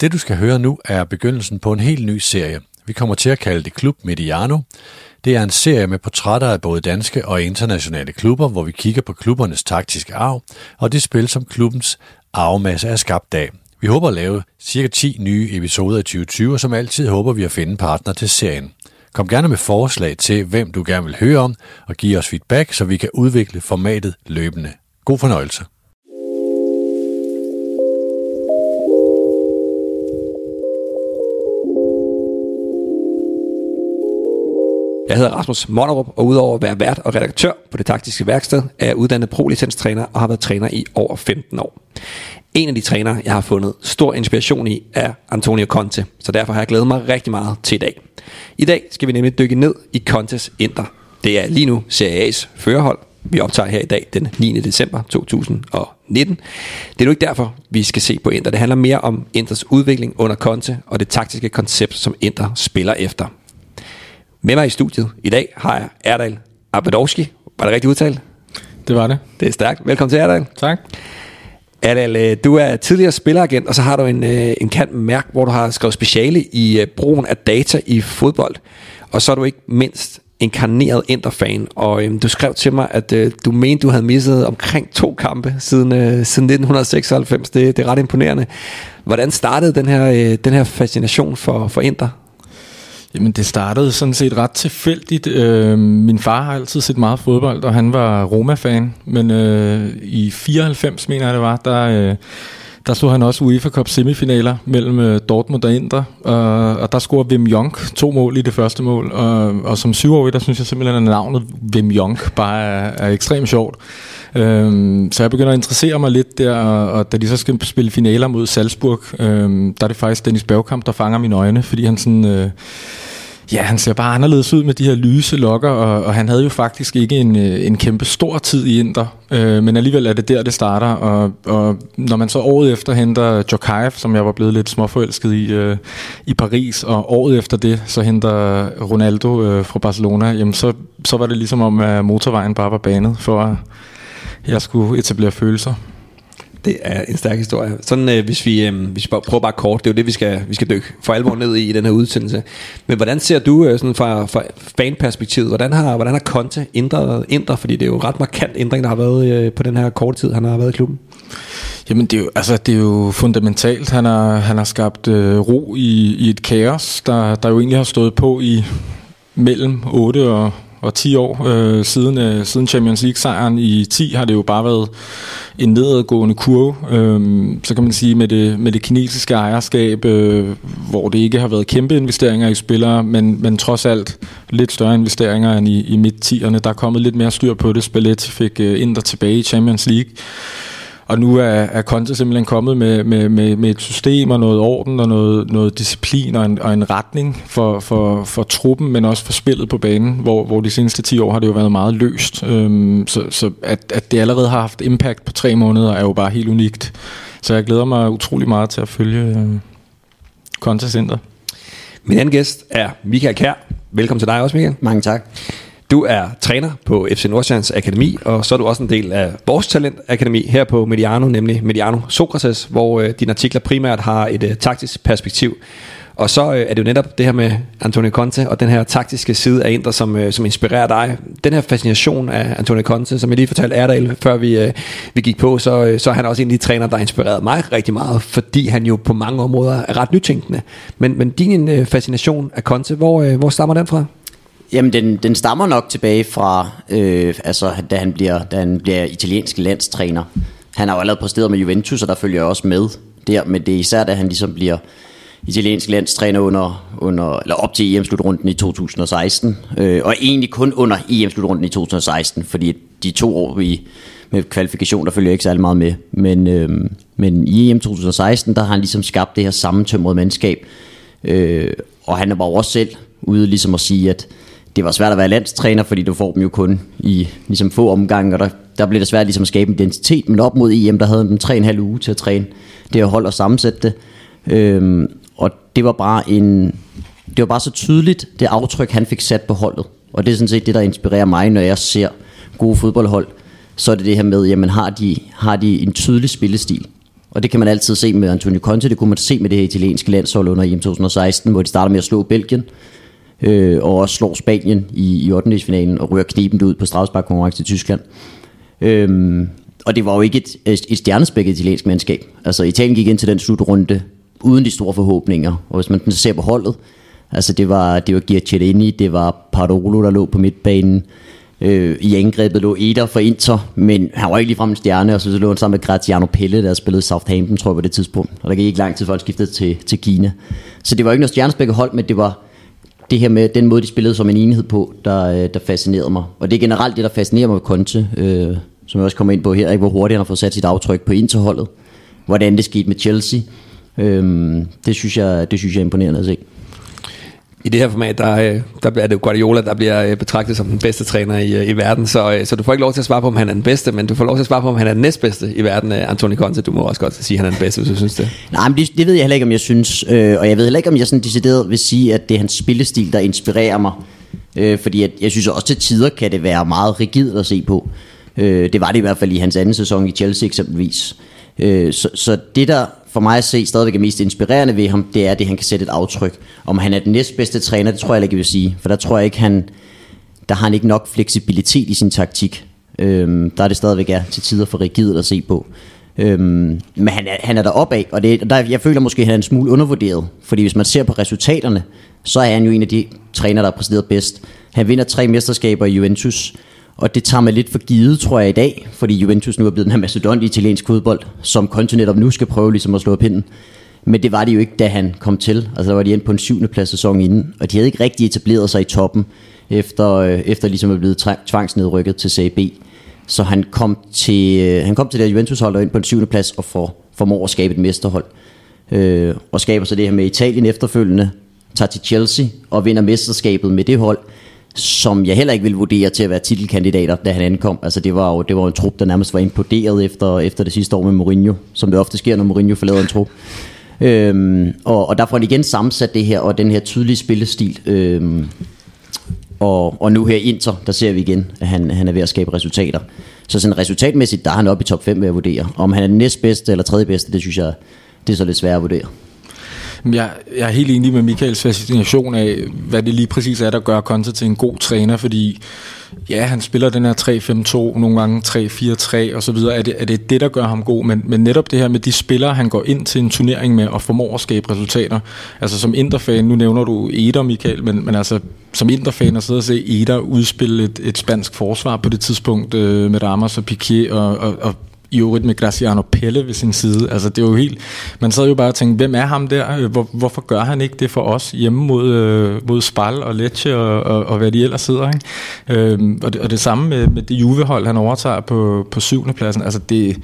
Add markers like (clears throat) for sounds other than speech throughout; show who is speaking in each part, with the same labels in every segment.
Speaker 1: Det du skal høre nu er begyndelsen på en helt ny serie. Vi kommer til at kalde det Klub Mediano. Det er en serie med portrætter af både danske og internationale klubber, hvor vi kigger på klubbernes taktiske arv og det spil, som klubbens arvemasse er skabt af. Vi håber at lave cirka 10 nye episoder i 2020, og som altid håber vi at finde partner til serien. Kom gerne med forslag til, hvem du gerne vil høre om, og giv os feedback, så vi kan udvikle formatet løbende. God fornøjelse.
Speaker 2: Jeg hedder Rasmus Monnerup, og udover at være vært og redaktør på det taktiske værksted, er jeg uddannet pro-licenstræner og har været træner i over 15 år. En af de trænere, jeg har fundet stor inspiration i, er Antonio Conte, så derfor har jeg glædet mig rigtig meget til i dag. I dag skal vi nemlig dykke ned i Contes Inter. Det er lige nu Serie A's førerhold. Vi optager her i dag den 9. december 2019. Det er nu ikke derfor, vi skal se på Inter. Det handler mere om Inters udvikling under Conte og det taktiske koncept, som Inter spiller efter. Med mig i studiet i dag har jeg Erdal Abadowski. Var det rigtigt udtalt?
Speaker 3: Det var det.
Speaker 2: Det er stærkt. Velkommen til Erdal.
Speaker 3: Tak.
Speaker 2: Erdal, øh, du er tidligere spilleragent, og så har du en, øh, en kant mærk, hvor du har skrevet speciale i øh, brugen af data i fodbold. Og så er du ikke mindst inkarneret Inter-fan, og øhm, du skrev til mig, at øh, du mente, du havde misset omkring to kampe siden, øh, siden 1996. Det, det er ret imponerende. Hvordan startede den her, øh, den her fascination for, for Inter?
Speaker 3: Jamen det startede sådan set ret tilfældigt. Øh, min far har altid set meget fodbold, og han var Roma-fan. Men øh, i 94, mener jeg det var, der... Øh, der så han også UEFA Cup semifinaler mellem øh, Dortmund og Inter, og, og der scorer Wim Jonk to mål i det første mål, og, og som syvårig, der synes jeg simpelthen, at navnet Wim Jonk bare er, er ekstremt sjovt. Øhm, så jeg begynder at interessere mig lidt der, og, og da de så skal spille finaler mod Salzburg, øhm, der er det faktisk Dennis Bergkamp, der fanger mine øjne, fordi han sådan... Øh, Ja, han ser bare anderledes ud med de her lyse lokker, og, og han havde jo faktisk ikke en, øh, en kæmpe stor tid i Inter, øh, men alligevel er det der, det starter, og, og når man så året efter henter Jokaev, som jeg var blevet lidt småforelsket i, øh, i Paris, og året efter det, så henter Ronaldo øh, fra Barcelona, jamen så, så var det ligesom om, at motorvejen bare var banet for, at jeg skulle etablere følelser.
Speaker 2: Det er en stærk historie. Sådan, øh, hvis, vi, øh, hvis vi prøver bare kort, det er jo det, vi skal, vi skal dykke for alvor ned i i den her udsendelse. Men hvordan ser du øh, sådan fra, fra fanperspektivet, hvordan har, hvordan har Conte ændret, ændret, fordi det er jo ret markant ændring, der har været øh, på den her korte tid, han har været i klubben?
Speaker 3: Jamen det er jo, altså, det er jo fundamentalt. Han har, han har skabt øh, ro i, i et kaos, der, der jo egentlig har stået på i mellem 8 og og 10 år øh, siden, øh, siden Champions League-sejren i 10 har det jo bare været en nedadgående kurve. Øh, så kan man sige med det, med det kinesiske ejerskab, øh, hvor det ikke har været kæmpe investeringer i spillere, men, men trods alt lidt større investeringer end i, i midt-10'erne. Der er kommet lidt mere styr på det. Spalletti fik øh, Inter tilbage i Champions League. Og nu er, er Conte simpelthen kommet med, med, med, med et system og noget orden og noget, noget disciplin og en, og en retning for, for, for truppen, men også for spillet på banen, hvor, hvor de seneste 10 år har det jo været meget løst. Øhm, så så at, at det allerede har haft impact på tre måneder, er jo bare helt unikt. Så jeg glæder mig utrolig meget til at følge øh, Conte Center.
Speaker 2: Min anden gæst er Michael Kær. Velkommen til dig også, Michael.
Speaker 4: Mange tak.
Speaker 2: Du er træner på FC Nordsjællands Akademi, og så er du også en del af vores talentakademi her på Mediano, nemlig Mediano Sokrates, hvor øh, dine artikler primært har et øh, taktisk perspektiv. Og så øh, er det jo netop det her med Antonio Conte og den her taktiske side af Inter, som, øh, som inspirerer dig. Den her fascination af Antonio Conte, som jeg lige fortalte Erdal, før vi, øh, vi gik på, så, øh, så er han også en af de træner, der inspirerede mig rigtig meget, fordi han jo på mange områder er ret nytænkende. Men, men din øh, fascination af Conte, hvor, øh, hvor stammer den fra?
Speaker 4: Jamen, den, den stammer nok tilbage fra, øh, altså, da han, bliver, da han bliver italiensk landstræner. Han har jo allerede præsteret med Juventus, og der følger jeg også med der, men det er især, da han ligesom bliver italiensk landstræner under, under, eller op til EM-slutrunden i 2016, øh, og egentlig kun under EM-slutrunden i 2016, fordi de to år i, med kvalifikation, der følger ikke særlig meget med. Men, øh, men i EM 2016, der har han ligesom skabt det her sammentømrede mandskab, øh, og han var jo også selv ude ligesom at sige, at det var svært at være landstræner, fordi du får dem jo kun i ligesom få omgange, og der, der blev det svært ligesom at skabe identitet, men op mod EM, der havde dem tre en halv uge til at træne det at hold og sammensætte det. Øhm, og det var bare en, det var bare så tydeligt, det aftryk, han fik sat på holdet. Og det er sådan set det, der inspirerer mig, når jeg ser gode fodboldhold. Så er det det her med, jamen har de, har de en tydelig spillestil? Og det kan man altid se med Antonio Conte, det kunne man se med det italienske landshold under EM 2016, hvor de starter med at slå Belgien, øh, og også slår Spanien i, i 8. finalen og rører kniben ud på strafspark til Tyskland. Øhm, og det var jo ikke et, et stjernespækket italiensk mandskab. Altså Italien gik ind til den slutrunde uden de store forhåbninger. Og hvis man ser på holdet, altså det var, det var Giaccherini, det var Parolo, der lå på midtbanen. Øh, I angrebet lå Eder for Inter, men han var ikke ligefrem en stjerne, og så lå han sammen med Graziano Pelle, der spillede Southampton, tror jeg på det tidspunkt. Og der gik ikke lang tid, før han skiftede til, til Kina. Så det var ikke noget stjernespækket hold, men det var det her med den måde, de spillede som en enhed på, der, øh, der fascinerede mig. Og det er generelt det, der fascinerer mig ved Conte, øh, som jeg også kommer ind på her, ikke? hvor hurtigt han har fået sat sit aftryk på interholdet. Hvordan det skete med Chelsea. Øh, det, synes jeg, det synes jeg er imponerende at se.
Speaker 2: I det her format, der, øh, der er det Guardiola, der bliver øh, betragtet som den bedste træner i, øh, i verden, så, så du får ikke lov til at svare på, om han er den bedste, men du får lov til at svare på, om han er den næstbedste i verden. Anthony Conte, du må også godt sige, at han er den bedste, hvis du synes det.
Speaker 4: Nej, men det, det ved jeg heller ikke, om jeg synes, øh, og jeg ved heller ikke, om jeg sådan decideret vil sige, at det er hans spillestil, der inspirerer mig. Øh, fordi at, jeg synes også til tider kan det være meget rigidt at se på. Øh, det var det i hvert fald i hans anden sæson i Chelsea eksempelvis. Øh, så, så det der for mig at se stadigvæk er mest inspirerende ved ham, det er det, han kan sætte et aftryk. Om han er den næstbedste træner, det tror jeg ikke, jeg vil sige. For der tror jeg ikke, han, der har han ikke nok fleksibilitet i sin taktik. Øhm, der er det stadigvæk er til tider for rigidt at se på. Øhm, men han er, han er der opad, og det, der, jeg føler måske, at han er en smule undervurderet. Fordi hvis man ser på resultaterne, så er han jo en af de træner, der har præsteret bedst. Han vinder tre mesterskaber i Juventus. Og det tager mig lidt for givet, tror jeg, i dag, fordi Juventus nu er blevet den her mastodont i italiensk fodbold, som Conte netop nu skal prøve ligesom at slå pinden. Men det var det jo ikke, da han kom til. Altså der var de ind på en syvende plads sæson inden, og de havde ikke rigtig etableret sig i toppen, efter, øh, efter ligesom at blive tvangsnedrykket til CB. Så han kom til, øh, han kom til det Juventus-hold og ind på en syvende plads og får, formår at skabe et mesterhold. Øh, og skaber så det her med Italien efterfølgende, tager til Chelsea og vinder mesterskabet med det hold som jeg heller ikke vil vurdere til at være titelkandidater, da han ankom. Altså det var jo det var en trup, der nærmest var imploderet efter, efter det sidste år med Mourinho, som det ofte sker, når Mourinho forlader en trup. Øhm, og, og der får han igen sammensat det her, og den her tydelige spillestil. Øhm, og, og nu her Inter, der ser vi igen, at han, han er ved at skabe resultater. Så sådan resultatmæssigt, der er han oppe i top 5 ved at vurdere. Om han er den næstbedste eller tredje bedste, det synes jeg, det er så lidt svært at vurdere.
Speaker 3: Jeg, jeg er helt enig med Michaels fascination af, hvad det lige præcis er, der gør Conte til en god træner, fordi ja, han spiller den her 3-5-2, nogle gange 3-4-3 og så videre. Er det, er det det, der gør ham god? Men, men netop det her med de spillere, han går ind til en turnering med og formår at skabe resultater. Altså som Interfan, nu nævner du Eder, Michael, men, men altså som Interfan at sidde og se Eder udspille et, et spansk forsvar på det tidspunkt øh, med Ramos og Piquet og, og, og i øvrigt med Graciano Pelle ved sin side. Altså det er jo helt, man sad jo bare og tænkte, hvem er ham der? Øh, hvor, hvorfor gør han ikke det for os hjemme mod, øh, mod Spal og Lecce og, og, og hvad de ellers sidder? Ikke? Øhm, og, det, og det samme med, med det Juve-hold, han overtager på, på syvende pladsen. Altså det,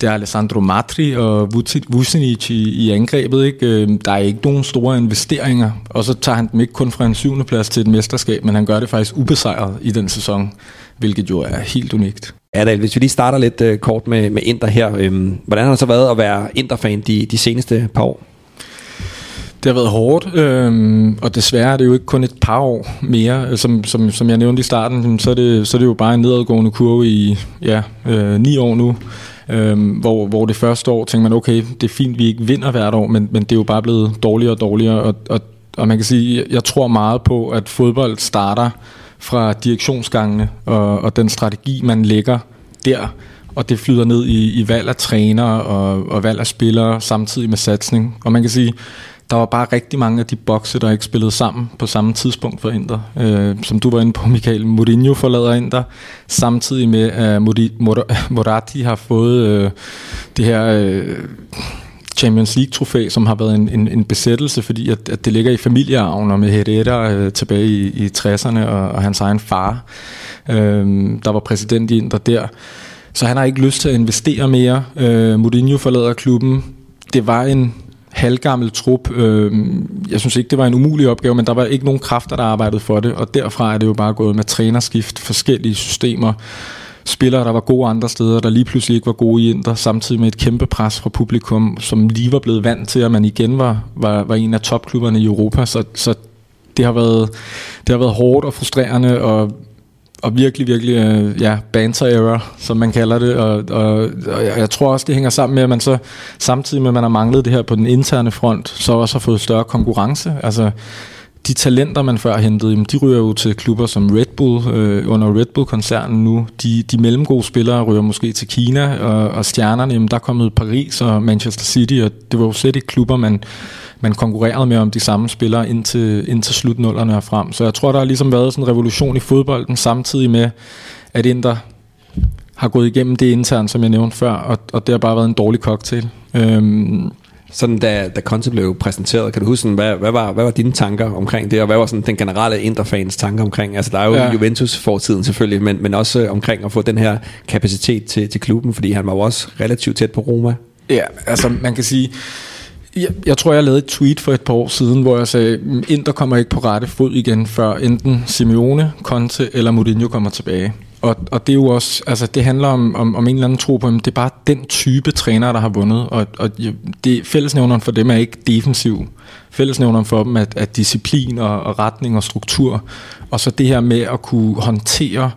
Speaker 3: det er Alessandro Matri og Vucinic i, i angrebet. Ikke? Øhm, der er ikke nogen store investeringer, og så tager han dem ikke kun fra en syvende plads til et mesterskab, men han gør det faktisk ubesejret i den sæson, hvilket jo er helt unikt.
Speaker 2: Adal, hvis vi lige starter lidt øh, kort med, med Inter her. Øhm, hvordan har det så været at være Inter-fan de, de seneste par år?
Speaker 3: Det har været hårdt, øhm, og desværre er det jo ikke kun et par år mere. Øh, som, som, som jeg nævnte i starten, så er det, så er det jo bare en nedadgående kurve i ja, øh, ni år nu. Øhm, hvor, hvor det første år tænker man, okay, det er fint, vi ikke vinder hvert år, men, men det er jo bare blevet dårligere og dårligere. Og, og, og man kan sige, jeg tror meget på, at fodbold starter fra direktionsgangene og, og den strategi, man lægger der, og det flyder ned i, i valg af trænere og, og valg af spillere samtidig med satsning. Og man kan sige, der var bare rigtig mange af de bokse, der ikke spillede sammen på samme tidspunkt for Inter. Øh, som du var inde på, Michael, Mourinho forlader Inter, samtidig med at (laughs) Moratti har fået øh, det her... Øh, Champions League-trofæ, som har været en, en, en besættelse, fordi at, at det ligger i familiearven og med Herrera øh, tilbage i, i 60'erne og, og hans egen far, øh, der var præsident i Inter der. Så han har ikke lyst til at investere mere. Øh, Mourinho forlader klubben. Det var en halvgammel trup. Øh, jeg synes ikke, det var en umulig opgave, men der var ikke nogen kræfter, der arbejdede for det, og derfra er det jo bare gået med trænerskift, forskellige systemer, spillere, der var gode andre steder, der lige pludselig ikke var gode i Inter, samtidig med et kæmpe pres fra publikum, som lige var blevet vant til, at man igen var, var, var en af topklubberne i Europa. Så, så det, har været, det har været hårdt og frustrerende, og og virkelig, virkelig, øh, ja, banter error, som man kalder det, og, og, og jeg tror også, det hænger sammen med, at man så, samtidig med, at man har manglet det her på den interne front, så også har fået større konkurrence, altså, de talenter, man før hentede, de ryger jo til klubber som Red Bull, øh, under Red Bull-koncernen nu. De, de mellemgode spillere ryger måske til Kina, og, og stjernerne, jamen, der er kommet Paris og Manchester City, og det var jo slet ikke klubber, man, man konkurrerede med om de samme spillere indtil, indtil slutnullerne og frem. Så jeg tror, der har ligesom været sådan en revolution i fodbolden, samtidig med, at Inter har gået igennem det internt, som jeg nævnte før, og, og det har bare været en dårlig cocktail. Øhm,
Speaker 5: sådan da, da Conte blev præsenteret, kan du huske, sådan, hvad, hvad, var, hvad var dine tanker omkring det, og hvad var sådan den generelle Interfans tanker omkring, altså der er jo ja. Juventus fortiden selvfølgelig, men, men også omkring at få den her kapacitet til, til klubben, fordi han var jo også relativt tæt på Roma.
Speaker 3: Ja, altså man kan sige, jeg, jeg tror, jeg lavede et tweet for et par år siden, hvor jeg sagde, Inter kommer ikke på rette fod igen, før enten Simeone, Conte eller Mourinho kommer tilbage. Og, og det er jo også, altså det handler om, om, om en eller anden tro på, at det er bare den type træner, der har vundet. Og, og det, fællesnævneren for dem er ikke defensiv. Fællesnævneren for dem er, er disciplin og, og retning og struktur. Og så det her med at kunne håndtere,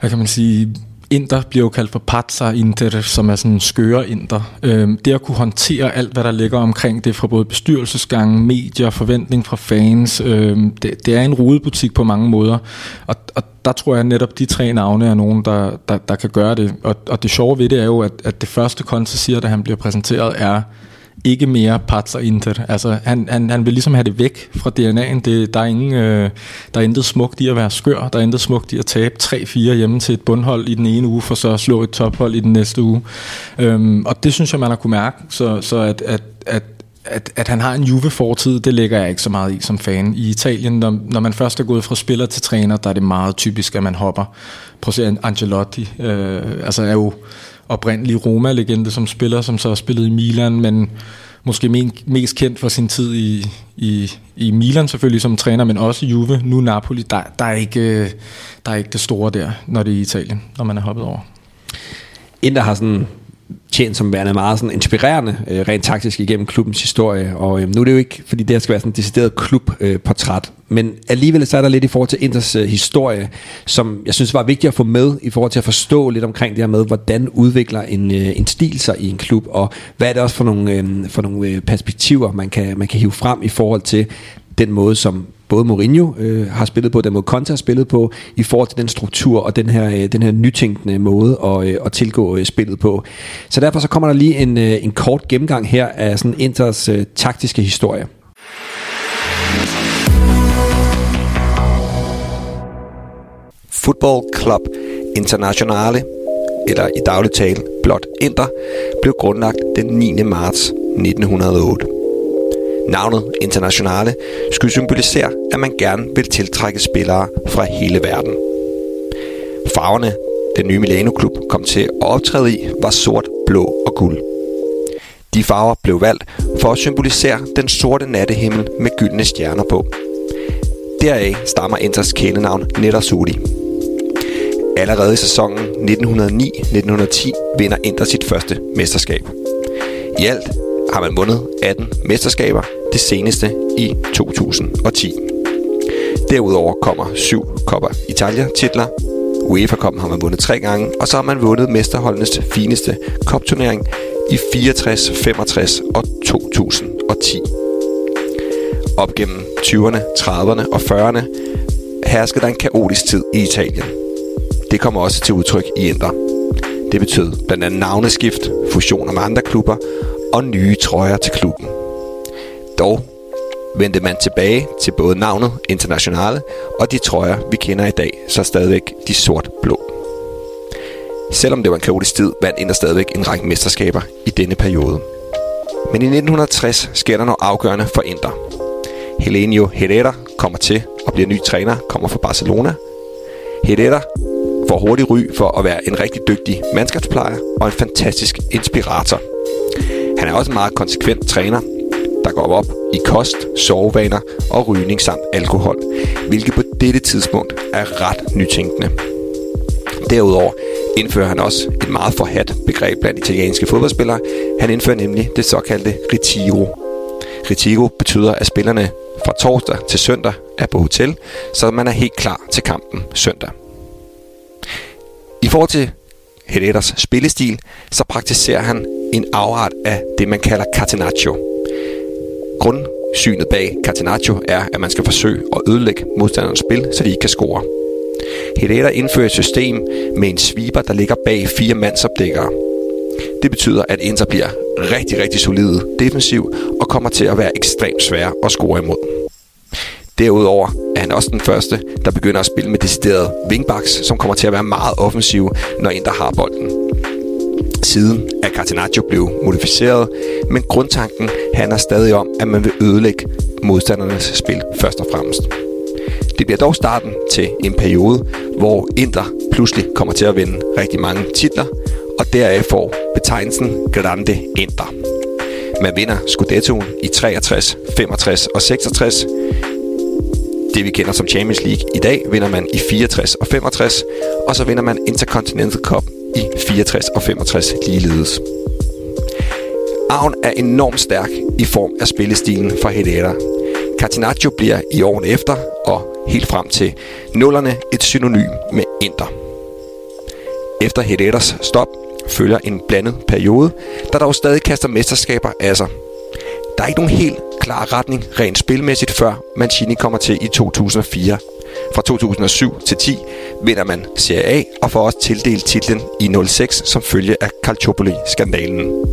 Speaker 3: hvad kan man sige, Inter bliver jo kaldt for Pazza Inter, som er sådan en skøre Inter. Øhm, det at kunne håndtere alt, hvad der ligger omkring det, fra både bestyrelsesgangen, medier, forventning fra fans, øhm, det, det er en rudebutik på mange måder. Og, og der tror jeg netop, de tre navne er nogen, der, der, der kan gøre det. Og, og det sjove ved det er jo, at, at det første Conte siger, da han bliver præsenteret, er, ikke mere Pazza Inter. Altså, han, han, han vil ligesom have det væk fra DNA'en. Det, der, er ingen, øh, der er intet smukt i at være skør. Der er intet smukt i at tabe 3-4 hjemme til et bundhold i den ene uge, for så at slå et tophold i den næste uge. Øhm, og det synes jeg, man har kunne mærke. Så, så at, at, at at, at han har en Juve-fortid, det lægger jeg ikke så meget i som fan. I Italien, når, når man først er gået fra spiller til træner, der er det meget typisk, at man hopper. Prøv at se Angelotti, øh, altså er jo oprindelig Roma-legende som spiller, som så har spillet i Milan, men måske mest kendt for sin tid i, i, i Milan selvfølgelig som træner, men også Juve, nu Napoli. Der, der, er ikke, øh, der er ikke det store der, når det er i Italien, når man er hoppet over.
Speaker 5: Inter har sådan tjent som værende meget sådan inspirerende, øh, rent taktisk igennem klubbens historie. Og øh, nu er det jo ikke, fordi det her skal være sådan en decideret klubportræt, øh, men alligevel så er der lidt i forhold til Inters øh, historie, som jeg synes var vigtigt at få med, i forhold til at forstå lidt omkring det her med, hvordan udvikler en, øh, en stil sig i en klub, og hvad er det også for nogle, øh, for nogle øh, perspektiver, man kan, man kan hive frem i forhold til den måde, som både Mourinho øh, har spillet på, den måde Conte har spillet på, i forhold til den struktur og den her, øh, den her nytænkende måde at, øh, at tilgå øh, spillet på. Så derfor så kommer der lige en, øh, en kort gennemgang her af sådan Inters øh, taktiske historie. Football Club Internationale, eller i daglig tale blot Inter, blev grundlagt den 9. marts 1908. Navnet Internationale skulle symbolisere, at man gerne vil tiltrække spillere fra hele verden. Farverne, den nye Milano-klub kom til at optræde i, var sort, blå og guld. De farver blev valgt for at symbolisere den sorte nattehimmel med gyldne stjerner på. Deraf stammer Inters kælenavn Nerazzurri. Allerede i sæsonen 1909-1910 vinder Inter sit første mesterskab. I alt har man vundet 18 mesterskaber, det seneste i 2010. Derudover kommer syv Coppa Italia-titler. UEFA Cup har man vundet tre gange, og så har man vundet mesterholdenes fineste kopturnering i 64, 65 og 2010. Op gennem 20'erne, 30'erne og 40'erne herskede der en kaotisk tid i Italien. Det kommer også til udtryk i ændre. Det betød blandt andet navneskift, fusioner med andre klubber og nye trøjer til klubben. Dog vendte man tilbage til både navnet Internationale og de trøjer, vi kender i dag, så stadigvæk de sort-blå. Selvom det var en kaotisk tid, vandt Inter stadigvæk en række mesterskaber i denne periode. Men i 1960 sker der noget afgørende for Inter. Helenio Herrera kommer til og bliver ny træner, kommer fra Barcelona. Herrera får hurtigt ry for at være en rigtig dygtig mandskabsplejer og en fantastisk inspirator. Han er også en meget konsekvent træner, der går op i kost, sovevaner og rygning samt alkohol, hvilket på dette tidspunkt er ret nytænkende. Derudover indfører han også et meget forhat begreb blandt italienske fodboldspillere. Han indfører nemlig det såkaldte retiro. Retiro betyder, at spillerne fra torsdag til søndag er på hotel, så man er helt klar til kampen søndag. I forhold til Herreras spillestil, så praktiserer han en afart af det, man kalder catenaccio. Grundsynet bag catenaccio er, at man skal forsøge at ødelægge modstanderens spil, så de ikke kan score. Herrera indfører et system med en sweeper, der ligger bag fire mandsopdækkere. Det betyder, at Inter bliver rigtig, rigtig solide defensiv og kommer til at være ekstremt svære at score imod. Derudover er han også den første, der begynder at spille med deciderede wingbacks, som kommer til at være meget offensive, når Inter har bolden. Siden er Catenaccio blevet modificeret, men grundtanken handler stadig om, at man vil ødelægge modstandernes spil først og fremmest. Det bliver dog starten til en periode, hvor Inter pludselig kommer til at vinde rigtig mange titler, og deraf får betegnelsen Grande Inter. Man vinder Scudettoen i 63, 65 og 66. Det vi kender som Champions League i dag, vinder man i 64 og 65, og så vinder man Intercontinental Cup i 64 og 65 ligeledes. Arven er enormt stærk i form af spillestilen fra Hedera. Catenaccio bliver i årene efter og helt frem til nullerne et synonym med Inter. Efter Hederas stop følger en blandet periode, der dog stadig kaster mesterskaber af sig. Der er ikke nogen helt klar retning rent spilmæssigt, før Mancini kommer til i 2004. Fra 2007 til 10 vinder man Serie A og får også tildelt titlen i 06 som følge af Calciopoli-skandalen.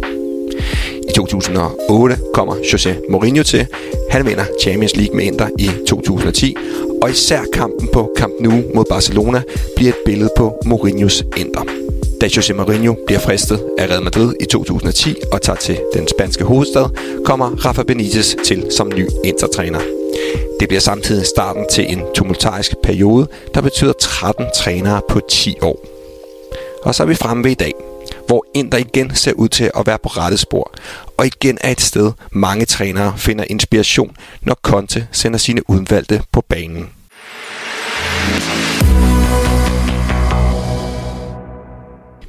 Speaker 5: I 2008 kommer José Mourinho til. Han vinder Champions League med Inter i 2010, og især kampen på Camp Nou mod Barcelona bliver et billede på Mourinhos Inter. Da Jose Mourinho bliver fristet af Real Madrid i 2010 og tager til den spanske hovedstad, kommer Rafa Benitez til som ny intertræner. Det bliver samtidig starten til en tumultarisk periode, der betyder 13 trænere på 10 år. Og så er vi fremme ved i dag, hvor Inter igen ser ud til at være på rette spor, og igen er et sted, mange trænere finder inspiration, når Conte sender sine udvalgte på banen.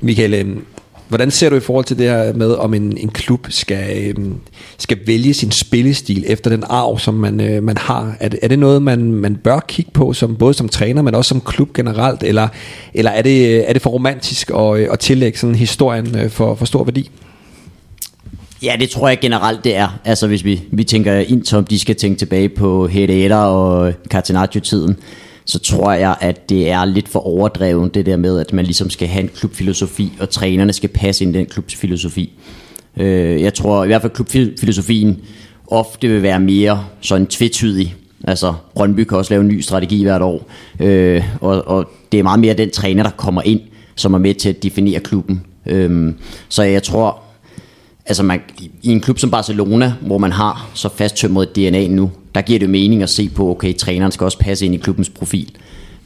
Speaker 5: Michael, øhm, hvordan ser du i forhold til det her med, om en, en klub skal, øhm, skal vælge sin spillestil efter den arv, som man, øh, man har? Er det, er det noget, man, man bør kigge på, som, både som træner, men også som klub generelt? Eller, eller er, det, er det for romantisk at, øh, at tillægge sådan historien øh, for, for stor værdi?
Speaker 4: Ja, det tror jeg generelt, det er. Altså hvis vi, vi tænker ind, som de skal tænke tilbage på Hedera og Catenaccio-tiden, så tror jeg, at det er lidt for overdrevet, det der med, at man ligesom skal have en klubfilosofi, og trænerne skal passe ind i den klubfilosofi. Øh, jeg tror i hvert fald, at klubfilosofien ofte vil være mere sådan tvetydig. Altså, Brøndby kan også lave en ny strategi hvert år, øh, og, og det er meget mere den træner, der kommer ind, som er med til at definere klubben. Øh, så jeg tror, altså man, i en klub som Barcelona, hvor man har så fasttømret DNA nu, der giver det mening at se på, okay, træneren skal også passe ind i klubbens profil.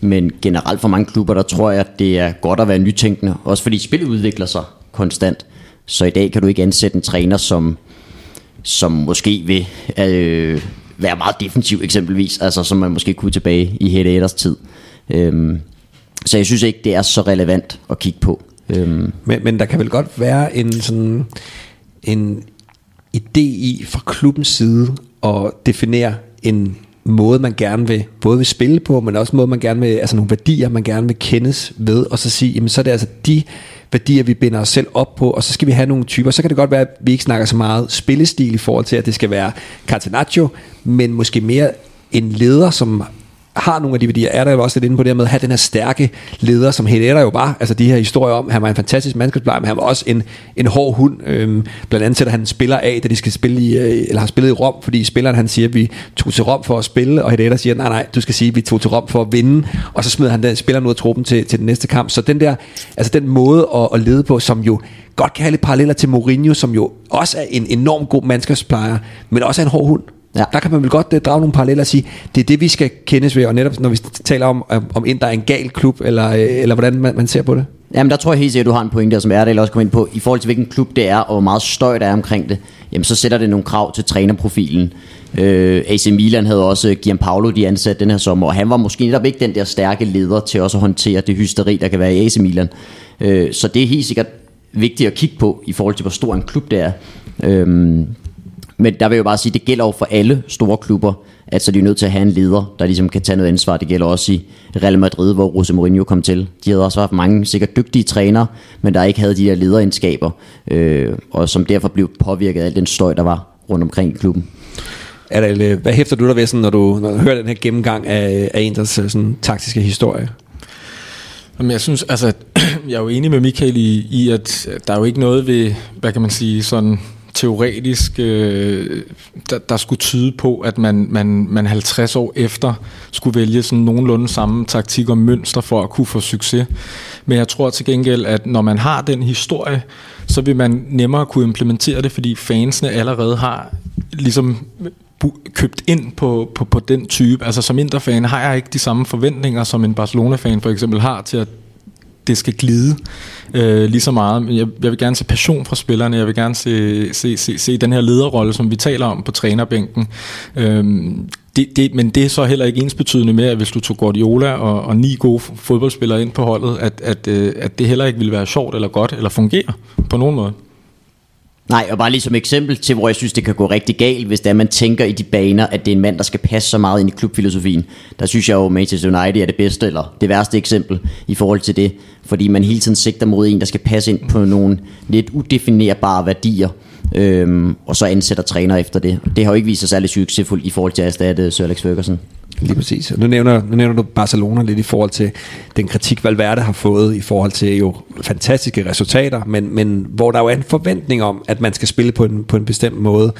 Speaker 4: Men generelt for mange klubber, der tror jeg, at det er godt at være nytænkende, også fordi spillet udvikler sig konstant. Så i dag kan du ikke ansætte en træner, som, som måske vil øh, være meget defensiv eksempelvis, altså som man måske kunne tilbage i Hedeters tid. Øhm, så jeg synes ikke, det er så relevant at kigge på.
Speaker 5: Øhm. Men, men der kan vel godt være en sådan en idé i fra klubbens side at definere en måde, man gerne vil, både vil spille på, men også måde, man gerne vil, altså nogle værdier, man gerne vil kendes ved, og så sige, jamen så er det altså de værdier, vi binder os selv op på, og så skal vi have nogle typer. Så kan det godt være, at vi ikke snakker så meget spillestil i forhold til, at det skal være Catenaccio, men måske mere en leder, som har nogle af de værdier, er der jo også lidt inde på det med at have den her stærke leder, som Hedera jo var. Altså de her historier om, han var en fantastisk mandskabsplejer, men han var også en, en hård hund. Øhm, blandt andet sætter han spiller af, da de skal spille i, øh, eller har spillet i Rom, fordi spilleren han siger, at vi tog til Rom for at spille, og Hedera siger, nej nej, du skal sige, at vi tog til Rom for at vinde, og så smider han den spiller ud af truppen til, til den næste kamp. Så den der, altså den måde at, at lede på, som jo godt kan have lidt paralleller til Mourinho, som jo også er en enorm god mandskabsplejer, men også er en hård hund. Ja. Der kan man vel godt uh, drage nogle paralleller og sige, det er det, vi skal kendes ved, og netop når vi taler om, om ind der er en gal klub, eller, øh, eller hvordan man, man ser på det.
Speaker 4: Jamen der tror jeg helt sikkert, at du har en pointe der, som er eller også kommer ind på, i forhold til hvilken klub det er, og hvor meget støj der er omkring det, jamen så sætter det nogle krav til trænerprofilen. Øh, AC Milan havde også Gianpaolo, de ansat den her sommer, og han var måske netop ikke den der stærke leder til også at håndtere det hysteri, der kan være i AC Milan. Øh, så det er helt sikkert vigtigt at kigge på, i forhold til hvor stor en klub det er. Øh, men der vil jeg jo bare sige, det gælder jo for alle store klubber, at så er de nødt til at have en leder, der ligesom kan tage noget ansvar. Det gælder også i Real Madrid, hvor Jose Mourinho kom til. De havde også haft mange sikkert dygtige trænere, men der ikke havde de her lederegenskaber, øh, og som derfor blev påvirket af al den støj, der var rundt omkring i klubben.
Speaker 2: Adel, hvad hæfter du der ved, sådan, når, du, når du hører den her gennemgang af, af Inders sådan, taktiske historie?
Speaker 3: Jamen, jeg synes, altså, (clears throat) jeg er jo enig med Michael i, i, at der er jo ikke noget ved, hvad kan man sige, sådan teoretisk, øh, der, der skulle tyde på, at man, man, man 50 år efter skulle vælge sådan nogenlunde samme taktik og mønster for at kunne få succes. Men jeg tror til gengæld, at når man har den historie, så vil man nemmere kunne implementere det, fordi fansene allerede har ligesom købt ind på, på, på den type. Altså som Inter-fan har jeg ikke de samme forventninger, som en Barcelona-fan for eksempel har til, at det skal glide øh, lige så meget. Jeg, jeg vil gerne se passion fra spillerne, jeg vil gerne se, se, se, se den her lederrolle, som vi taler om på trænerbænken. Øh, det, det, men det er så heller ikke ensbetydende med, at hvis du tog Guardiola og, og ni gode fodboldspillere ind på holdet, at, at, øh, at det heller ikke ville være sjovt eller godt eller fungere på nogen måde.
Speaker 4: Nej, og bare lige som eksempel til, hvor jeg synes, det kan gå rigtig galt, hvis det er, man tænker i de baner, at det er en mand, der skal passe så meget ind i klubfilosofien. Der synes jeg jo, Manchester United er det bedste, eller det værste eksempel i forhold til det. Fordi man hele tiden sigter mod en, der skal passe ind på nogle lidt udefinerbare værdier. Øhm, og så ansætter træner efter det. Det har jo ikke vist sig særlig succesfuldt i forhold til at erstatte Sir Alex Ferguson.
Speaker 2: Lige præcis. Nu nævner, nu nævner du Barcelona lidt i forhold til den kritik, Valverde har fået i forhold til jo fantastiske resultater, men, men hvor der jo er en forventning om, at man skal spille på en, på en bestemt måde.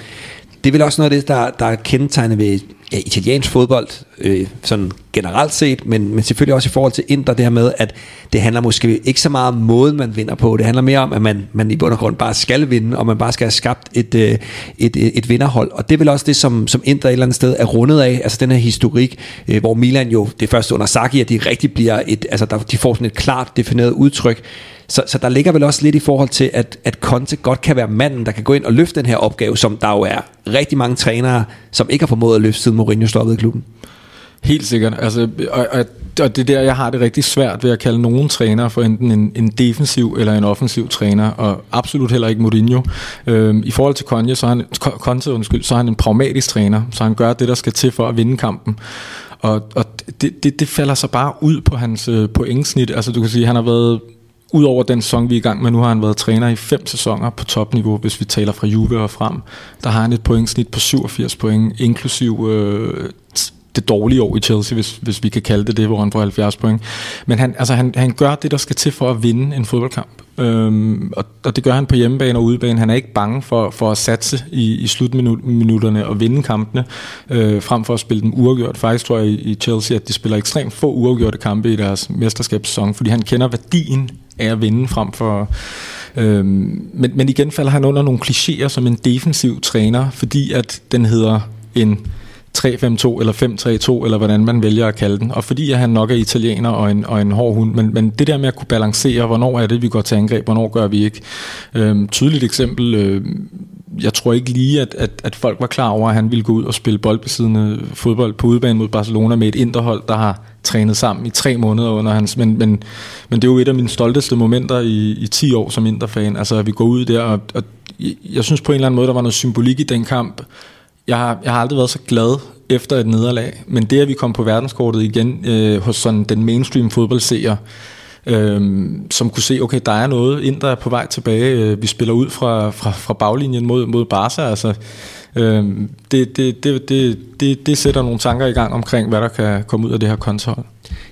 Speaker 2: Det er vel også noget af det, der, der er kendetegnet ved ja, italiensk fodbold, øh, sådan generelt set, men, men selvfølgelig også i forhold til Inter, det her med, at det handler måske ikke så meget om måden, man vinder på. Det handler mere om, at man, man i bund og grund bare skal vinde, og man bare skal have skabt et, øh, et, et, et vinderhold. Og det er vel også det, som, som Inter et eller andet sted er rundet af, altså den her historik, øh, hvor Milan jo, det første under Saki, at de rigtig bliver et, altså der, de får sådan et klart defineret udtryk, så, så der ligger vel også lidt i forhold til, at, at Conte godt kan være manden, der kan gå ind og løfte den her opgave, som der jo er rigtig mange trænere, som ikke har formået at løfte, siden Mourinho stoppede klubben.
Speaker 3: Helt sikkert. Altså, og, og, og det er der, jeg har det rigtig svært ved at kalde nogen træner for enten en, en defensiv eller en offensiv træner, og absolut heller ikke Mourinho. Øhm, I forhold til Conte, så er han, Conte, undskyld, så er han en pragmatisk træner, så han gør det, der skal til for at vinde kampen. Og, og det, det, det falder så bare ud på hans øh, pointsnit. Altså du kan sige, han har været Udover den sæson, vi er i gang med nu, har han været træner i fem sæsoner på topniveau, hvis vi taler fra Juve og frem. Der har han et pointsnit på 87 point, inklusiv øh, det dårlige år i Chelsea, hvis, hvis vi kan kalde det det, hvor han får 70 point. Men han, altså han, han gør det, der skal til for at vinde en fodboldkamp. Øhm, og, og det gør han på hjemmebane og udebane. Han er ikke bange for, for at satse i, i slutminutterne og vinde kampene, øh, frem for at spille dem uafgjort. Faktisk tror jeg i, i Chelsea, at de spiller ekstremt få uafgjorte kampe i deres mesterskabssæson, fordi han kender værdien af at vinde frem for... Øhm, men, men igen falder han under nogle klichéer som en defensiv træner, fordi at den hedder en 3-5-2 eller 5-3-2, eller hvordan man vælger at kalde den. Og fordi at han nok er italiener og en, og en hård hund, men, men det der med at kunne balancere, hvornår er det, vi går til angreb, hvornår gør vi ikke. Øhm, tydeligt eksempel, øh, jeg tror ikke lige, at, at, at folk var klar over, at han ville gå ud og spille boldbesiddende fodbold på udebane mod Barcelona med et interhold, der har trænet sammen i tre måneder under hans, men, men, men det er jo et af mine stolteste momenter i, i 10 år som interfan, altså at vi går ud der, og, og jeg synes på en eller anden måde, der var noget symbolik i den kamp, jeg har, jeg har aldrig været så glad efter et nederlag, men det at vi kom på verdenskortet igen øh, hos sådan den mainstream fodboldseer, øh, som kunne se, okay, der er noget ind, der er på vej tilbage. Øh, vi spiller ud fra, fra, fra baglinjen mod, mod Barca, altså øh, det, det, det, det, det, det sætter nogle tanker i gang omkring, hvad der kan komme ud af det her kontohold.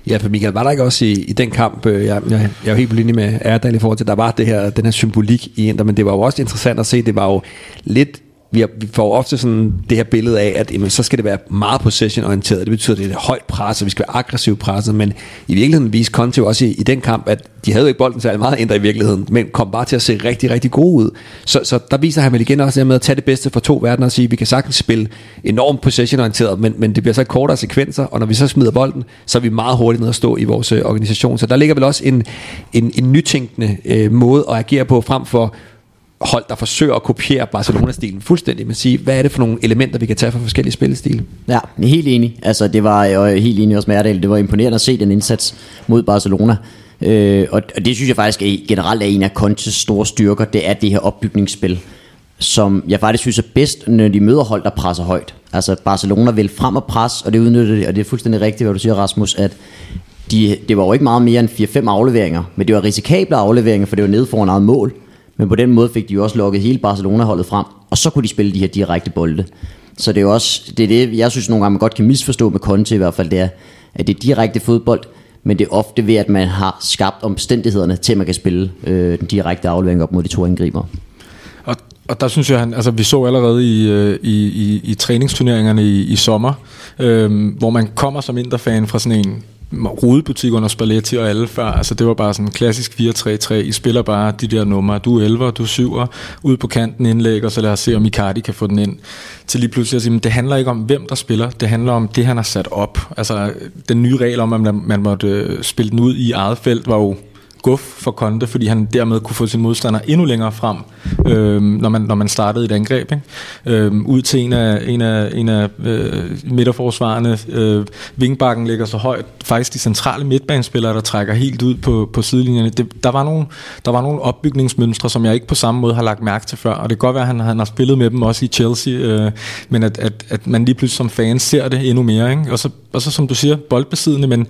Speaker 2: Ja, for Michael, var der ikke også i, i den kamp, øh, jeg, jeg, jeg er jo helt på linje med Erdal i forhold til, der var det her, den her symbolik i Inter, men det var jo også interessant at se, det var jo lidt vi, har, vi får ofte sådan det her billede af, at jamen, så skal det være meget possession-orienteret. Det betyder, at det er et højt pres, og vi skal være aggressivt presset. Men i virkeligheden viste Conte også i, i den kamp, at de havde jo ikke bolden særlig meget ændret i virkeligheden, men kom bare til at se rigtig, rigtig gode ud. Så, så der viser han vel igen også det med at tage det bedste fra to verdener og sige, at vi kan sagtens spille enormt possession-orienteret, men, men det bliver så kortere sekvenser, og når vi så smider bolden, så er vi meget hurtigt nede at stå i vores øh, organisation. Så der ligger vel også en, en, en nytænkende øh, måde at agere på, frem for hold, der forsøger at kopiere Barcelona-stilen fuldstændig, men sige, hvad er det for nogle elementer, vi kan tage fra forskellige spillestile?
Speaker 4: Ja, helt enig. Altså, det var jeg helt enig også med Erdal. Det var imponerende at se den indsats mod Barcelona. Øh, og, og det synes jeg faktisk er, generelt er en af Contes store styrker, det er det her opbygningsspil. som jeg faktisk synes er bedst, når de møder hold, der presser højt. Altså Barcelona vil frem og pres, og det udnytter det, og det er fuldstændig rigtigt, hvad du siger, Rasmus, at de, det var jo ikke meget mere end 4-5 afleveringer, men det var risikable afleveringer, for det var nede foran eget mål. Men på den måde fik de jo også lukket hele Barcelona-holdet frem, og så kunne de spille de her direkte bolde. Så det er jo også, det er det, jeg synes nogle gange, man godt kan misforstå med Conte i hvert fald, det er, at det er direkte fodbold, men det er ofte ved, at man har skabt omstændighederne til, at man kan spille øh, den direkte aflevering op mod de to angriber.
Speaker 3: Og, og der synes jeg, han, altså vi så allerede i, øh, i, i, i træningsturneringerne i, i sommer, øh, hvor man kommer som interfan fra sådan en rodebutikkerne og Spalletti og alle før. Altså det var bare sådan en klassisk 4-3-3. I spiller bare de der numre. Du er 11, du er 7, ud på kanten indlæg, og så lad os se, om Icardi kan få den ind. Til lige pludselig at sige, men det handler ikke om, hvem der spiller. Det handler om det, han har sat op. Altså den nye regel om, at man måtte øh, spille den ud i eget felt, var jo guf for Konte, fordi han dermed kunne få sin modstander endnu længere frem, øh, når, man, når man startede et angreb. Ikke? Øh, ud til en af, en af, en af øh, midterforsvarerne. Øh, Vingbakken ligger så højt. Faktisk de centrale midtbanespillere, der trækker helt ud på, på sidelinjerne. Det, der, var nogle, der var nogle opbygningsmønstre, som jeg ikke på samme måde har lagt mærke til før. Og det kan godt være, at han, han har spillet med dem også i Chelsea, øh, men at, at, at man lige pludselig som fan ser det endnu mere. Ikke? Og, så, og så som du siger, boldbesiddende, men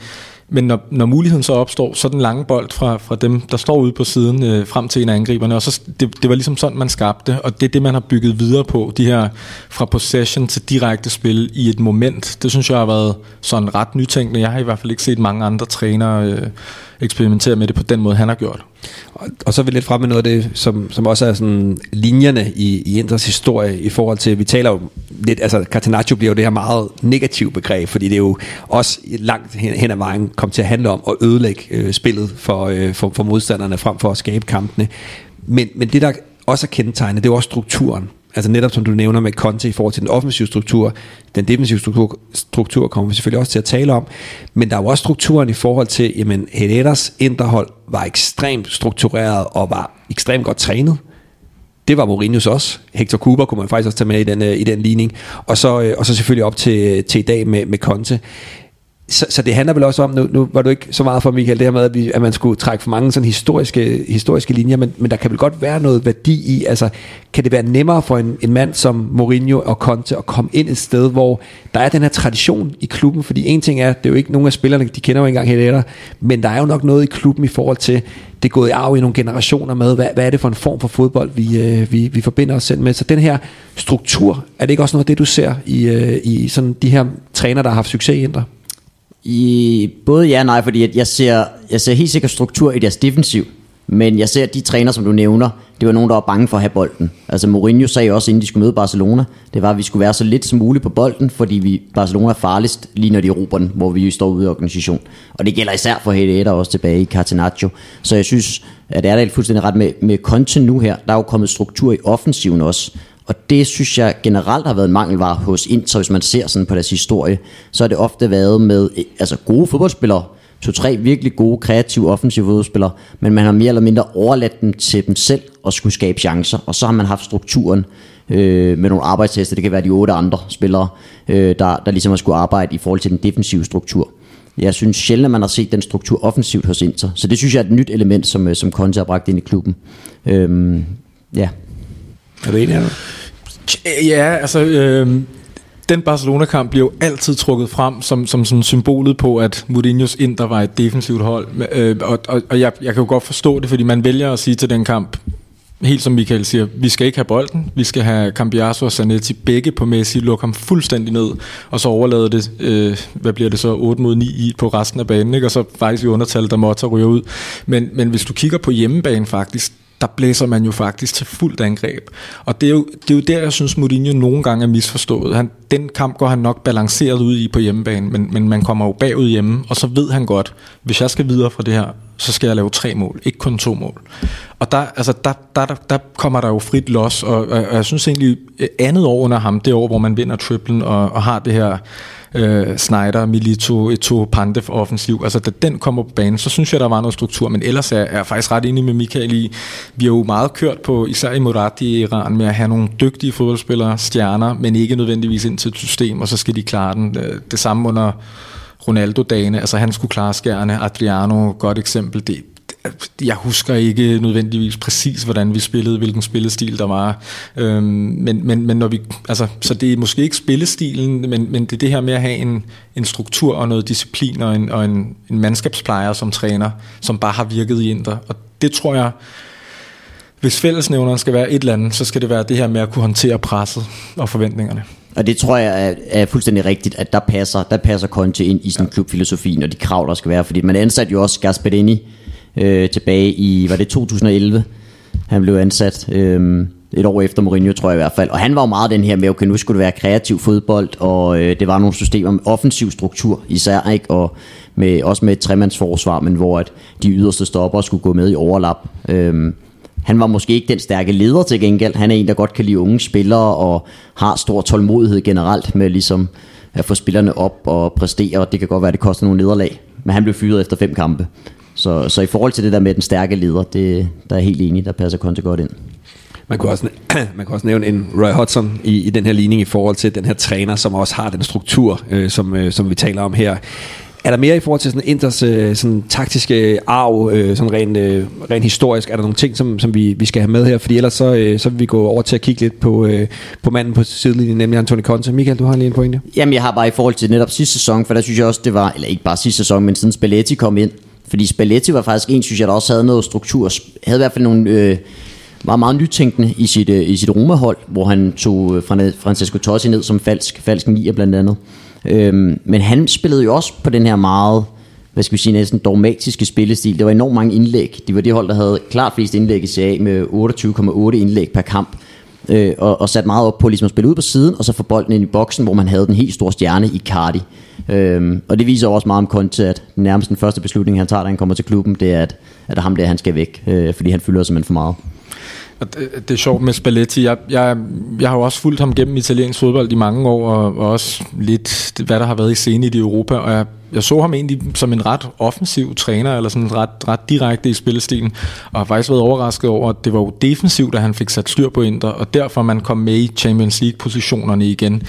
Speaker 3: men når, når muligheden så opstår, så den lange bold fra, fra dem, der står ude på siden, øh, frem til en af angriberne. Og så, det, det var ligesom sådan, man skabte, og det er det, man har bygget videre på. De her fra possession til direkte spil i et moment. Det synes jeg har været sådan ret nytænkende. Jeg har i hvert fald ikke set mange andre trænere øh, eksperimentere med det på den måde, han har gjort.
Speaker 2: Og, og så er vi lidt frem med noget af det, som, som også er sådan linjerne i, i Indres historie i forhold til, vi taler jo lidt, altså Catenaccio bliver jo det her meget negativt begreb, fordi det er jo også langt hen, hen ad vejen kom til at handle om at ødelægge øh, spillet for, øh, for, for modstanderne frem for at skabe kampene. Men, men det der også er kendetegnet, det er også strukturen. Altså netop som du nævner med Conte i forhold til den offensive struktur, den defensive struktur, struktur kommer vi selvfølgelig også til at tale om, men der er jo også strukturen i forhold til, jamen Herreras interhold var ekstremt struktureret og var ekstremt godt trænet. Det var Mourinho's også. Hector Cooper kunne man faktisk også tage med i den, øh, i den ligning. Og så, øh, og så selvfølgelig op til, til i dag med, med Conte så, så det handler vel også om, nu, nu var du ikke så meget for Michael, det her med, at, vi, at man skulle trække for mange sådan historiske, historiske linjer, men, men der kan vel godt være noget værdi i, altså kan det være nemmere for en, en mand som Mourinho og Conte at komme ind et sted, hvor der er den her tradition i klubben, fordi en ting er, det er jo ikke nogen af spillerne, de kender jo ikke engang helt men der er jo nok noget i klubben i forhold til, det er gået i arv i nogle generationer med, hvad, hvad er det for en form for fodbold, vi, øh, vi, vi forbinder os selv med. Så den her struktur, er det ikke også noget af det, du ser i, øh, i sådan de her træner, der har haft succes i Indre?
Speaker 4: I, både ja og nej, fordi jeg ser, jeg ser helt sikkert struktur i deres defensiv. Men jeg ser, at de træner, som du nævner, det var nogen, der var bange for at have bolden. Altså Mourinho sagde også, inden de skulle møde Barcelona, det var, at vi skulle være så lidt som muligt på bolden, fordi vi, Barcelona er farligst lige når de råber den, hvor vi står ude i organisation. Og det gælder især for Hedder også tilbage i Catenaccio. Så jeg synes, at det er da fuldstændig ret med, med Conte nu her. Der er jo kommet struktur i offensiven også. Og det synes jeg generelt har været en mangelvare hos Inter, hvis man ser sådan på deres historie. Så har det ofte været med altså gode fodboldspillere, to-tre virkelig gode, kreative, offensive fodboldspillere, men man har mere eller mindre overladt dem til dem selv og skulle skabe chancer, og så har man haft strukturen øh, med nogle arbejdstester, det kan være de otte andre spillere, øh, der, der ligesom har skulle arbejde i forhold til den defensive struktur. Jeg synes sjældent, at man har set den struktur offensivt hos Inter, så det synes jeg er et nyt element, som, øh, som Conte har bragt ind i klubben. Øh, ja.
Speaker 2: Er du enig,
Speaker 3: Ja, altså... Øh, den Barcelona-kamp bliver jo altid trukket frem som, som sådan symbolet på, at Mourinho's Inter var et defensivt hold. Øh, og og, og jeg, jeg kan jo godt forstå det, fordi man vælger at sige til den kamp, helt som Michael siger, vi skal ikke have bolden, vi skal have Cambiasso og Zanetti begge på Messi, lukke ham fuldstændig ned, og så overlade det, øh, hvad bliver det så, 8 mod 9 i på resten af banen, ikke? og så faktisk i undertal, der måtte ryger ud. Men, men hvis du kigger på hjemmebane faktisk, der blæser man jo faktisk til fuldt angreb. Og det er jo, det er jo der, jeg synes, Mourinho nogle gange er misforstået. Han, den kamp går han nok balanceret ud i på hjemmebane, men, men man kommer jo bagud hjemme, og så ved han godt, hvis jeg skal videre fra det her, så skal jeg lave tre mål, ikke kun to mål. Og der, altså, der, der, der, der kommer der jo frit los, og, og, og jeg synes egentlig, andet år under ham, det år, hvor man vinder triplen og, og har det her øh, Snyder, Milito, Eto, Pandev offensiv. Altså da den kommer på banen, så synes jeg, der var noget struktur, men ellers er, er jeg faktisk ret enig med Michael i, vi har jo meget kørt på, især i Moratti i Iran, med at have nogle dygtige fodboldspillere, stjerner, men ikke nødvendigvis ind til et system, og så skal de klare den. Øh, det samme under Ronaldo-dagene, altså han skulle klare skærne, Adriano, godt eksempel, det, jeg husker ikke nødvendigvis præcis, hvordan vi spillede, hvilken spillestil der var. Øhm, men, men, men når vi, altså, så det er måske ikke spillestilen, men, men det er det her med at have en, en struktur og noget disciplin og en, og en, en mandskabsplejer som træner, som bare har virket i Inter. Og det tror jeg, hvis fællesnævneren skal være et eller andet, så skal det være det her med at kunne håndtere presset og forventningerne.
Speaker 4: Og det tror jeg er, er fuldstændig rigtigt, at der passer, der passer Conte ind i ja. klubfilosofi, og de krav, der skal være. Fordi man ansatte jo også Gasperini øh, tilbage i, var det 2011? Han blev ansat øh, et år efter Mourinho, tror jeg i hvert fald. Og han var jo meget den her med, okay, nu skulle det være kreativ fodbold, og øh, det var nogle systemer med offensiv struktur især, ikke? Og med, også med et tremandsforsvar, men hvor at de yderste stopper skulle gå med i overlap. Øh, han var måske ikke den stærke leder til gengæld. Han er en, der godt kan lide unge spillere og har stor tålmodighed generelt med ligesom at få spillerne op og præstere. Og det kan godt være, at det koster nogle nederlag. Men han blev fyret efter fem kampe. Så, så i forhold til det der med den stærke leder, det, der er helt enig, der passer Conte godt ind.
Speaker 2: Man kunne, også, (clears throat) man kunne også nævne en Roy Hodgson i, i den her ligning i forhold til den her træner, som også har den struktur, øh, som, øh, som vi taler om her. Er der mere i forhold til sådan Inters øh, sådan taktiske arv, øh, sådan rent, øh, rent historisk? Er der nogle ting, som, som vi, vi skal have med her? Fordi ellers så, øh, så vil vi gå over til at kigge lidt på, øh, på manden på sidelinjen, nemlig Antoni Conte. Michael, du har lige en pointe.
Speaker 4: Jamen, jeg har bare i forhold til netop sidste sæson, for der synes jeg også, det var, eller ikke bare sidste sæson, men siden Spalletti kom ind. Fordi Spalletti var faktisk en, synes jeg, der også havde noget struktur, havde i hvert fald nogle... Øh, var meget nytænkende i sit, øh, i sit Roma-hold, hvor han tog øh, Francesco Tosi ned som falsk, falsk nier blandt andet. Øhm, men han spillede jo også på den her meget, hvad skal vi sige, næsten dogmatiske spillestil. Det var enormt mange indlæg. Det var det hold, der havde klart flest indlæg i CA med 28,8 indlæg per kamp. Øh, og, og sat meget op på ligesom at spille ud på siden, og så få bolden ind i boksen, hvor man havde den helt store stjerne i Cardi. Øhm, og det viser også meget om Conte, at nærmest den første beslutning, han tager, da han kommer til klubben, det er, at, at ham der, han skal væk, øh, fordi han fylder simpelthen for meget.
Speaker 3: Det, det er sjovt med Spalletti. Jeg, jeg, jeg har jo også fulgt ham gennem italiensk fodbold i mange år, og, og også lidt, hvad der har været i scene i Europa, og jeg, jeg så ham egentlig som en ret offensiv træner, eller sådan ret, ret direkte i spillestilen, og har faktisk været overrasket over, at det var jo defensivt, at han fik sat styr på Inter, og derfor man kom med i Champions League-positionerne igen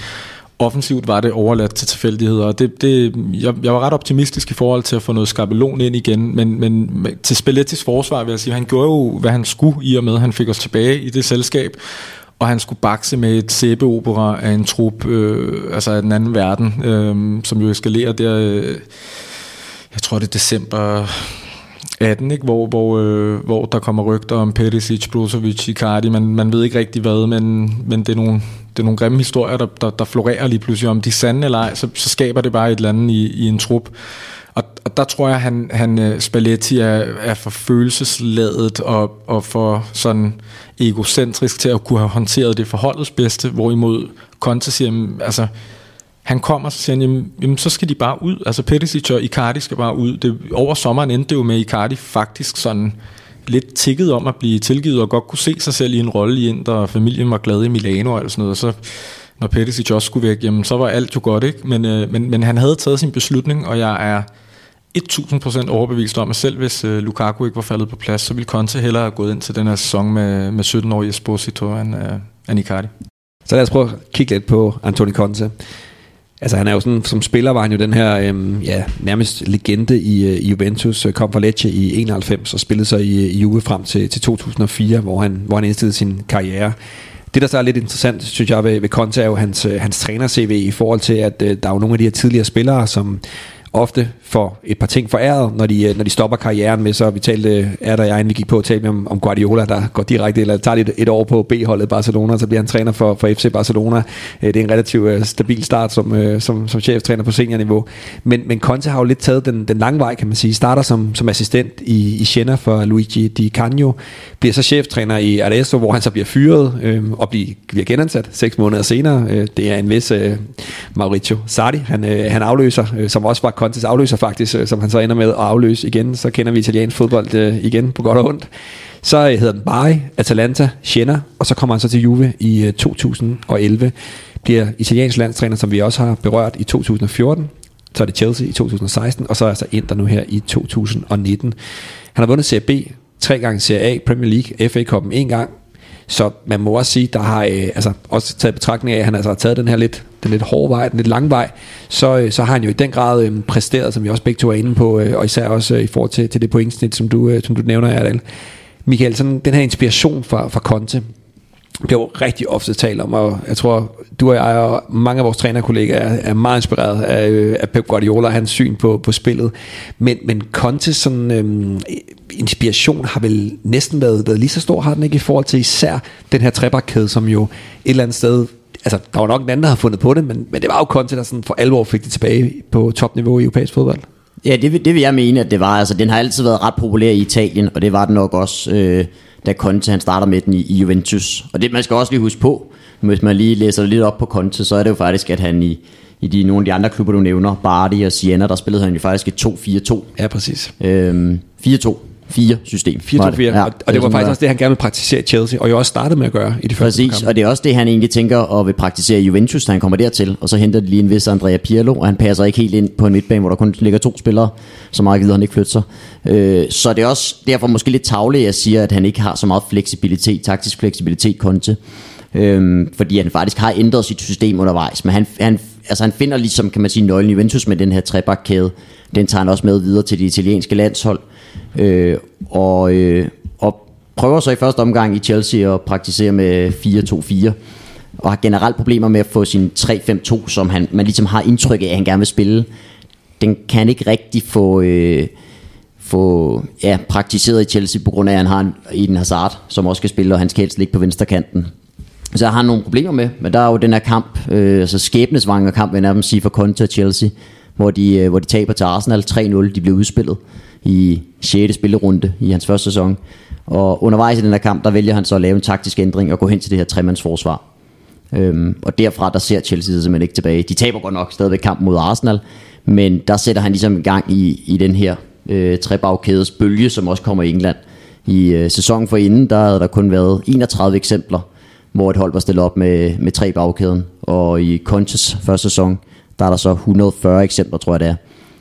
Speaker 3: offensivt var det overladt til tilfældigheder, det, det, jeg, jeg var ret optimistisk i forhold til at få noget skabelon ind igen, men, men til Spallettis forsvar vil jeg sige, han gjorde jo, hvad han skulle i og med, han fik os tilbage i det selskab, og han skulle bakse med et sæbeopera af en trup, øh, altså af den anden verden, øh, som jo eskalerer der, øh, jeg tror det er december 18, ikke? Hvor, hvor, øh, hvor der kommer rygter om Perisic, Brozovic, Icardi. Man, man ved ikke rigtig hvad, men, men det, er nogle, det er nogle grimme historier, der, der, der florerer lige pludselig. Om de er sande eller ej, så, så skaber det bare et eller andet i, i en trup. Og, og der tror jeg, han, han øh, Spalletti er, er for følelsesladet og, og for sådan egocentrisk til at kunne have håndteret det forholdets bedste, hvorimod Conte siger, altså, han kommer, så siger han, jamen, jamen, så skal de bare ud. Altså Perisic og Icardi skal bare ud. Det, over sommeren endte det jo med Icardi faktisk sådan lidt tikket om at blive tilgivet og godt kunne se sig selv i en rolle i Inter, og familien var glad i Milano og sådan noget. Og så når Perisic også skulle væk, jamen, så var alt jo godt, ikke? Men, øh, men, men han havde taget sin beslutning, og jeg er 1000% overbevist om, at selv hvis øh, Lukaku ikke var faldet på plads, så ville Conte hellere have gået ind til den her sæson med, med 17-årige Esposito end, øh, end Icardi.
Speaker 2: Så lad os prøve at kigge lidt på Antoni Conte. Altså han er jo sådan, som spiller var han jo den her, øhm, ja, nærmest legende i, øh, i Juventus, øh, kom fra Lecce i 91 og spillede sig i, øh, i Juve frem til, til 2004, hvor han, hvor han indstillede sin karriere. Det, der så er lidt interessant, synes jeg, ved, ved Conte, er jo hans, øh, hans træner-CV i forhold til, at øh, der er jo nogle af de her tidligere spillere, som ofte får et par ting foræret, når de, øh, når de stopper karrieren med, så vi talte, øh, er der jeg, inden vi gik på at tale om, om Guardiola, der går direkte, eller tager et, et år på B-holdet Barcelona, så bliver han træner for, for FC Barcelona. Øh, det er en relativt stabil start som, som, som cheftræner på seniorniveau. Men, men Conte har jo lidt taget den, den lange vej, kan man sige. Starter som, som assistent i, i Siena for Luigi Di Canio, bliver så cheftræner i Arezzo, hvor han så bliver fyret øh, og bliver, bliver genansat seks måneder senere. Det er en vis øh, Mauricio Sardi, han, øh, han afløser, øh, som også var Contes afløser faktisk, øh, som han så ender med at afløse igen. Så kender vi italiensk fodbold øh, igen på godt og ondt. Så øh, hedder den Bari, Atalanta, Siena, og så kommer han så til Juve i øh, 2011. Bliver italiensk landstræner, som vi også har berørt i 2014. Så er det Chelsea i 2016, og så er altså Inter nu her i 2019. Han har vundet Serie B, tre gange Serie A, Premier League, FA Cup'en en gang, så man må også sige, der har øh, altså, også taget betragtning af, at han altså har taget den her lidt, den lidt hårde vej, den lidt lange vej, så, øh, så har han jo i den grad øh, præsteret, som vi også begge to er inde på, øh, og især også øh, i forhold til, til det pointsnit, som du, øh, som du nævner, Erdal. Michael, sådan den her inspiration fra, fra Conte, bliver jo rigtig ofte talt om, og jeg tror, du og jeg og mange af vores trænerkollegaer er, er meget inspireret af, øh, af Pep Guardiola og hans syn på, på spillet. Men, men Contes sådan, øhm, inspiration har vel næsten været, været lige så stor, har den ikke, i forhold til især den her trebakkæde, som jo et eller andet sted altså, der var nok en anden, der har fundet på det, men, men det var jo Conte, der sådan for alvor fik det tilbage på topniveau i europæisk fodbold.
Speaker 4: Ja, det, vil, det vil jeg mene, at det var. Altså, den har altid været ret populær i Italien, og det var den nok også, øh, da Conte han starter med den i, i Juventus. Og det man skal også lige huske på, hvis man lige læser lidt op på Conte, så er det jo faktisk, at han i, i de, nogle af de andre klubber, du nævner, Bardi og Siena, der spillede han jo faktisk et 2-4-2.
Speaker 2: Ja, præcis.
Speaker 4: Øhm, 4-2. 4 system.
Speaker 2: 4-2-4, ja, og, og det var faktisk også det, han gerne ville praktisere i Chelsea, og jo også startede med at gøre i de første
Speaker 4: Præcis, og det er også det, han egentlig tænker at vil praktisere i Juventus, da han kommer dertil, og så henter de lige en vis Andrea Pirlo, og han passer ikke helt ind på en midtbane, hvor der kun ligger to spillere, så meget gider han ikke flytte sig. Øh, så det er også derfor måske lidt tavligt, at jeg siger, at han ikke har så meget fleksibilitet, taktisk fleksibilitet, Conte. Øhm, fordi han faktisk har ændret sit system undervejs, men han, han, altså han finder ligesom, kan man sige, nøglen i Juventus med den her trebakkæde. Den tager han også med videre til det italienske landshold. Øh, og, øh, og prøver så i første omgang i Chelsea at praktisere med 4-2-4 og har generelt problemer med at få sin 3-5-2, som han, man ligesom har indtryk af, at han gerne vil spille. Den kan han ikke rigtig få, øh, få ja, praktiseret i Chelsea, på grund af, at han har en Eden Hazard, som også skal spille, og han skal helst ligge på venstre kanten. Så har han nogle problemer med, men der er jo den her kamp, øh, altså skæbnesvanger kamp, vil jeg nærmest sige, for Conte og Chelsea, hvor de, øh, hvor de taber til Arsenal 3-0, de blev udspillet i 6. spillerunde i hans første sæson. Og undervejs i den her kamp, der vælger han så at lave en taktisk ændring og gå hen til det her tremandsforsvar. Øhm, og derfra, der ser Chelsea sig simpelthen ikke tilbage. De taber godt nok stadigvæk kampen mod Arsenal, men der sætter han ligesom i gang i, i den her øh, trebagkædes bølge, som også kommer i England. I øh, sæsonen for inden, der havde der kun været 31 eksempler, hvor et hold var stillet op med, med tre bagkæden. Og i Contes første sæson, der er der så 140 eksempler, tror jeg det er,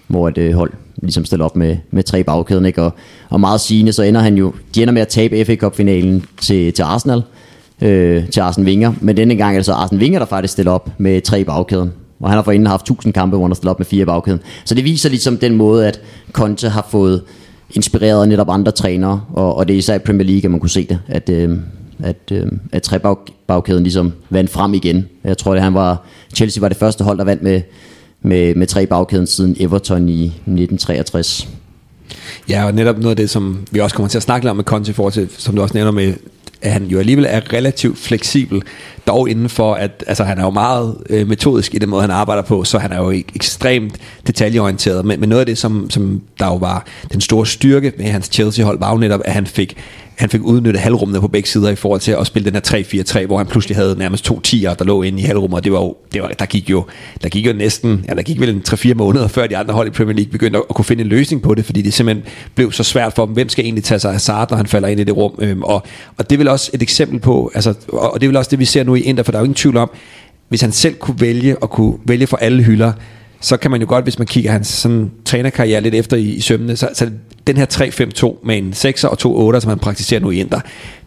Speaker 4: hvor et øh, hold ligesom stiller op med, med tre bagkæden. Ikke? Og, og meget sigende, så ender han jo, de ender med at tabe FA Cup-finalen til, til Arsenal, øh, til Arsene Wenger. Men denne gang er det så Arsene Wenger, der faktisk stiller op med tre bagkæden. Og han har forinden haft 1000 kampe, hvor han har stillet op med fire bagkæden. Så det viser ligesom den måde, at Conte har fået inspireret netop andre trænere, og, og det er især i Premier League, at man kunne se det, at, øh, at, øh, at trebagkæden ligesom vandt frem igen. Jeg tror, det han var, Chelsea var det første hold, der vandt med, med, med tre bagkæden siden Everton i 1963.
Speaker 2: Ja, og netop noget af det, som vi også kommer til at snakke lidt om med Conte i forhold til, som du også nævner med, at han jo alligevel er relativt fleksibel, dog inden for, at altså, han er jo meget øh, metodisk i den måde, han arbejder på, så han er jo ekstremt detaljeorienteret. Men, men noget af det, som, som der jo var den store styrke med hans Chelsea-hold, var jo netop, at han fik han fik udnyttet halvrummene på begge sider i forhold til at spille den her 3-4-3, hvor han pludselig havde nærmest to tiger, der lå inde i halvrummet, og det var jo, det var, der gik jo, der gik jo næsten, ja, der gik vel en 3-4 måneder, før de andre hold i Premier League begyndte at, at kunne finde en løsning på det, fordi det simpelthen blev så svært for dem, hvem skal egentlig tage sig af Hazard, når han falder ind i det rum, øhm, og, og det er vel også et eksempel på, altså, og det er vel også det, vi ser nu i Inter, for der er jo ingen tvivl om, hvis han selv kunne vælge og kunne vælge for alle hylder, så kan man jo godt, hvis man kigger hans sådan, trænerkarriere lidt efter i, i sømmene, så, så den her 3-5-2 med en 6'er og to 8'er, som han praktiserer nu i Inter,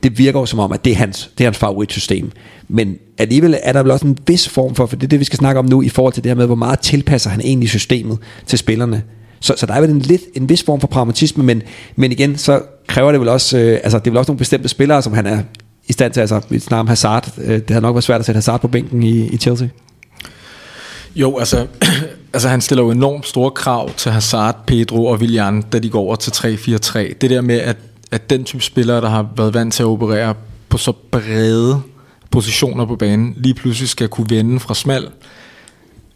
Speaker 2: det virker jo som om, at det er hans, det er hans favoritsystem. Men alligevel er der vel også en vis form for, for det er det, vi skal snakke om nu, i forhold til det her med, hvor meget tilpasser han egentlig systemet til spillerne. Så, så der er vel en, lidt, en vis form for pragmatisme, men, men igen, så kræver det vel også, øh, altså det er vel også nogle bestemte spillere, som han er i stand til, altså vi snakker om Hazard, øh, det havde nok været svært at sætte Hazard på bænken i, i Chelsea.
Speaker 3: Jo, altså, (clears throat) altså han stiller jo enormt store krav til Hazard, Pedro og Willian, da de går over til 3-4-3. Det der med, at, at den type spillere, der har været vant til at operere på så brede positioner på banen, lige pludselig skal kunne vende fra smal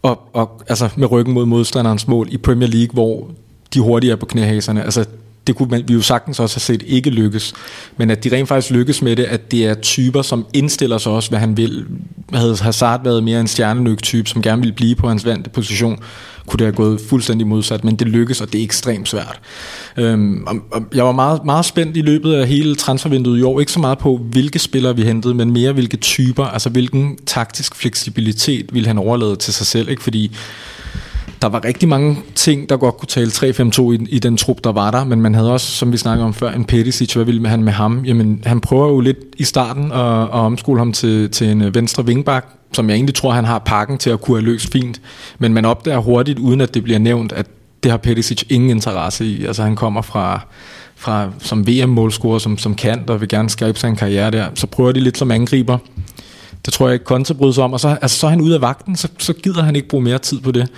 Speaker 3: og, og altså med ryggen mod modstanderens mål i Premier League, hvor de hurtigt er på knæhaserne. Altså det kunne man, vi jo sagtens også have set ikke lykkes. Men at de rent faktisk lykkes med det, at det er typer, som indstiller sig også, hvad han vil. Havde Hazard været mere en stjernelyk type, som gerne ville blive på hans vante position, kunne det have gået fuldstændig modsat, men det lykkes, og det er ekstremt svært. Øhm, og, og jeg var meget, meget spændt i løbet af hele transfervinduet i år, ikke så meget på, hvilke spillere vi hentede, men mere hvilke typer, altså hvilken taktisk fleksibilitet ville han overlade til sig selv, ikke? fordi der var rigtig mange ting, der godt kunne tale 3-5-2 i, i den trup, der var der, men man havde også, som vi snakkede om før, en Peticic, hvad ville han med ham? Jamen, han prøver jo lidt i starten at, at omskole ham til, til en øh, venstre vingbak, som jeg egentlig tror, han har pakken til at kunne have løst fint, men man opdager hurtigt, uden at det bliver nævnt, at det har Peticic ingen interesse i. Altså han kommer fra, fra som VM-målscorer, som, som kant, og vil gerne skabe sig en karriere der. Så prøver de lidt som angriber. Det tror jeg ikke Conte bryder sig om. Og så, altså, så er han ude af vagten, så, så gider han ikke bruge mere tid på det.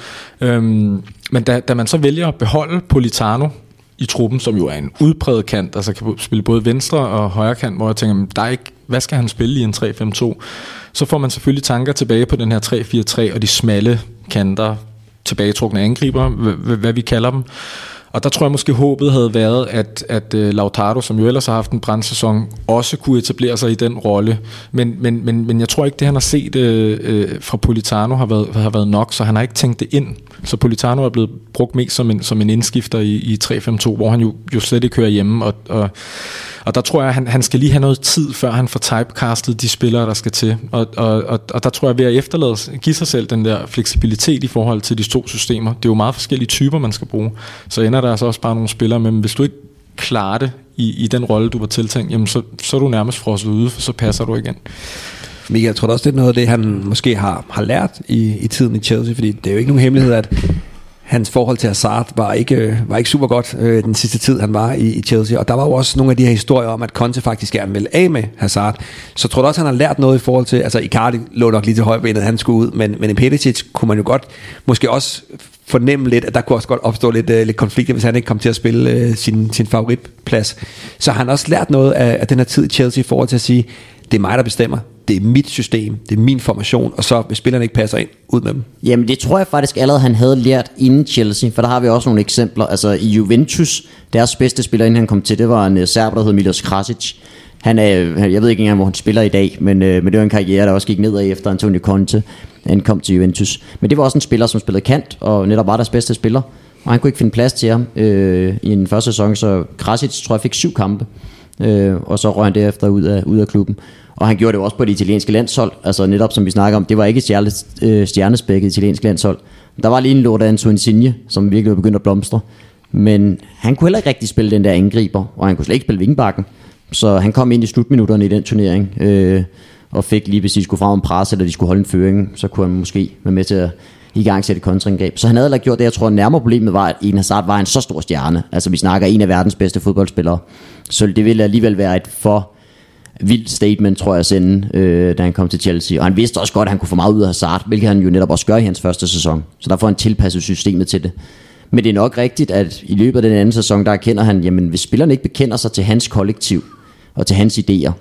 Speaker 3: Øhm, men da, da man så vælger at beholde Politano i truppen, som jo er en udpræget kant, altså kan spille både venstre og højre kant, hvor jeg tænker, der er ikke, hvad skal han spille i en 3-5-2? Så får man selvfølgelig tanker tilbage på den her 3-4-3 og de smalle kanter, tilbagetrukne angriber, hvad vi kalder dem. Og der tror jeg måske håbet havde været, at, at uh, Lautaro, som jo ellers har haft en brandsæson, også kunne etablere sig i den rolle. Men, men, men, men jeg tror ikke, det han har set uh, uh, fra Politano har været, har været nok, så han har ikke tænkt det ind. Så Politano er blevet brugt mest som en, som en indskifter i, i 3-5-2, hvor han jo, jo slet ikke hører hjemme. Og, og, og der tror jeg, at han, han skal lige have noget tid, før han får typecastet de spillere, der skal til. Og, og, og, og der tror jeg, ved at efterlade, give sig selv den der fleksibilitet i forhold til de to systemer. Det er jo meget forskellige typer, man skal bruge. Så ender der altså også bare nogle spillere, men hvis du ikke klarer det i, i den rolle, du var tiltænkt, jamen så, så er du nærmest frosset ude, for så passer du igen.
Speaker 2: Michael, jeg tror også, det er noget af det, han måske har, har lært i, i tiden i Chelsea, fordi det er jo ikke nogen hemmelighed, at hans forhold til Hazard var ikke, var ikke super godt øh, den sidste tid, han var i, i Chelsea. Og der var jo også nogle af de her historier om, at Conte faktisk gerne ville af med Hazard. Så tror du også, han har lært noget i forhold til, altså Icardi lå nok lige til højbenet, han skulle ud, men, men i Peticic kunne man jo godt måske også fornemme lidt, at der kunne også godt opstå lidt, uh, lidt konflikter, hvis han ikke kom til at spille uh, sin, sin favoritplads. Så har han også lært noget af, af den her tid i Chelsea i forhold til at sige, det er mig, der bestemmer det er mit system, det er min formation, og så hvis spillerne ikke passer ind, ud med dem.
Speaker 4: Jamen det tror jeg faktisk allerede, han havde lært inden Chelsea, for der har vi også nogle eksempler. Altså i Juventus, deres bedste spiller, inden han kom til, det var en øh, serber, der hed Milos Krasic. Han er, jeg ved ikke engang, hvor han spiller i dag, men, øh, men det var en karriere, der også gik nedad efter Antonio Conte, han kom til Juventus. Men det var også en spiller, som spillede kant, og netop var deres bedste spiller. Og han kunne ikke finde plads til ham øh, i den første sæson, så Krasic tror jeg fik syv kampe, øh, og så røg han derefter ud af, ud af klubben. Og han gjorde det også på det italienske landshold. Altså netop som vi snakker om, det var ikke stjerne, øh, stjernespækket italiensk landshold. Der var lige en lort af Antoine Signe, som virkelig var begyndt at blomstre. Men han kunne heller ikke rigtig spille den der angriber, og han kunne slet ikke spille vingbakken. Så han kom ind i slutminutterne i den turnering, øh, og fik lige, hvis de skulle frem en pres, eller de skulle holde en føring, så kunne han måske være med til at i gang sætte kontraangreb. Så han havde gjort det, jeg tror nærmere problemet var, at Eden Hazard var en så stor stjerne. Altså vi snakker en af verdens bedste fodboldspillere. Så det ville alligevel være et for vildt statement, tror jeg, at sende, øh, da han kom til Chelsea. Og han vidste også godt, at han kunne få meget ud af Hazard, hvilket han jo netop også gør i hans første sæson. Så der får han tilpasset systemet til det. Men det er nok rigtigt, at i løbet af den anden sæson, der erkender han, jamen hvis spillerne ikke bekender sig til hans kollektiv og til hans idéer,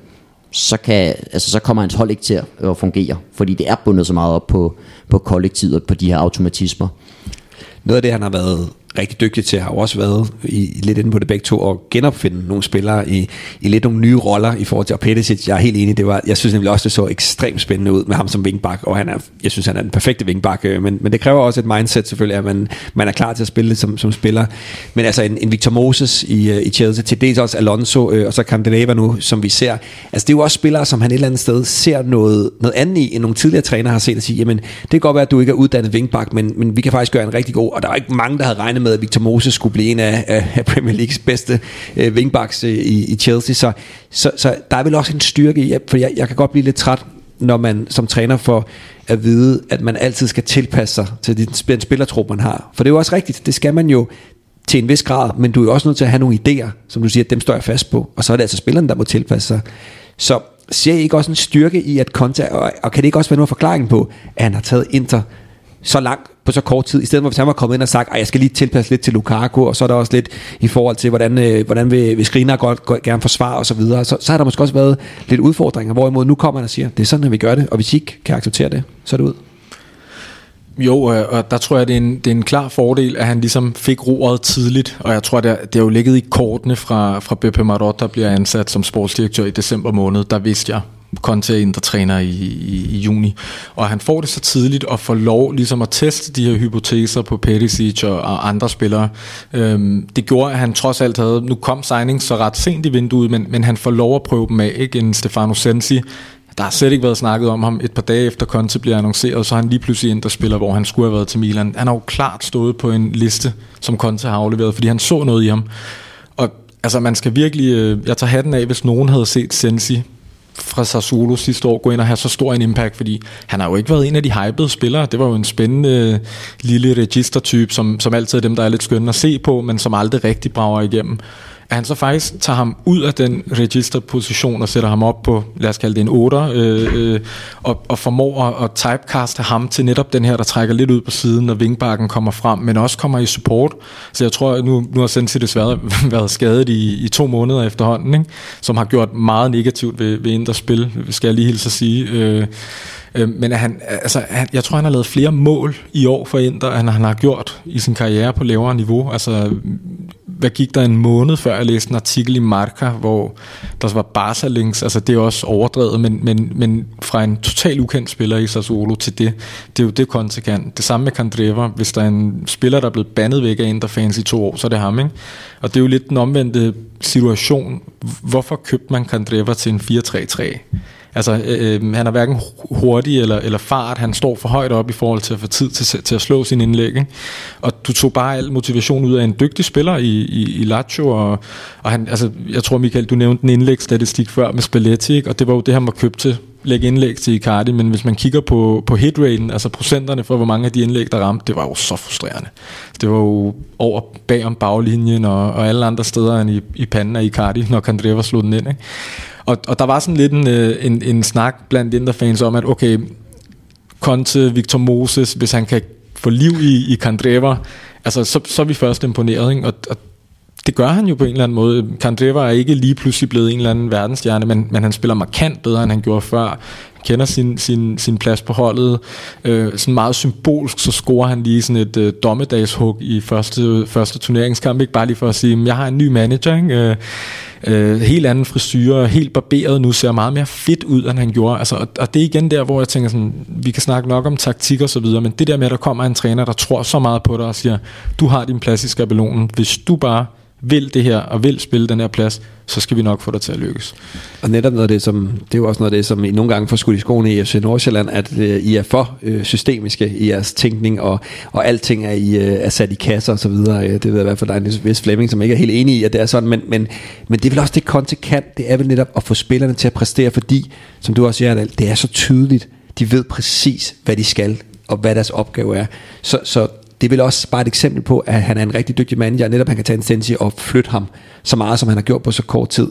Speaker 4: så, kan, altså, så kommer hans hold ikke til at fungere, fordi det er bundet så meget op på, på kollektivet på de her automatismer.
Speaker 2: Noget af det, han har været rigtig dygtig til, har jo også været i, lidt inde på det begge to, at genopfinde nogle spillere i, i lidt nogle nye roller i forhold til Peticic. Jeg er helt enig, det var, jeg synes nemlig også, det så ekstremt spændende ud med ham som vingbak, og han er, jeg synes, han er den perfekte vingbak, øh, men, men det kræver også et mindset selvfølgelig, at man, man er klar til at spille som, som spiller. Men altså en, en Victor Moses i, øh, i Chelsea, til dels også Alonso, øh, og så Candeleva nu, som vi ser. Altså det er jo også spillere, som han et eller andet sted ser noget, noget andet i, end nogle tidligere trænere har set og sige, jamen det kan godt være, at du ikke er uddannet vingbak, men, men vi kan faktisk gøre en rigtig god, og der er ikke mange, der havde regnet med, at Victor Moses skulle blive en af, af Premier Leagues bedste øh, wingbacks øh, i, i Chelsea. Så, så, så der er vel også en styrke i, for jeg, jeg kan godt blive lidt træt, når man som træner får at vide, at man altid skal tilpasse sig til den spillertrup, man har. For det er jo også rigtigt, det skal man jo til en vis grad, men du er jo også nødt til at have nogle idéer, som du siger, at dem står jeg fast på, og så er det altså spillerne, der må tilpasse sig. Så ser I ikke også en styrke i, at Conte, og, og kan det ikke også være noget forklaring på, at han har taget Inter så langt på så kort tid, i stedet for hvis han var kommet ind og sagt, at jeg skal lige tilpasse lidt til Lukaku, og så er der også lidt i forhold til, hvordan, øh, hvordan vil, vil Skriner godt, godt gerne forsvare og så videre, så, så har der måske også været lidt udfordringer, hvorimod nu kommer han og siger, det er sådan, at vi gør det, og hvis I ikke kan acceptere det, så er det ud.
Speaker 3: Jo, og der tror jeg, det er, en, det er en klar fordel, at han ligesom fik roret tidligt, og jeg tror, det er, det er jo ligget i kortene fra, fra Beppe Marot, der bliver ansat som sportsdirektør i december måned, der vidste jeg, Conte er træner i, i, i juni. Og han får det så tidligt og får lov ligesom at teste de her hypoteser på Perisic og, og andre spillere. Øhm, det gjorde, at han trods alt havde, nu kom signing så ret sent i vinduet, men, men han får lov at prøve dem af, ikke? En Stefano Sensi, der har slet ikke været snakket om ham. Et par dage efter Conte bliver annonceret, så er han lige pludselig ind, der spiller, hvor han skulle have været til Milan. Han har jo klart stået på en liste, som Conte har afleveret, fordi han så noget i ham. Og altså, man skal virkelig... Øh, jeg tager hatten af, hvis nogen havde set Sensi fra Sassuolo sidste år gå ind og have så stor en impact, fordi han har jo ikke været en af de hypede spillere. Det var jo en spændende øh, lille registertype, som, som altid er dem, der er lidt skønne at se på, men som aldrig rigtig brager igennem at han så faktisk tager ham ud af den registerposition og sætter ham op på, lad os kalde det en 8, øh, øh, og, og formår at, at typecaste ham til netop den her, der trækker lidt ud på siden, når vingbakken kommer frem, men også kommer i support. Så jeg tror, nu, nu har Sensi desværre (laughs) været skadet i, i to måneder efterhånden, ikke? som har gjort meget negativt ved, ved indre spil, skal jeg lige hilse at sige. Øh, Øh, men han, altså, han, jeg tror, han har lavet flere mål i år for Inter, end han har gjort i sin karriere på lavere niveau. Altså, hvad gik der en måned før jeg læste en artikel i Marca, hvor der var Barca links, altså det er også overdrevet, men, men, men fra en total ukendt spiller i Sassuolo til det, det er jo det Conte kan. Det samme med Candreva, hvis der er en spiller, der er blevet bandet væk af Inter-fans i to år, så er det ham, ikke? Og det er jo lidt den omvendte situation. Hvorfor købte man Candreva til en 4-3-3? Altså, øh, øh, han er hverken hurtig eller, eller fart. Han står for højt op i forhold til at få tid til, til at slå sin indlæg. Ikke? Og du tog bare al motivation ud af en dygtig spiller i, i, i Lazio. Og, og han, altså, jeg tror, Michael, du nævnte en indlægsstatistik før med Spalletti, ikke? og det var jo det, han var købt til lægge indlæg til Icardi, men hvis man kigger på, på hitraten, altså procenterne for, hvor mange af de indlæg, der ramte, det var jo så frustrerende. Det var jo over bag om baglinjen og, og alle andre steder end i, i panden af Icardi, når Candreva slog den ind. Ikke? Og, og der var sådan lidt en, øh, en, en snak blandt Inter-fans om, at okay, Conte, Victor Moses, hvis han kan få liv i, i Kandreva, altså, så, så er vi først imponeret. Ikke? Og, og det gør han jo på en eller anden måde. Kandreva er ikke lige pludselig blevet en eller anden verdensstjerne, men, men han spiller markant bedre, end han gjorde før kender sin, sin, sin plads på holdet. Øh, sådan meget symbolsk, så scorer han lige sådan et øh, dommedagshug i første, første turneringskamp. Ikke bare lige for at sige, jeg har en ny manager. Ikke? Øh, øh, helt anden frisyr, helt barberet nu, ser meget mere fedt ud, end han gjorde. Altså, og, og det er igen der, hvor jeg tænker sådan, vi kan snakke nok om taktik og så videre, men det der med, at der kommer en træner, der tror så meget på dig og siger, du har din plads i skabelonen. Hvis du bare vil det her og vil spille den her plads, så skal vi nok få dig til at lykkes.
Speaker 2: Og netop noget af det, som, det er jo også noget af det, som I nogle gange får skudt i skoene i FC Nordsjælland, at øh, I er for øh, systemiske i jeres tænkning, og, og alting er, I, øh, er sat i kasser og så videre. Det ved jeg i hvert fald, der er en vis Flemming, som ikke er helt enig i, at det er sådan, men, men, men det er vel også det, Conte kan, det er vel netop at få spillerne til at præstere, fordi, som du også siger, det er så tydeligt, de ved præcis, hvad de skal, og hvad deres opgave er. Så, så det er vel også bare et eksempel på, at han er en rigtig dygtig manager, netop han kan tage en Sensi og flytte ham så meget, som han har gjort på så kort tid.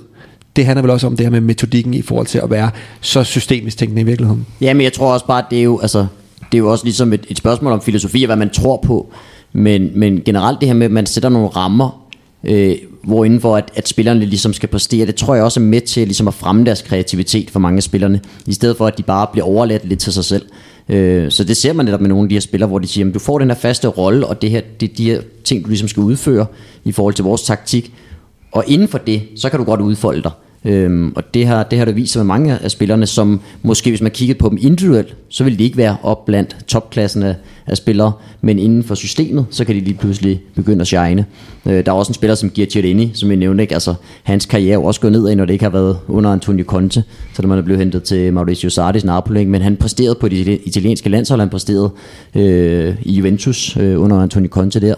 Speaker 2: Det handler vel også om det her med metodikken i forhold til at være så systemisk tænkende i virkeligheden.
Speaker 4: Ja, men jeg tror også bare, at det er jo, altså, det er jo også ligesom et, et spørgsmål om filosofi og hvad man tror på. Men, men generelt det her med, at man sætter nogle rammer, øh, hvor indenfor at, at spillerne ligesom skal præstere, det tror jeg også er med til ligesom at fremme deres kreativitet for mange af spillerne, i stedet for at de bare bliver overladt lidt til sig selv. Øh, så det ser man netop med nogle af de her spillere, hvor de siger, at du får den her faste rolle, og det her, det er de her ting, du ligesom skal udføre i forhold til vores taktik. Og inden for det, så kan du godt udfolde dig. Øhm, og det har, det har der vist sig med mange af spillerne, som måske hvis man kiggede på dem individuelt, så ville de ikke være op blandt topklassen af, af spillere, men inden for systemet, så kan de lige pludselig begynde at shine. Øh, der er også en spiller som Giaccherini, som jeg nævnte, ikke? Altså, hans karriere er også gået nedad, når det ikke har været under Antonio Conte, så da man er blevet hentet til Mauricio Sardi's Napoli, men han præsterede på det italienske landshold, han præsterede øh, i Juventus øh, under Antonio Conte der.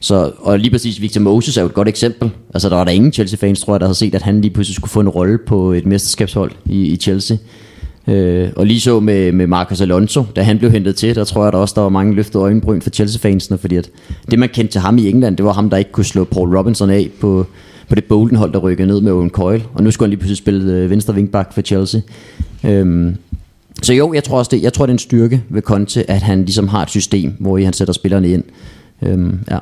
Speaker 4: Så, og lige præcis Victor Moses er jo et godt eksempel. Altså der var der ingen Chelsea-fans, tror jeg, der havde set, at han lige pludselig skulle få en rolle på et mesterskabshold i, i Chelsea. Øh, og lige så med, med Marcos Alonso, da han blev hentet til, der tror jeg der også, der var mange løftede øjenbryn for Chelsea-fansene, fordi at det man kendte til ham i England, det var ham, der ikke kunne slå Paul Robinson af på, på det Bolden-hold, der rykkede ned med Owen Coyle. Og nu skulle han lige pludselig spille øh, venstre wingback for Chelsea. Øhm, så jo, jeg tror også det, jeg tror det er en styrke ved Conte, at han ligesom har et system, hvor i han sætter spillerne ind. Øhm, ja.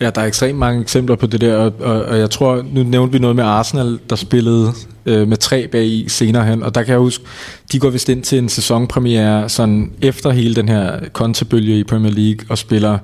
Speaker 3: Ja, der er ekstremt mange eksempler på det der, og, og, og jeg tror, nu nævnte vi noget med Arsenal, der spillede øh, med tre bag i senere hen, og der kan jeg huske, de går vist ind til en sæsonpremiere sådan efter hele den her kontebølge i Premier League, og spiller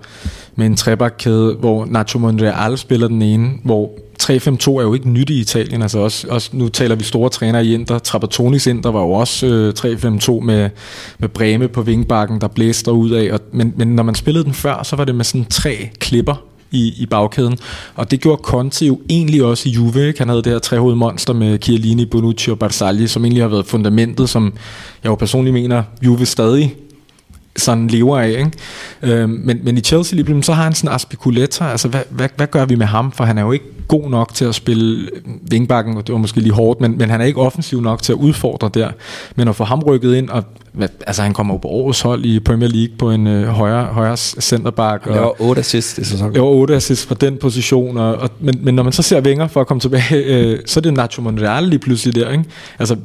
Speaker 3: med en trebakkæde, hvor Nacho Monreal spiller den ene, hvor 3-5-2 er jo ikke nyt i Italien, altså også, også nu taler vi store trænere i Inter, Trapattoni's Inter var jo også øh, 3-5-2 med, med Breme på vingbakken, der blæste ud af, og, men, men når man spillede den før, så var det med sådan tre klipper, i, i bagkæden. Og det gjorde Conte jo egentlig også i Juve. Ikke? Han havde det her trehovedet monster med Chiellini, Bonucci og Barzagli, som egentlig har været fundamentet, som jeg jo personligt mener, Juve stadig sådan lever af. Ikke? Øh, men, men i Chelsea lige så har han sådan Aspiculeta, altså hvad, hvad, hvad gør vi med ham? For han er jo ikke god nok til at spille vingbakken, og det var måske lige hårdt, men, men han er ikke offensiv nok til at udfordre der. Men at få ham rykket ind, og altså han kommer jo på årets hold i Premier League på en øh, højre, højre centerback.
Speaker 2: Og, det var 8 assists i sæsonen.
Speaker 3: Det var 8 assists fra den position, og, og, men, men når man så ser Wenger for at komme tilbage, øh, så er det Nacho Monreal lige pludselig der. Ikke? Altså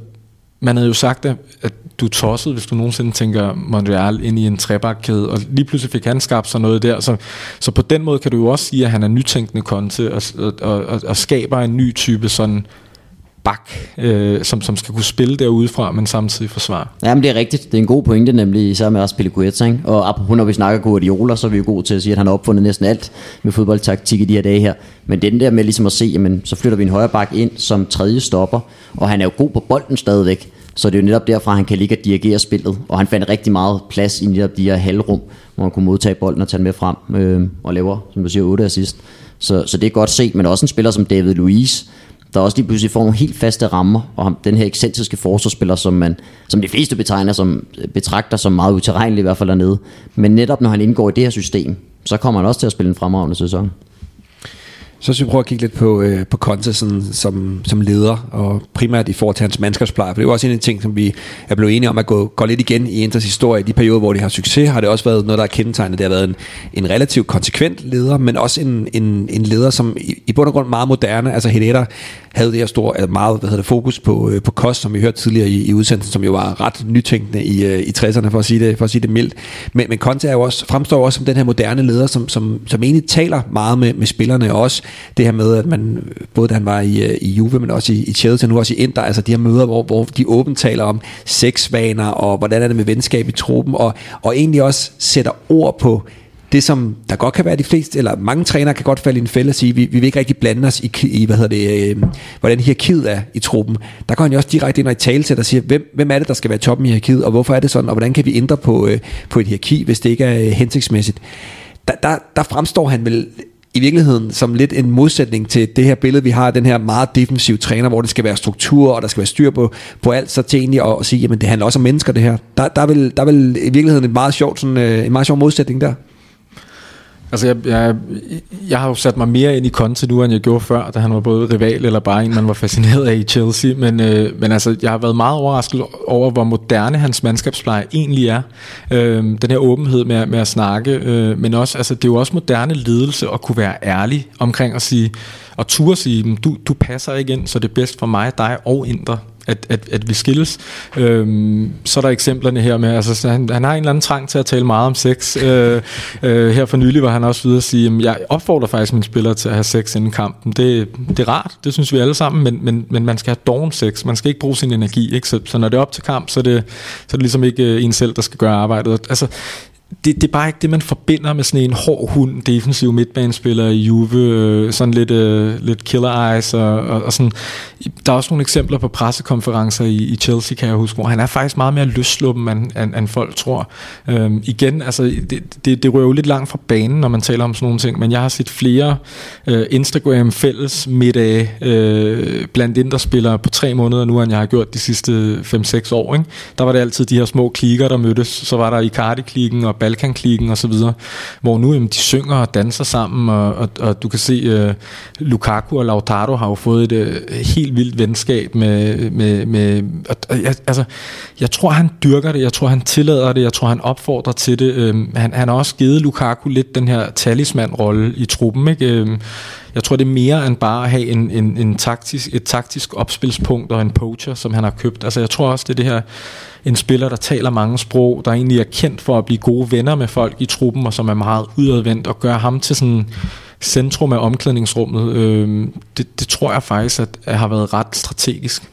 Speaker 3: man havde jo sagt, at, at du er tosset, hvis du nogensinde tænker Montreal ind i en trebakkæde, og lige pludselig fik han skabt sig noget der. Så, så på den måde kan du jo også sige, at han er nytænkende konte, og, og, og, og skaber en ny type sådan bak, øh, som, som skal kunne spille derudefra, men samtidig forsvare.
Speaker 4: Jamen det er rigtigt. Det er en god pointe, nemlig især med også Pelleguetta, ikke? Og apropos når vi snakker Guardiola, så er vi jo gode til at sige, at han har opfundet næsten alt med fodboldtaktik i de her dage her. Men den der med ligesom at se, jamen, så flytter vi en højre bak ind som tredje stopper, og han er jo god på bolden stadigvæk. Så det er jo netop derfra, han kan ligge og dirigere spillet. Og han fandt rigtig meget plads i netop de her halvrum, hvor han kunne modtage bolden og tage den med frem øh, og laver, som du siger, 8 assist. Så, så det er godt set, men også en spiller som David Luiz, der også lige pludselig får nogle helt faste rammer, og den her ekscentriske forsvarsspiller, som, man, som de fleste betegner som, betragter som meget utilregnelig i hvert fald dernede. Men netop når han indgår i det her system, så kommer han også til at spille en fremragende sæson.
Speaker 2: Så skal vi prøve at kigge lidt på, øh, på Conte sådan, som, som leder, og primært i forhold til hans mandskabspleje, for det er jo også en af de ting, som vi er blevet enige om at gå, gå lidt igen i Inters historie. I de perioder, hvor de har succes, har det også været noget, der er kendetegnet. Det har været en, en relativt konsekvent leder, men også en, en, en leder, som i, i bund og grund meget moderne. Altså Helena havde det her store, altså meget hvad hedder det, fokus på, øh, på kost, som vi hørte tidligere i, i udsendelsen, som jo var ret nytænkende i, øh, i 60'erne, for at sige det, for at sige det mildt. Men, men Conte er jo også, fremstår jo også som den her moderne leder, som, som, som egentlig taler meget med, med spillerne, og også det her med, at man, både da han var i, øh, i Juve, men også i, i Chelsea, nu også i Inter, altså de her møder, hvor, hvor de åbent taler om sexvaner, og hvordan er det med venskab i truppen, og, og egentlig også sætter ord på det, som der godt kan være de fleste, eller mange trænere kan godt falde i en fælde og sige, vi, vi vil ikke rigtig blande os i, i hvad hedder det, øh, hvordan hierarkiet er i truppen. Der går han jo også direkte ind og i tale til og siger, hvem, hvem er det, der skal være toppen i hierarkiet, og hvorfor er det sådan, og hvordan kan vi ændre på, øh, på et hierarki, hvis det ikke er øh, hensigtsmæssigt. Der, der, der fremstår han vel i virkeligheden som lidt en modsætning til det her billede, vi har den her meget defensive træner, hvor det skal være struktur, og der skal være styr på, på alt, så til egentlig at, at sige, jamen det handler også om mennesker det her. Der, der, er, vel, der er vel i virkeligheden en meget sjov, sådan, øh, en meget sjov modsætning der.
Speaker 3: Altså, jeg, jeg, jeg har jo sat mig mere ind i Conte nu, end jeg gjorde før, da han var både rival eller bare en, man var fascineret af i Chelsea. Men, øh, men altså, jeg har været meget overrasket over, hvor moderne hans mandskabspleje egentlig er. Øh, den her åbenhed med, med at snakke, øh, men også, altså, det er jo også moderne ledelse at kunne være ærlig omkring at sige, og turde sige, du, du passer ikke ind, så det er bedst for mig, dig og Indre at, at, at vi skilles. Øhm, så er der eksemplerne her med, altså han, han har en eller anden trang til at tale meget om sex. Øh, øh, her for nylig var han også videre at sige, at jeg opfordrer faktisk mine spillere til at have sex inden kampen. Det, det er rart, det synes vi alle sammen, men, men, men man skal have doven sex. Man skal ikke bruge sin energi. Ikke? Så, så når det er op til kamp, så er det, så er det ligesom ikke øh, en selv, der skal gøre arbejdet. Altså, det, det er bare ikke det, man forbinder med sådan en hård hund, defensiv midtbanespiller i Juve, øh, sådan lidt, øh, lidt killer eyes, og, og, og sådan. Der er også nogle eksempler på pressekonferencer i, i Chelsea, kan jeg huske, hvor han er faktisk meget mere løsluppen, end, end, end folk tror. Øhm, igen, altså, det, det, det rører jo lidt langt fra banen, når man taler om sådan nogle ting, men jeg har set flere øh, Instagram-fælles middag øh, blandt inderspillere på tre måneder nu, end jeg har gjort de sidste 5-6 år. Ikke? Der var det altid de her små klikker, der mødtes. Så var der Icardi-klikken og Balkanklikken og så videre, hvor nu jamen, de synger og danser sammen, og, og, og du kan se, uh, Lukaku og Lautaro har jo fået et uh, helt vildt venskab med, med, med og, og, altså, jeg tror han dyrker det, jeg tror han tillader det, jeg tror han opfordrer til det, uh, han, han har også givet Lukaku lidt den her talisman-rolle i truppen, ikke? Uh, jeg tror, det er mere end bare at have en, en, en taktisk, et taktisk opspilspunkt og en poacher, som han har købt. Altså, jeg tror også, det er det her en spiller, der taler mange sprog, der egentlig er kendt for at blive gode venner med folk i truppen, og som er meget udadvendt, og gør ham til sådan centrum af omklædningsrummet. Øh, det, det tror jeg faktisk, at, at har været ret strategisk.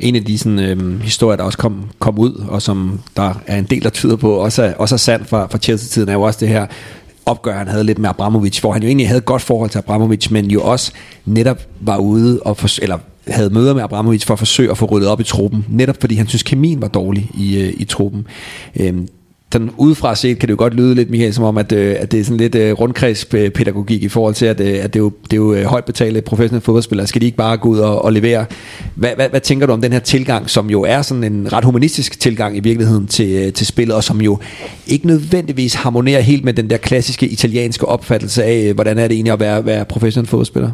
Speaker 2: En af de sådan, øh, historier, der også kom, kom ud, og som der er en del, der tyder på, også er, også er sandt fra, fra Chelsea-tiden, er jo også det her opgør, han havde lidt med Abramovic, hvor han jo egentlig havde et godt forhold til Abramovic, men jo også netop var ude og for, eller havde møder med Abramovic for at forsøge at få ryddet op i truppen, netop fordi han synes, kemien var dårlig i, øh, i truppen. Øhm, den udefra set kan det jo godt lyde lidt, Michael, som om, at, øh, at det er sådan lidt øh, rundkredspædagogik i forhold til, at, øh, at det er jo, det er jo øh, højt betalte professionelle fodboldspillere. Skal de ikke bare gå ud og, og levere? Hvad, hvad, hvad tænker du om den her tilgang, som jo er sådan en ret humanistisk tilgang i virkeligheden til, øh, til spillet, og som jo ikke nødvendigvis harmonerer helt med den der klassiske italienske opfattelse af, øh, hvordan er det egentlig at være, være professionel fodboldspiller?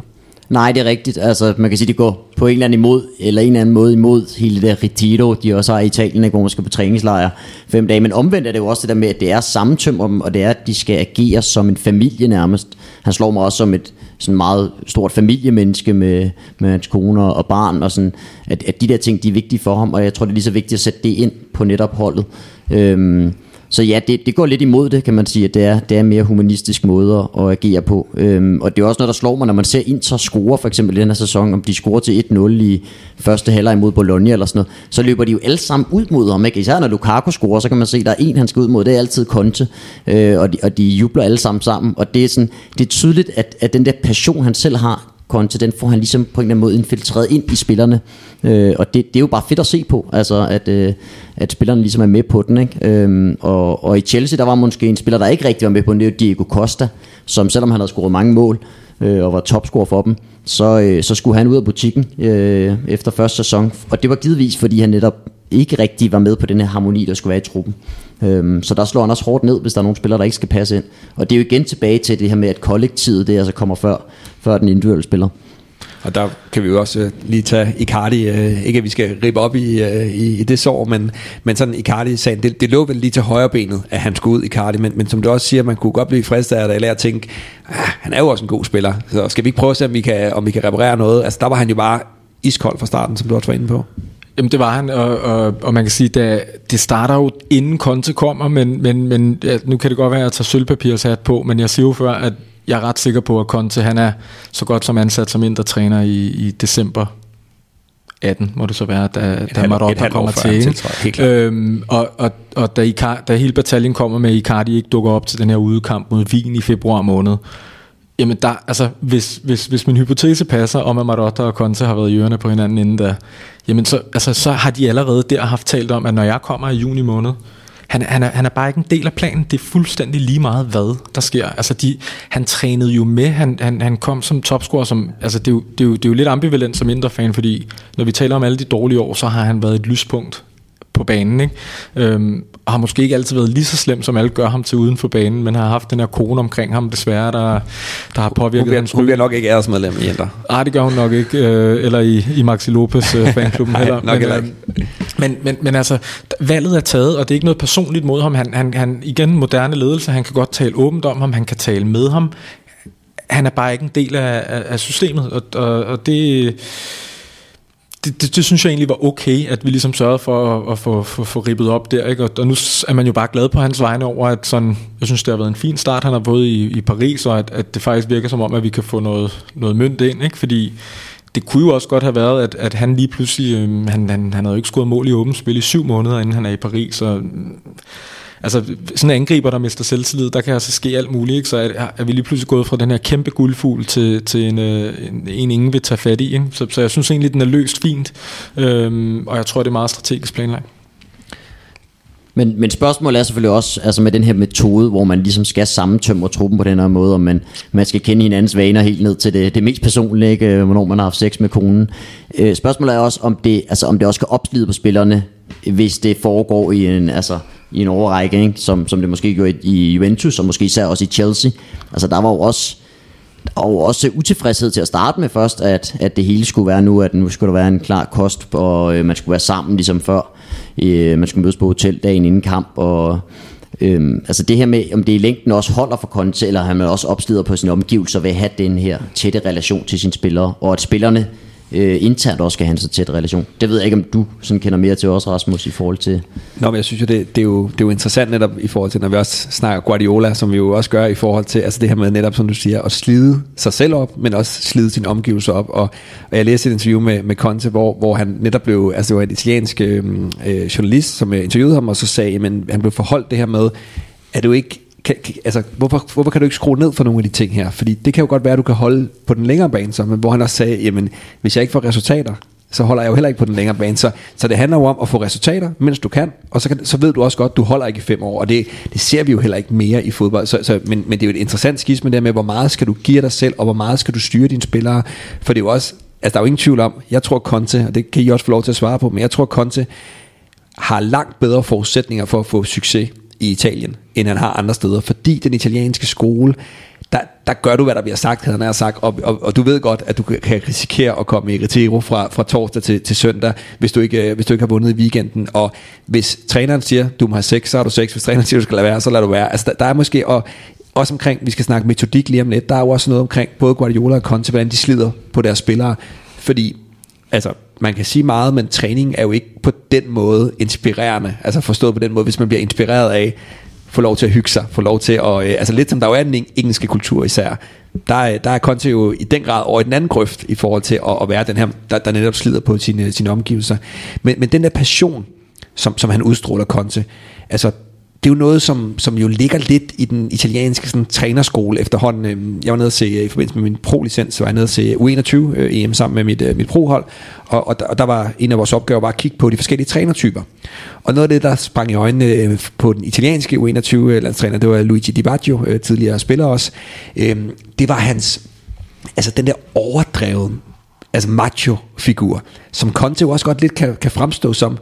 Speaker 4: Nej, det er rigtigt. Altså, man kan sige, det går på en eller anden imod, eller en eller anden måde imod hele det der retiro, de også har i Italien, hvor man skal på træningslejr fem dage. Men omvendt er det jo også det der med, at det er sammentømmer dem, og det er, at de skal agere som en familie nærmest. Han slår mig også som et sådan meget stort familiemenneske med, med hans kone og barn, og sådan, at, at de der ting, de er vigtige for ham, og jeg tror, det er lige så vigtigt at sætte det ind på netop holdet. Øhm, så ja, det, det går lidt imod det, kan man sige, at det er, det er mere humanistisk måde at agere på. Øhm, og det er også noget, der slår mig, når man ser Inter score, for eksempel i den her sæson, om de scorer til 1-0 i første halvleg mod Bologna eller sådan noget, så løber de jo alle sammen ud mod ham. Ikke? Især når Lukaku scorer, så kan man se, at der er en, han skal ud mod, det er altid Conte, øh, og, de, og de jubler alle sammen sammen. Og det er, sådan, det er tydeligt, at, at den der passion, han selv har, Conte, den får han ligesom på en eller anden måde infiltreret ind i spillerne. Øh, og det, det er jo bare fedt at se på, altså at, øh, at spillerne ligesom er med på den. Ikke? Øhm, og, og i Chelsea, der var måske en spiller, der ikke rigtig var med på den, det er Diego Costa, som selvom han havde scoret mange mål, øh, og var topscorer for dem, så, øh, så skulle han ud af butikken øh, efter første sæson. Og det var givetvis, fordi han netop ikke rigtig var med på den her harmoni, der skulle være i truppen. Øhm, så der slår han også hårdt ned, hvis der er nogle spillere, der ikke skal passe ind. Og det er jo igen tilbage til det her med, at kollektivet det altså kommer før, før den individuelle spiller.
Speaker 2: Og der kan vi jo også øh, lige tage Icardi, øh, ikke at vi skal rippe op i, øh, i, i det sår, men, men sådan Icardi-sagen, det, det lå vel lige til højre benet, at han skulle ud Icardi, men, men som du også siger, man kunne godt blive fristet af det, eller at tænke, ah, han er jo også en god spiller, så skal vi ikke prøve at se, om vi kan, om vi kan reparere noget? Altså der var han jo bare iskold fra starten, som du også var inde på.
Speaker 3: Jamen det var han, og, og, og man kan sige, at det starter jo inden Conte kommer, men, men, men ja, nu kan det godt være, at jeg tager sølvpapirshat på, men jeg siger jo før, at jeg er ret sikker på, at Conte han er så godt som ansat som indre træner i, i december 18, må det så være, da, da Marotta kommer til. Øhm, og, og, og da, Icar, da hele bataljen kommer med, Icardi ikke dukker op til den her udekamp mod Wien i februar måned, Jamen, der, altså, hvis, hvis, hvis min hypotese passer om, at Marotta og Conte har været i ørerne på hinanden inden da, jamen så, altså, så har de allerede der haft talt om, at når jeg kommer i juni måned, han, han, er, han er bare ikke en del af planen. Det er fuldstændig lige meget, hvad der sker. Altså, de, han trænede jo med. Han, han, han kom som topscorer. Som, altså, det, er jo, det, er jo, det er jo lidt ambivalent som indre fan, fordi når vi taler om alle de dårlige år, så har han været et lyspunkt på banen. Ikke? Øhm, og har måske ikke altid været lige så slem, som alle gør ham til uden for banen, men har haft den her kone omkring ham desværre, der, der har påvirket
Speaker 2: hun hans Hun bliver nok ikke æresmedlem i Inter.
Speaker 3: Nej, det gør hun nok ikke. Øh, eller i, i Maxi Lopez øh, fanklubben (laughs) heller.
Speaker 2: nok men,
Speaker 3: øh, men, men, men altså, valget er taget, og det er ikke noget personligt mod ham. Han, han, han igen, moderne ledelse, han kan godt tale åbent om ham, han kan tale med ham. Han er bare ikke en del af, af, af systemet, og, og, og det det, det, det synes jeg egentlig var okay, at vi ligesom sørgede for at, at få, få, få ribbet op der. Ikke? Og, og nu er man jo bare glad på hans vegne over, at sådan, jeg synes, det har været en fin start. Han har fået i, i Paris, og at, at det faktisk virker som om, at vi kan få noget, noget mønt ind. Ikke? Fordi det kunne jo også godt have været, at, at han lige pludselig, øh, han, han, han havde jo ikke scoret mål i åbent spil i syv måneder, inden han er i Paris, og altså sådan en angriber, der mister selvtillid, der kan altså ske alt muligt, ikke? så er, er vi lige pludselig gået fra den her kæmpe guldfugl til, til en, øh, en, en, ingen vil tage fat i. Ikke? Så, så jeg synes egentlig, den er løst fint, øhm, og jeg tror, det er meget strategisk planlagt.
Speaker 4: Men, men spørgsmålet er selvfølgelig også, altså med den her metode, hvor man ligesom skal sammentømre truppen på den her måde, og man, man skal kende hinandens vaner helt ned til det, det mest personlige, ikke? Øh, hvornår man har haft sex med konen. Øh, spørgsmålet er også, om det, altså, om det også skal opslide på spillerne, hvis det foregår i en, altså, i en overrække, ikke? Som, som det måske gjorde i Juventus, og måske især også i Chelsea. Altså der var jo også og også utilfredshed til at starte med først, at, at det hele skulle være nu, at nu skulle der være en klar kost, og øh, man skulle være sammen ligesom før. Øh, man skulle mødes på hotel dagen inden kamp, og øh, altså det her med, om det i længden også holder for Conte, eller han også opslider på sine omgivelser ved at have den her tætte relation til sine spillere, og at spillerne øh, internt også skal have en så tæt relation. Det ved jeg ikke, om du sådan kender mere til også, Rasmus, i forhold til...
Speaker 2: Nå, men jeg synes jo, det, det, er jo, det er jo interessant netop i forhold til, når vi også snakker Guardiola, som vi jo også gør i forhold til, altså det her med netop, som du siger, at slide sig selv op, men også slide sin omgivelser op. Og, og jeg læste et interview med, med Conte, hvor, hvor han netop blev, altså det var en italiensk øhm, øh, journalist, som øh, interviewede ham, og så sagde, men han blev forholdt det her med, er du ikke kan, kan, altså, hvorfor, hvorfor kan du ikke skrue ned for nogle af de ting her? Fordi det kan jo godt være, at du kan holde på den længere bane, så, men hvor han også sagde, jamen, hvis jeg ikke får resultater, så holder jeg jo heller ikke på den længere bane. Så, så det handler jo om at få resultater, mens du kan, og så, kan, så ved du også godt, at du holder ikke i fem år, og det, det ser vi jo heller ikke mere i fodbold. Så, så, men, men det er jo et interessant skisme der med, hvor meget skal du give dig selv, og hvor meget skal du styre dine spillere, for det er jo også, altså der er jo ingen tvivl om, jeg tror Conte, og det kan I også få lov til at svare på, men jeg tror Conte har langt bedre forudsætninger for at få succes i Italien, end han har andre steder, fordi den italienske skole der, der gør du, hvad der bliver sagt, havde han sagt, og, og, og du ved godt, at du kan risikere at komme i retiro fra, fra torsdag til, til søndag, hvis du, ikke, øh, hvis du ikke har vundet i weekenden, og hvis træneren siger, du må have sex, så har du sex, hvis træneren siger, du skal lade være, så lader du være. Altså, der, der er måske, og også omkring, vi skal snakke metodik lige om lidt, der er jo også noget omkring både Guardiola og Conte, hvordan de slider på deres spillere, fordi altså, man kan sige meget, men træning er jo ikke på den måde inspirerende. Altså forstået på den måde, hvis man bliver inspireret af, få lov til at hygge sig, få lov til at, øh, altså lidt som der jo er den engelske kultur især, der, der er Conte jo i den grad over i den anden grøft i forhold til at, at være den her, der, der netop slider på sine, sine omgivelser. Men, men den der passion, som, som han udstråler Conte, altså det er jo noget, som, som jo ligger lidt i den italienske sådan, trænerskole efterhånden. Øhm, jeg var nede at se, øh, i forbindelse med min pro-licens, så var jeg nede at se U21 øh, EM sammen med mit, øh, mit pro-hold, og, og, der, og der var en af vores opgaver var at kigge på de forskellige trænertyper. Og noget af det, der sprang i øjnene øh, på den italienske U21-landstræner, øh, det var Luigi Di Baggio, øh, tidligere spiller også, øh, det var hans, altså den der overdreven, altså macho-figur, som Conte jo også godt lidt kan, kan fremstå som,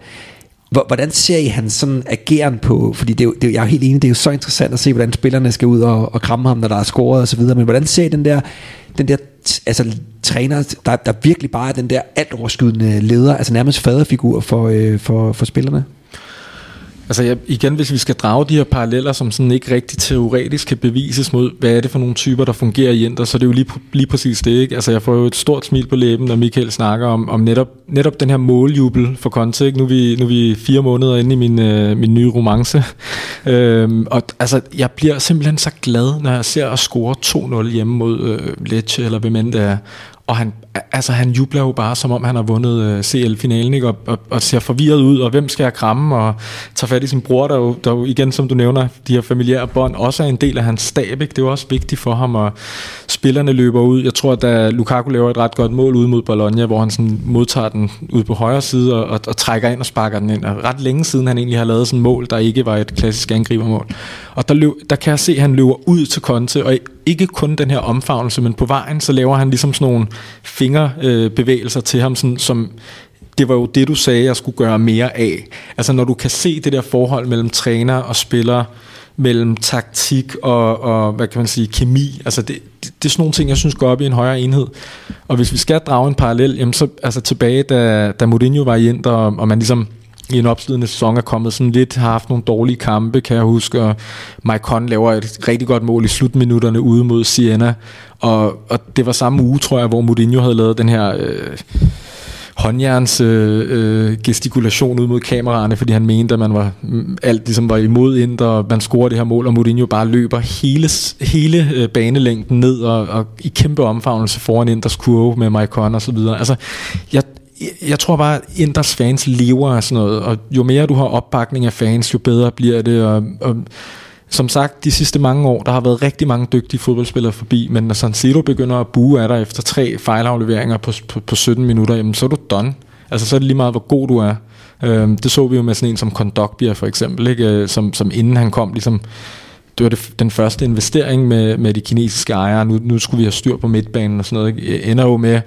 Speaker 2: Hvordan ser I hans sådan ageren på, fordi det er jo, det er, jeg er helt enig, det er jo så interessant at se, hvordan spillerne skal ud og, og kramme ham, når der er scoret og så videre, men hvordan ser I den der, den der altså, træner, der, der virkelig bare er den der alt overskydende leder, altså nærmest faderfigur for, øh, for, for spillerne?
Speaker 3: Altså jeg, igen, hvis vi skal drage de her paralleller, som sådan ikke rigtig teoretisk kan bevises mod, hvad er det for nogle typer, der fungerer i Inter, så det er jo lige, lige præcis det, ikke? Altså jeg får jo et stort smil på læben, når Michael snakker om, om netop, netop den her måljubel for Conte, ikke? Nu er vi, nu er vi fire måneder inde i min, øh, min nye romance, (laughs) øhm, og altså jeg bliver simpelthen så glad, når jeg ser at score 2-0 hjemme mod øh, Lecce, eller hvem end det er, og han, altså, han jubler jo bare, som om han har vundet øh, CL-finalen, ikke? Og, og, og ser forvirret ud, og hvem skal jeg kramme, og tager fat i sin bror, der jo, der jo igen, som du nævner, de her familiære bånd, også er en del af hans stab, ikke? Det er jo også vigtigt for ham, og spillerne løber ud. Jeg tror, at øh, Lukaku laver et ret godt mål ud mod Bologna, hvor han sådan modtager den ud på højre side, og, og, og trækker ind og sparker den ind. Og ret længe siden han egentlig har lavet sådan et mål, der ikke var et klassisk angribermål. Og der, løb, der kan jeg se, at han løber ud til Conte, og ikke kun den her omfavnelse, men på vejen, så laver han ligesom sådan nogle fingerbevægelser til ham, sådan, som det var jo det, du sagde, jeg skulle gøre mere af. Altså når du kan se det der forhold mellem træner og spiller, mellem taktik og, og hvad kan man sige, kemi, altså det, det, det er sådan nogle ting, jeg synes går op i en højere enhed. Og hvis vi skal drage en parallel, jamen så altså tilbage, da, da Mourinho var i Inter, og, og man ligesom i en opslidende sæson er kommet sådan lidt, har haft nogle dårlige kampe, kan jeg huske, og Maicon laver et rigtig godt mål i slutminutterne ude mod Siena, og, og det var samme uge, tror jeg, hvor Mourinho havde lavet den her... Øh, håndjerns øh, øh, gestikulation ud mod kameraerne, fordi han mente, at man var mm, alt ligesom var imod ind, og man scorer det her mål, og Mourinho bare løber hele, hele øh, banelængden ned, og, og i kæmpe omfavnelse foran Inders kurve med Maicon og så videre. Altså, jeg, jeg tror bare, at Inders fans lever af sådan noget, og jo mere du har opbakning af fans, jo bedre bliver det, og, og som sagt, de sidste mange år, der har været rigtig mange dygtige fodboldspillere forbi, men når San Siro begynder at bue af dig efter tre fejlafleveringer på, på, på 17 minutter, jamen så er du done. Altså så er det lige meget, hvor god du er. Øhm, det så vi jo med sådan en som Kondogbia for eksempel, ikke? Øh, som, som inden han kom, ligesom, det var det, den første investering med, med de kinesiske ejere. Nu, nu skulle vi have styr på midtbanen og sådan noget. Ikke? Ender jo med,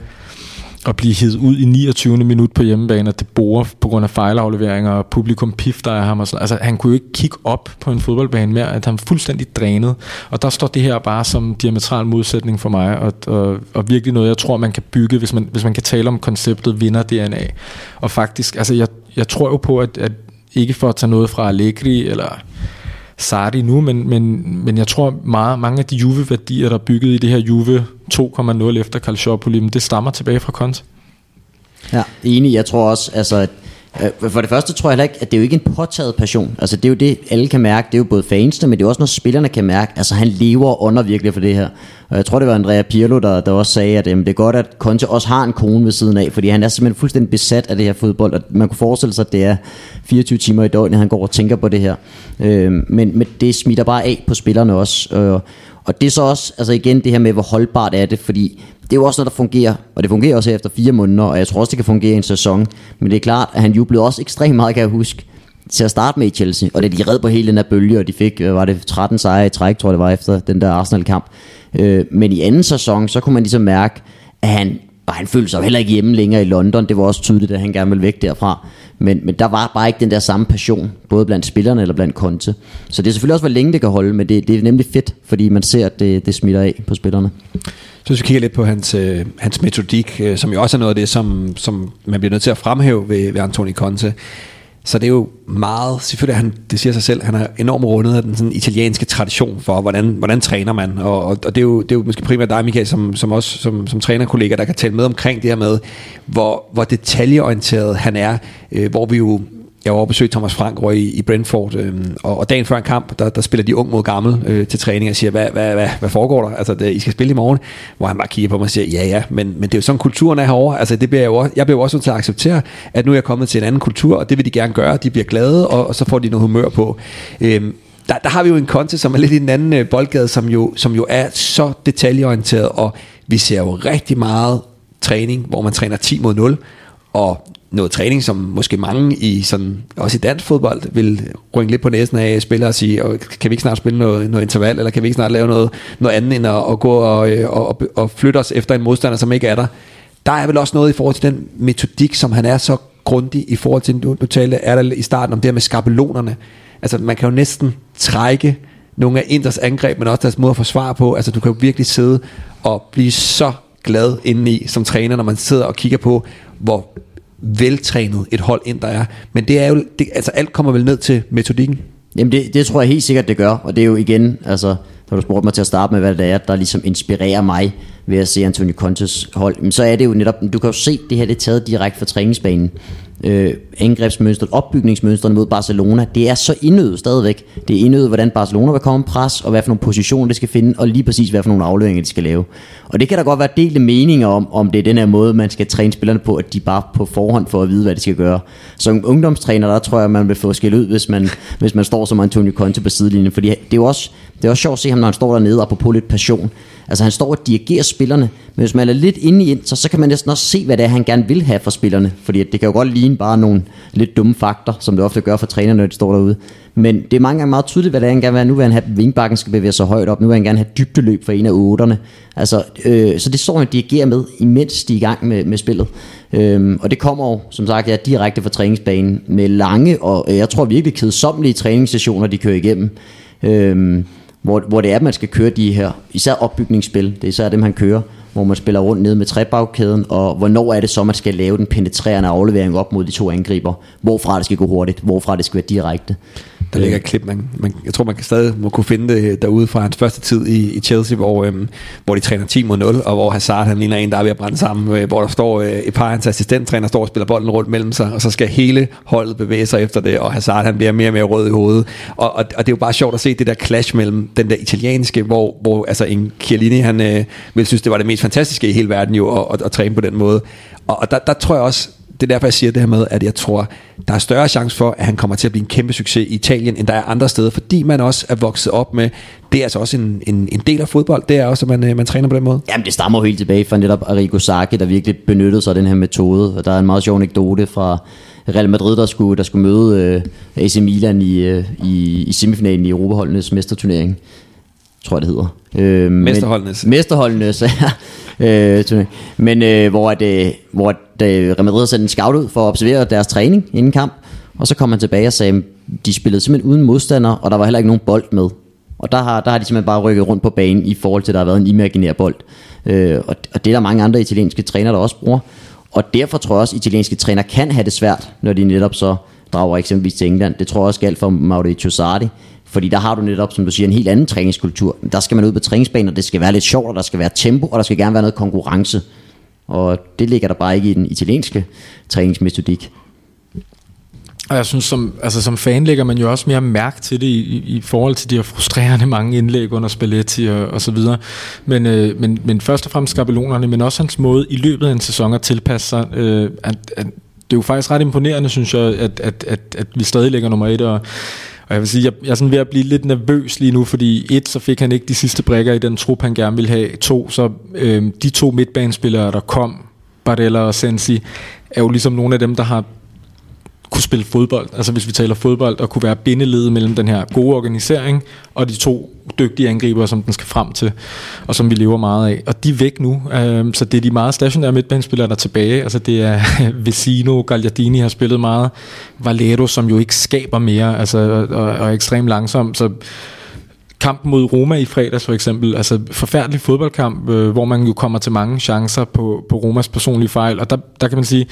Speaker 3: at blive hivet ud i 29. minut på hjemmebane, og det borer på grund af fejlafleveringer, og publikum pifter af ham. Og sådan. Altså, han kunne jo ikke kigge op på en fodboldbane mere, at han fuldstændig drænet. Og der står det her bare som diametral modsætning for mig, og, og, og virkelig noget, jeg tror, man kan bygge, hvis man, hvis man kan tale om konceptet vinder-DNA. Og faktisk, altså jeg, jeg tror jo på, at, at ikke for at tage noget fra Allegri, eller Sardi nu, men, men, men jeg tror meget, mange af de Juve-værdier, der er bygget i det her Juve 2,0 efter Calciopoli, det stammer tilbage fra Conte.
Speaker 4: Ja, enig. Jeg tror også, altså, at Øh, for det første tror jeg heller ikke, at det er jo ikke en påtaget passion. Altså det er jo det, alle kan mærke. Det er jo både fansene, men det er også noget, spillerne kan mærke. Altså han lever under virkelig for det her. Og jeg tror, det var Andrea Pirlo, der, der også sagde, at jamen, det er godt, at Conte også har en kone ved siden af, fordi han er simpelthen fuldstændig besat af det her fodbold, og man kunne forestille sig, at det er 24 timer i døgnet, han går og tænker på det her. Øh, men, men det smitter bare af på spillerne også. Øh, og det er så også, altså igen det her med, hvor holdbart er det, fordi det er jo også noget, der fungerer, og det fungerer også efter fire måneder, og jeg tror også, det kan fungere i en sæson. Men det er klart, at han jublede også ekstremt meget, kan jeg huske, til at starte med i Chelsea. Og det de red på hele den der bølge, og de fik, øh, var det 13 sejre i træk, tror jeg det var, efter den der Arsenal-kamp. Øh, men i anden sæson, så kunne man ligesom mærke, at han, og han følte sig heller ikke hjemme længere i London. Det var også tydeligt, at han gerne ville væk derfra. Men, men der var bare ikke den der samme passion, både blandt spillerne eller blandt Conte. Så det er selvfølgelig også, hvor længe det kan holde, men det, det er nemlig fedt, fordi man ser, at det, det smitter af på spillerne.
Speaker 2: Så hvis vi kigger lidt på hans, øh, hans metodik, øh, som jo også er noget af det, som, som man bliver nødt til at fremhæve ved, ved Antoni Conte. Så det er jo meget, selvfølgelig han, det siger sig selv, han er enormt rundet af den sådan italienske tradition for, hvordan, hvordan træner man. Og, og, og det, er jo, det er jo måske primært dig, Michael, som, som også som, som trænerkollega, der kan tale med omkring det her med, hvor, hvor detaljeorienteret han er, øh, hvor vi jo jeg var over besøg Thomas Frank i, i Brentford, øh, og, og dagen før en kamp, der, der spiller de ung mod gammel øh, til træning og siger, hvad, hvad, hvad, hvad foregår der? Altså, det, I skal spille i morgen. Hvor han bare kigger på mig og siger, ja ja, men, men det er jo sådan kulturen er herovre. Altså, det bliver jeg, jo, jeg bliver jo også nødt til at acceptere, at nu er jeg kommet til en anden kultur, og det vil de gerne gøre. De bliver glade, og, og så får de noget humør på. Øh, der, der har vi jo en konte, som er lidt i den anden øh, boldgade, som jo, som jo er så detaljeorienteret, og vi ser jo rigtig meget træning, hvor man træner 10 mod 0, og noget træning, som måske mange i sådan, også i dansk fodbold vil rynke lidt på næsen af spillere og sige, kan vi ikke snart spille noget, noget interval, eller kan vi ikke snart lave noget, noget andet end at, at gå øh, og, og, og flytte os efter en modstander, som ikke er der. Der er vel også noget i forhold til den metodik, som han er så grundig i forhold til, du, du talte er der i starten om det her med skabelonerne. Altså man kan jo næsten trække nogle af Inders angreb, men også deres måde at forsvare på. Altså du kan jo virkelig sidde og blive så glad indeni som træner, når man sidder og kigger på, hvor veltrænet et hold ind der er. Men det er jo, det, altså alt kommer vel ned til metodikken.
Speaker 4: Jamen det, det tror jeg helt sikkert, det gør. Og det er jo igen, altså, når du spurgte mig til at starte med, hvad det er, der ligesom inspirerer mig ved at se Antonio Contes hold, så er det jo netop, du kan jo se, det her det er taget direkte fra træningsbanen øh, angrebsmønstret, opbygningsmønstret mod Barcelona, det er så indøvet stadigvæk. Det er indøvet, hvordan Barcelona vil komme pres, og hvad for nogle positioner det skal finde, og lige præcis hvad for nogle afleveringer de skal lave. Og det kan der godt være delte meninger om, om det er den her måde, man skal træne spillerne på, at de bare på forhånd får at vide, hvad de skal gøre. Som ungdomstræner, der tror jeg, man vil få skæld ud, hvis man, hvis man står som Antonio Conte på sidelinjen, fordi det er jo også, det er også sjovt at se ham, når han står dernede og på lidt passion. Altså han står og dirigerer spillerne, men hvis man er lidt inde i så, så kan man næsten også se, hvad det er, han gerne vil have for spillerne. Fordi det kan jo godt ligne bare nogle lidt dumme fakter, som det ofte gør for trænerne, når de står derude. Men det er mange gange meget tydeligt, hvad det er, han gerne vil have. Nu vil han have, at vingbakken skal bevæge sig højt op. Nu vil han gerne have dybdeløb for en af otterne. Altså, øh, så det står han dirigerer med, imens de er i gang med, med spillet. Øhm, og det kommer jo, som sagt, ja, direkte fra træningsbanen med lange og øh, jeg tror virkelig kedsommelige træningssessioner, de kører igennem. Øhm, hvor, hvor det er, at man skal køre de her, især opbygningsspil, det er især dem, han kører, hvor man spiller rundt ned med trebagkæden, og hvornår er det så, man skal lave den penetrerende aflevering op mod de to angriber, hvorfra det skal gå hurtigt, hvorfra det skal være direkte.
Speaker 2: Der ligger et klip, man, man, jeg tror man kan stadig må kunne finde det øh, derude fra hans første tid i, i Chelsea, hvor, øhm, hvor de træner 10 mod 0, og hvor Hazard han ligner en, der er ved at brænde sammen, øh, hvor der står øh, et par af hans assistenttræner står og spiller bolden rundt mellem sig, og så skal hele holdet bevæge sig efter det, og Hazard han bliver mere og mere rød i hovedet. Og, og, og det er jo bare sjovt at se det der clash mellem den der italienske, hvor, hvor altså en Chiellini, han øh, vil synes, det var det mest fantastiske i hele verden jo, at, at, at træne på den måde. Og, og der, der tror jeg også, det er derfor, jeg siger det her med, at jeg tror, der er større chance for, at han kommer til at blive en kæmpe succes i Italien, end der er andre steder, fordi man også er vokset op med, det er altså også en, en, en del af fodbold, det er også, at man, øh, man træner på den måde.
Speaker 4: Jamen, det stammer jo helt tilbage fra netop Arrigo Sacchi, der virkelig benyttede sig af den her metode, og der er en meget sjov anekdote fra Real Madrid, der skulle, der skulle møde uh, AC Milan i, uh, i, i semifinalen i Europaholdenes mesterturnering tror jeg det hedder.
Speaker 2: Øh, Mesterholdenes.
Speaker 4: Mesterholdenes, (laughs) ja øh, men øh, hvor, at, øh, hvor det, øh, Real Madrid sendte en scout ud for at observere deres træning inden kamp, og så kom han tilbage og sagde, de spillede simpelthen uden modstander, og der var heller ikke nogen bold med. Og der har, der har de simpelthen bare rykket rundt på banen i forhold til, at der har været en imaginær bold. Øh, og, og det er der mange andre italienske trænere, der også bruger. Og derfor tror jeg også, at italienske trænere kan have det svært, når de netop så drager eksempelvis til England. Det tror jeg også galt for Mauricio Sardi. Fordi der har du netop, som du siger, en helt anden træningskultur. Der skal man ud på træningsbanen, og det skal være lidt sjovt, og der skal være tempo, og der skal gerne være noget konkurrence. Og det ligger der bare ikke i den italienske træningsmetodik.
Speaker 3: Og jeg synes, som, altså som fan lægger man jo også mere mærke til det i, i, forhold til de her frustrerende mange indlæg under Spalletti og, og så videre. Men, øh, men, men først og fremmest skabelonerne, men også hans måde i løbet af en sæson at tilpasse sig. Øh, at, at, det er jo faktisk ret imponerende, synes jeg, at, at, at, at vi stadig ligger nummer et, og og jeg vil sige, jeg, jeg er sådan ved at blive lidt nervøs lige nu, fordi et, så fik han ikke de sidste brækker i den trup, han gerne ville have. To, så øh, de to midtbanespillere, der kom, Bardella og Sensi, er jo ligesom nogle af dem, der har kunne spille fodbold, altså hvis vi taler fodbold, og kunne være bindeledet mellem den her gode organisering og de to dygtige angriber, som den skal frem til, og som vi lever meget af. Og de er væk nu, øh, så det er de meget stationære midtbanespillere, der er tilbage. Altså det er (laughs) Vecino, Gagliardini har spillet meget, Valero, som jo ikke skaber mere, altså, og, og er ekstremt langsom, så kampen mod Roma i fredags for eksempel, altså forfærdelig fodboldkamp, øh, hvor man jo kommer til mange chancer på, på Romas personlige fejl, og der, der kan man sige,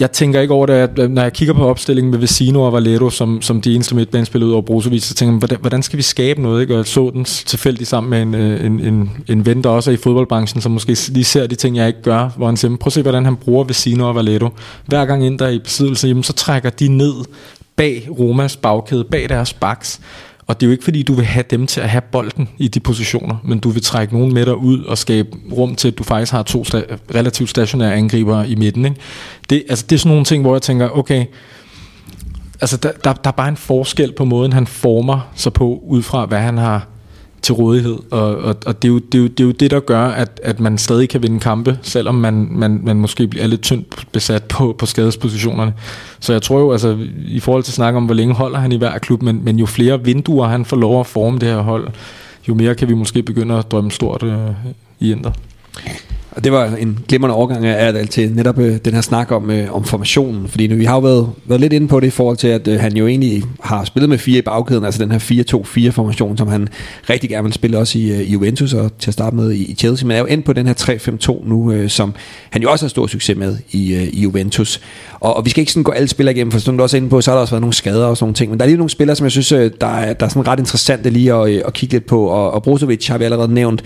Speaker 3: jeg tænker ikke over det, at øh, når jeg kigger på opstillingen med Vecino og Valero som, som de eneste midtbanespillere ud over Brozovic, så tænker jeg, hvordan, hvordan skal vi skabe noget? Ikke? Og jeg så den tilfældig sammen med en, øh, en, en, en ven, der også er i fodboldbranchen, som måske lige ser de ting, jeg ikke gør, hvor han siger, prøv at se, hvordan han bruger Vecino og Valero. Hver gang ind der er i besiddelse, jamen, så trækker de ned bag Romas bagkæde, bag deres baks, og det er jo ikke fordi, du vil have dem til at have bolden i de positioner, men du vil trække nogen med dig ud og skabe rum til, at du faktisk har to sta- relativt stationære angriber i midten. Ikke? Det, altså, det er sådan nogle ting, hvor jeg tænker, okay, altså, der, der, der er bare en forskel på måden, han former sig på, ud fra hvad han har til rådighed. Og, og, og det, er jo, det, er jo, det er jo det, der gør, at, at man stadig kan vinde kampe, selvom man, man, man måske bliver lidt tyndt besat på, på skadespositionerne. Så jeg tror jo, altså, i forhold til at snakke om, hvor længe holder han i hver klub, men, men jo flere vinduer han får lov at forme det her hold, jo mere kan vi måske begynde at drømme stort øh, i Inter.
Speaker 2: Og det var en glimrende overgang af Adal til netop øh, den her snak om, øh, om formationen. Fordi nu, vi har jo været, været lidt inde på det i forhold til, at øh, han jo egentlig har spillet med fire i bagkæden, altså den her 4-2-4 formation, som han rigtig gerne vil spille også i, øh, Juventus og til at starte med i, i Chelsea. Men er jo endt på den her 3-5-2 nu, øh, som han jo også har stor succes med i, øh, i Juventus. Og, og vi skal ikke sådan gå alle spillere igennem, for som du også er inde på, så har der også været nogle skader og sådan nogle ting. Men der er lige nogle spillere, som jeg synes, øh, der er, der er sådan ret interessante lige at, øh, at kigge lidt på. Og, og Brozovic har vi allerede nævnt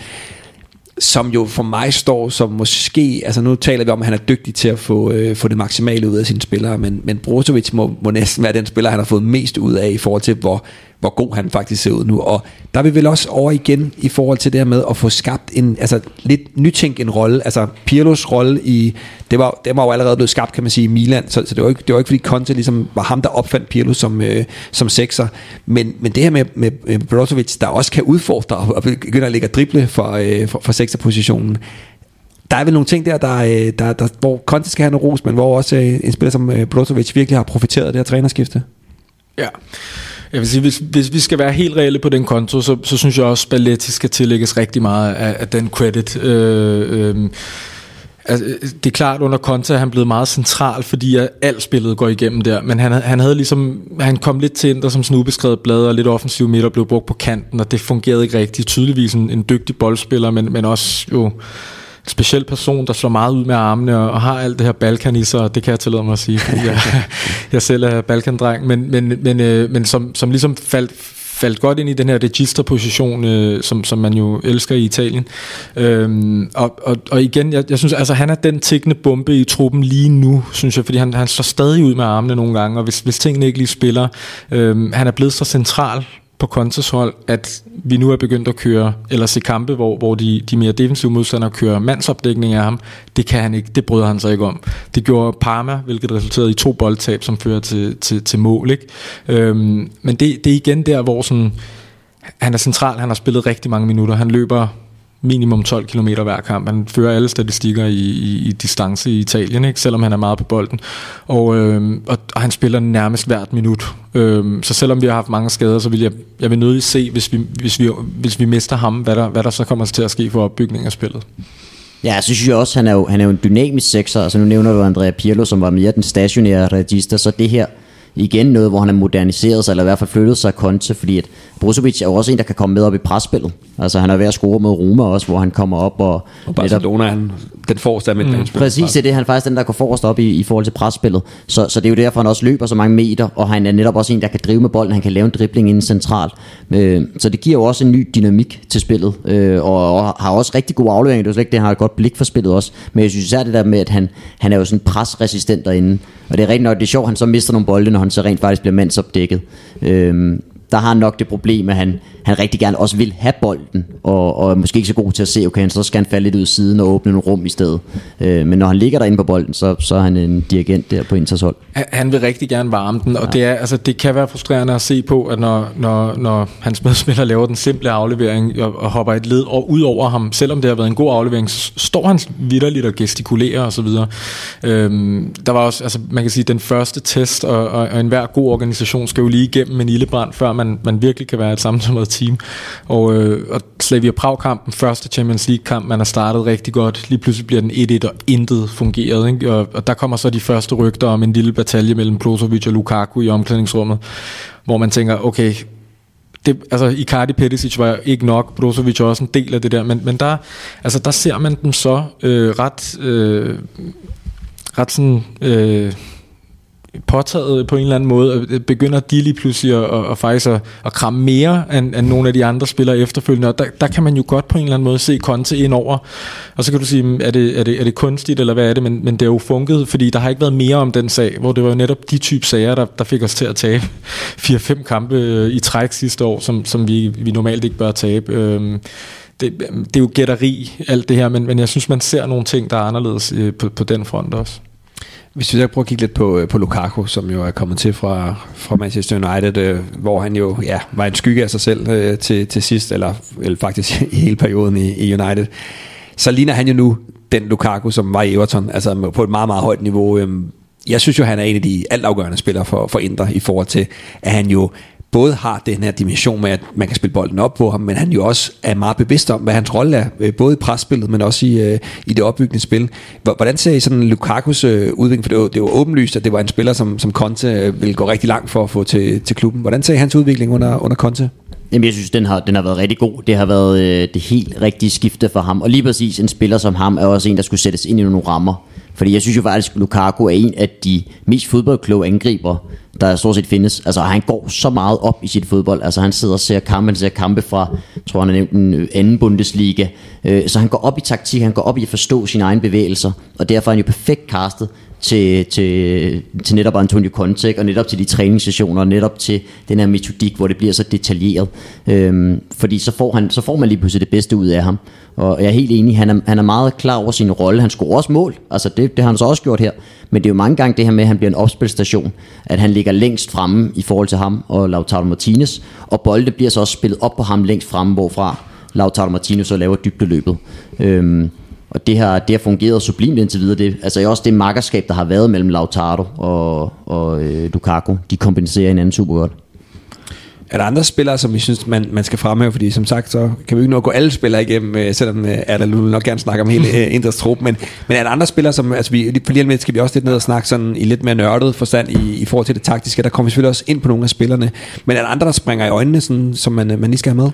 Speaker 2: som jo for mig står som måske, altså nu taler vi om, at han er dygtig til at få, øh, få det maksimale ud af sine spillere, men, men Brozovic må, må næsten være den spiller, han har fået mest ud af i forhold til, hvor, hvor god han faktisk ser ud nu. Og der vi vel også over igen i forhold til det her med at få skabt en, altså lidt nytænk en rolle. Altså Pirlos rolle i, det var, det var jo allerede blevet skabt, kan man sige, i Milan, så, så det, var ikke, det var ikke fordi Conte ligesom var ham, der opfandt Pirlo som, øh, som sekser. Men, men det her med, med Brozovic, der også kan udfordre og begynde at lægge drible for, øh, for, for sekserpositionen, der er vel nogle ting der, der, øh, der, der hvor Conte skal have noget ros, men hvor også øh, en spiller som øh, Brozovic virkelig har profiteret af det her trænerskifte.
Speaker 3: Ja, jeg vil sige, hvis, hvis vi skal være helt reelle på den konto, så, så synes jeg også, at Spalletti skal tillægges rigtig meget af, af den credit. Øh, øh, Altså, det er klart under Conte, er han blev meget central, fordi alt spillet går igennem der, men han, han havde ligesom, han kom lidt til ind som sådan ubeskrevet blad, og lidt offensiv midt og blev brugt på kanten, og det fungerede ikke rigtigt. Tydeligvis en, en dygtig boldspiller, men, men også jo speciel person, der slår meget ud med armene og, og har alt det her balkan i sig, det kan jeg tillade mig at sige, fordi jeg, (laughs) jeg selv er balkandreng, men, men, men, øh, men som, som ligesom faldt, faldt godt ind i den her registerposition, øh, som, som man jo elsker i Italien. Øhm, og, og, og igen, jeg, jeg synes, altså han er den tikkende bombe i truppen lige nu, synes jeg, fordi han, han står stadig ud med armene nogle gange, og hvis, hvis tingene ikke lige spiller, øhm, han er blevet så central på Contes hold, at vi nu er begyndt at køre, eller se kampe, hvor, hvor de, de mere defensive modstandere kører mandsopdækning af ham. Det kan han ikke, det bryder han sig ikke om. Det gjorde Parma, hvilket resulterede i to boldtab, som fører til, til, til mål. Ikke? Øhm, men det, det er igen der, hvor sådan, han er central, han har spillet rigtig mange minutter. Han løber minimum 12 km hver kamp. Han fører alle statistikker i, i, i distance i Italien, ikke? selvom han er meget på bolden. Og, øh, og, og han spiller nærmest hvert minut. Øh, så selvom vi har haft mange skader, så vil jeg, jeg vil nødig se, hvis vi, hvis, vi, hvis vi mister ham, hvad der, hvad der så kommer til at ske for opbygningen af spillet.
Speaker 4: Ja, så synes jeg også, han er jo, han er jo en dynamisk sekser. Altså nu nævner du Andrea Pirlo, som var mere den stationære register, så det her igen noget, hvor han har moderniseret sig, eller i hvert fald flyttet sig Conte, fordi at Brozovic er jo også en, der kan komme med op i presspillet. Altså han er ved at score med Roma også, hvor han kommer op og...
Speaker 2: Og Barcelona, netop, han, den forreste af mm,
Speaker 4: Præcis, det er det. Han faktisk den, der går forrest op i, i forhold til presspillet. Så, så det er jo derfor, han også løber så mange meter, og han er netop også en, der kan drive med bolden. Han kan lave en dribling inden centralt. Øh, så det giver jo også en ny dynamik til spillet, øh, og, og, har også rigtig god aflevering. Det er jo slet ikke det, han har et godt blik for spillet også. Men jeg synes især det der med, at han, han er jo sådan presresistent derinde. Og det er rigtig nok, det er sjovt, han så mister nogle bolde, når han så rent faktisk bliver mandsopdækket. Øhm, der har han nok det problem, at han, han rigtig gerne også vil have bolden, og, og er måske ikke så god til at se, okay, så skal han falde lidt ud siden og åbne nogle rum i stedet. Øh, men når han ligger derinde på bolden, så, så er han en dirigent der på Inters hold.
Speaker 3: Han vil rigtig gerne varme den, og ja. det, er, altså, det kan være frustrerende at se på, at når, når, når hans medspiller laver den simple aflevering og, og hopper et led og ud over ham, selvom det har været en god aflevering, så står han vidderligt og gestikulerer osv. Øhm, der var også, altså man kan sige, den første test, og, og, og enhver god organisation skal jo lige igennem en ildebrand, før man, man virkelig kan være et sammensamlet team. Og, øh, og Slavia Prag-kampen, første Champions League-kamp, man har startet rigtig godt. Lige pludselig bliver den 1-1, og intet fungerede. Ikke? Og, og der kommer så de første rygter om en lille batalje mellem Brozovic og Lukaku i omklædningsrummet, hvor man tænker, okay, det, altså Icardi Pettisic var ikke nok, Brozovic var også en del af det der, men, men der, altså, der ser man dem så øh, ret, øh, ret sådan, øh, påtaget på en eller anden måde, og begynder de lige pludselig at, at, at faktisk at, at kramme mere end, end nogle af de andre spillere efterfølgende, og der, der kan man jo godt på en eller anden måde se Conte ind over, og så kan du sige, er det, er det, er det kunstigt, eller hvad er det, men, men det er jo funket, fordi der har ikke været mere om den sag, hvor det var jo netop de type sager, der, der fik os til at tabe (laughs) 4-5 kampe øh, i træk sidste år, som, som vi, vi normalt ikke bør tabe. Øhm, det, det er jo gætteri, alt det her, men, men jeg synes, man ser nogle ting, der er anderledes øh, på, på den front også.
Speaker 2: Hvis vi så prøver at kigge lidt på, øh, på Lukaku, som jo er kommet til fra, fra Manchester United, øh, hvor han jo ja, var en skygge af sig selv øh, til, til sidst, eller, eller faktisk (laughs) i hele perioden i, i United, så ligner han jo nu den Lukaku, som var i Everton, altså på et meget, meget højt niveau. Øh, jeg synes jo, han er en af de altafgørende spillere for, for Indre i forhold til, at han jo både har den her dimension med, at man kan spille bolden op på ham, men han jo også er meget bevidst om, hvad hans rolle er, øh, både i presspillet, men også i, øh, i det opbyggende spil. Hvordan ser I sådan Lukakus øh, udvikling? For det var, det var åbenlyst, at det var en spiller, som, som Conte øh, ville gå rigtig langt for at få til, til klubben. Hvordan ser I hans udvikling under, under Conte?
Speaker 4: Jamen, jeg synes, den har, den har været rigtig god. Det har været øh, det helt rigtige skifte for ham. Og lige præcis en spiller som ham er også en, der skulle sættes ind i nogle rammer. Fordi jeg synes jo faktisk, at Lukaku er en af de mest fodboldkloge angriber, der stort set findes. Altså han går så meget op i sit fodbold. Altså han sidder og ser kampe, han ser kampe fra, tror han har nævnt den øh, anden Bundesliga. Øh, så han går op i taktik, han går op i at forstå sine egne bevægelser. Og derfor er han jo perfekt castet til, til, til netop Antonio Conte, og netop til de træningssessioner, og netop til den her metodik, hvor det bliver så detaljeret. Øhm, fordi så får, han, så får man lige pludselig det bedste ud af ham. Og jeg er helt enig, han er, han er meget klar over sin rolle. Han scorer også mål, altså det, det har han så også gjort her. Men det er jo mange gange det her med, at han bliver en opspilstation, at han ligger længst fremme i forhold til ham og Lautaro Martinez, og bolde bliver så også spillet op på ham længst fremme, hvorfra Lautaro Martinez så laver dybdeløbet. Øhm, og det har, det har fungeret sublimt indtil videre. Det, altså også det makkerskab, der har været mellem Lautaro og, og øh, Lukaku, de kompenserer hinanden super godt.
Speaker 2: Er der andre spillere, som vi synes, man, man skal fremhæve? Fordi som sagt, så kan vi ikke nå at gå alle spillere igennem, øh, selvom øh, er der nok gerne snakke om hele (laughs) øh, Indres trup. Men, men er der andre spillere, som, altså vi, for lige lidt skal vi også lidt ned og snakke sådan i lidt mere nørdet forstand i, i forhold til det taktiske. Der kommer vi selvfølgelig også ind på nogle af spillerne. Men er der andre, der springer i øjnene, sådan, som man, man lige skal have med?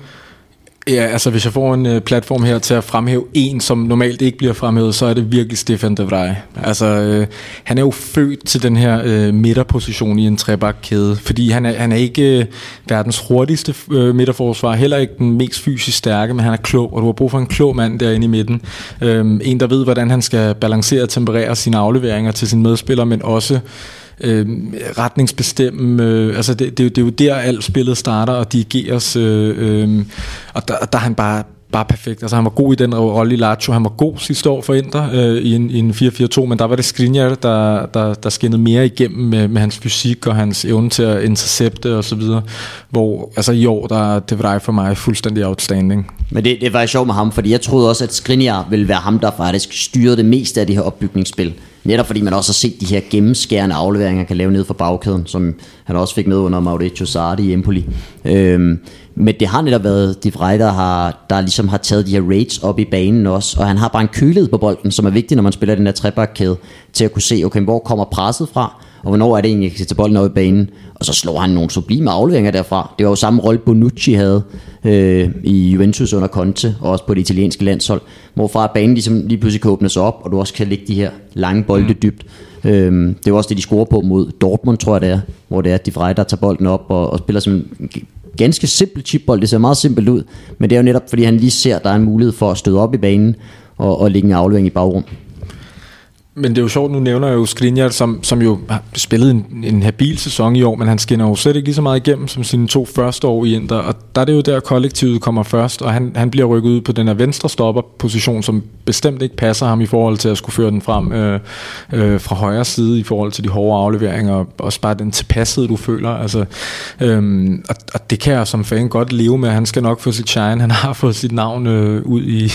Speaker 3: Ja, altså hvis jeg får en øh, platform her til at fremhæve en, som normalt ikke bliver fremhævet, så er det virkelig Stefan de Vrij. Altså, øh, han er jo født til den her øh, midterposition i en trebakkæde, fordi han er, han er ikke øh, verdens hurtigste øh, midterforsvar, heller ikke den mest fysisk stærke, men han er klog, og du har brug for en klog mand derinde i midten. Øh, en, der ved, hvordan han skal balancere og temperere sine afleveringer til sine medspillere, men også øh, retningsbestemme. Øh, altså det, det, det er jo der, alt spillet starter og dirigeres. Øh, øh, og der, der er han bare bare perfekt. Altså han var god i den rolle i Lazio. Han var god sidste år for Inter øh, i en, i en 4-4-2, men der var det Skriniar, der, der, der skinnede mere igennem med, med hans fysik og hans evne til at intercepte og så videre. Hvor altså i år, der det var for mig fuldstændig outstanding.
Speaker 4: Men det, det var sjovt med ham, fordi jeg troede også, at Skriniar ville være ham, der faktisk styrede det meste af det her opbygningsspil. Netop fordi man også har set de her gennemskærende afleveringer, han kan lave ned for bagkæden, som han også fik med under Mauricio Sardi i Empoli. Øhm, men det har netop været de Vrij, der, har, der ligesom har taget de her raids op i banen også, og han har bare en kølighed på bolden, som er vigtig, når man spiller den der trebakkæde, til at kunne se, okay, hvor kommer presset fra, og hvornår er det egentlig, at sætte bolden op i banen. Og så slår han nogle sublime afleveringer derfra. Det var jo samme rolle, Bonucci havde øh, i Juventus under Conte, og også på det italienske landshold, hvorfra banen ligesom lige pludselig kan åbnes op, og du også kan lægge de her lange bolde mm. dybt. Øh, det er også det, de scorer på mod Dortmund, tror jeg det er, hvor det er De Vrij, der tager bolden op og, og spiller som ganske simpel chipbold. Det ser meget simpelt ud, men det er jo netop, fordi han lige ser, at der er en mulighed for at støde op i banen og, og lægge en aflevering i bagrum.
Speaker 3: Men det er jo sjovt, nu nævner jeg jo Skriniar, som, som jo har spillet en, en habil sæson i år, men han skinner jo slet ikke lige så meget igennem som sine to første år i Inter, og der er det jo der, kollektivet kommer først, og han, han bliver rykket ud på den her venstre stopperposition, som bestemt ikke passer ham i forhold til at skulle føre den frem øh, øh, fra højre side i forhold til de hårde afleveringer, og også bare den tilpassede, du føler. Altså, øhm, og, og det kan jeg som fan godt leve med. Han skal nok få sit shine. Han har fået sit navn øh, ud i,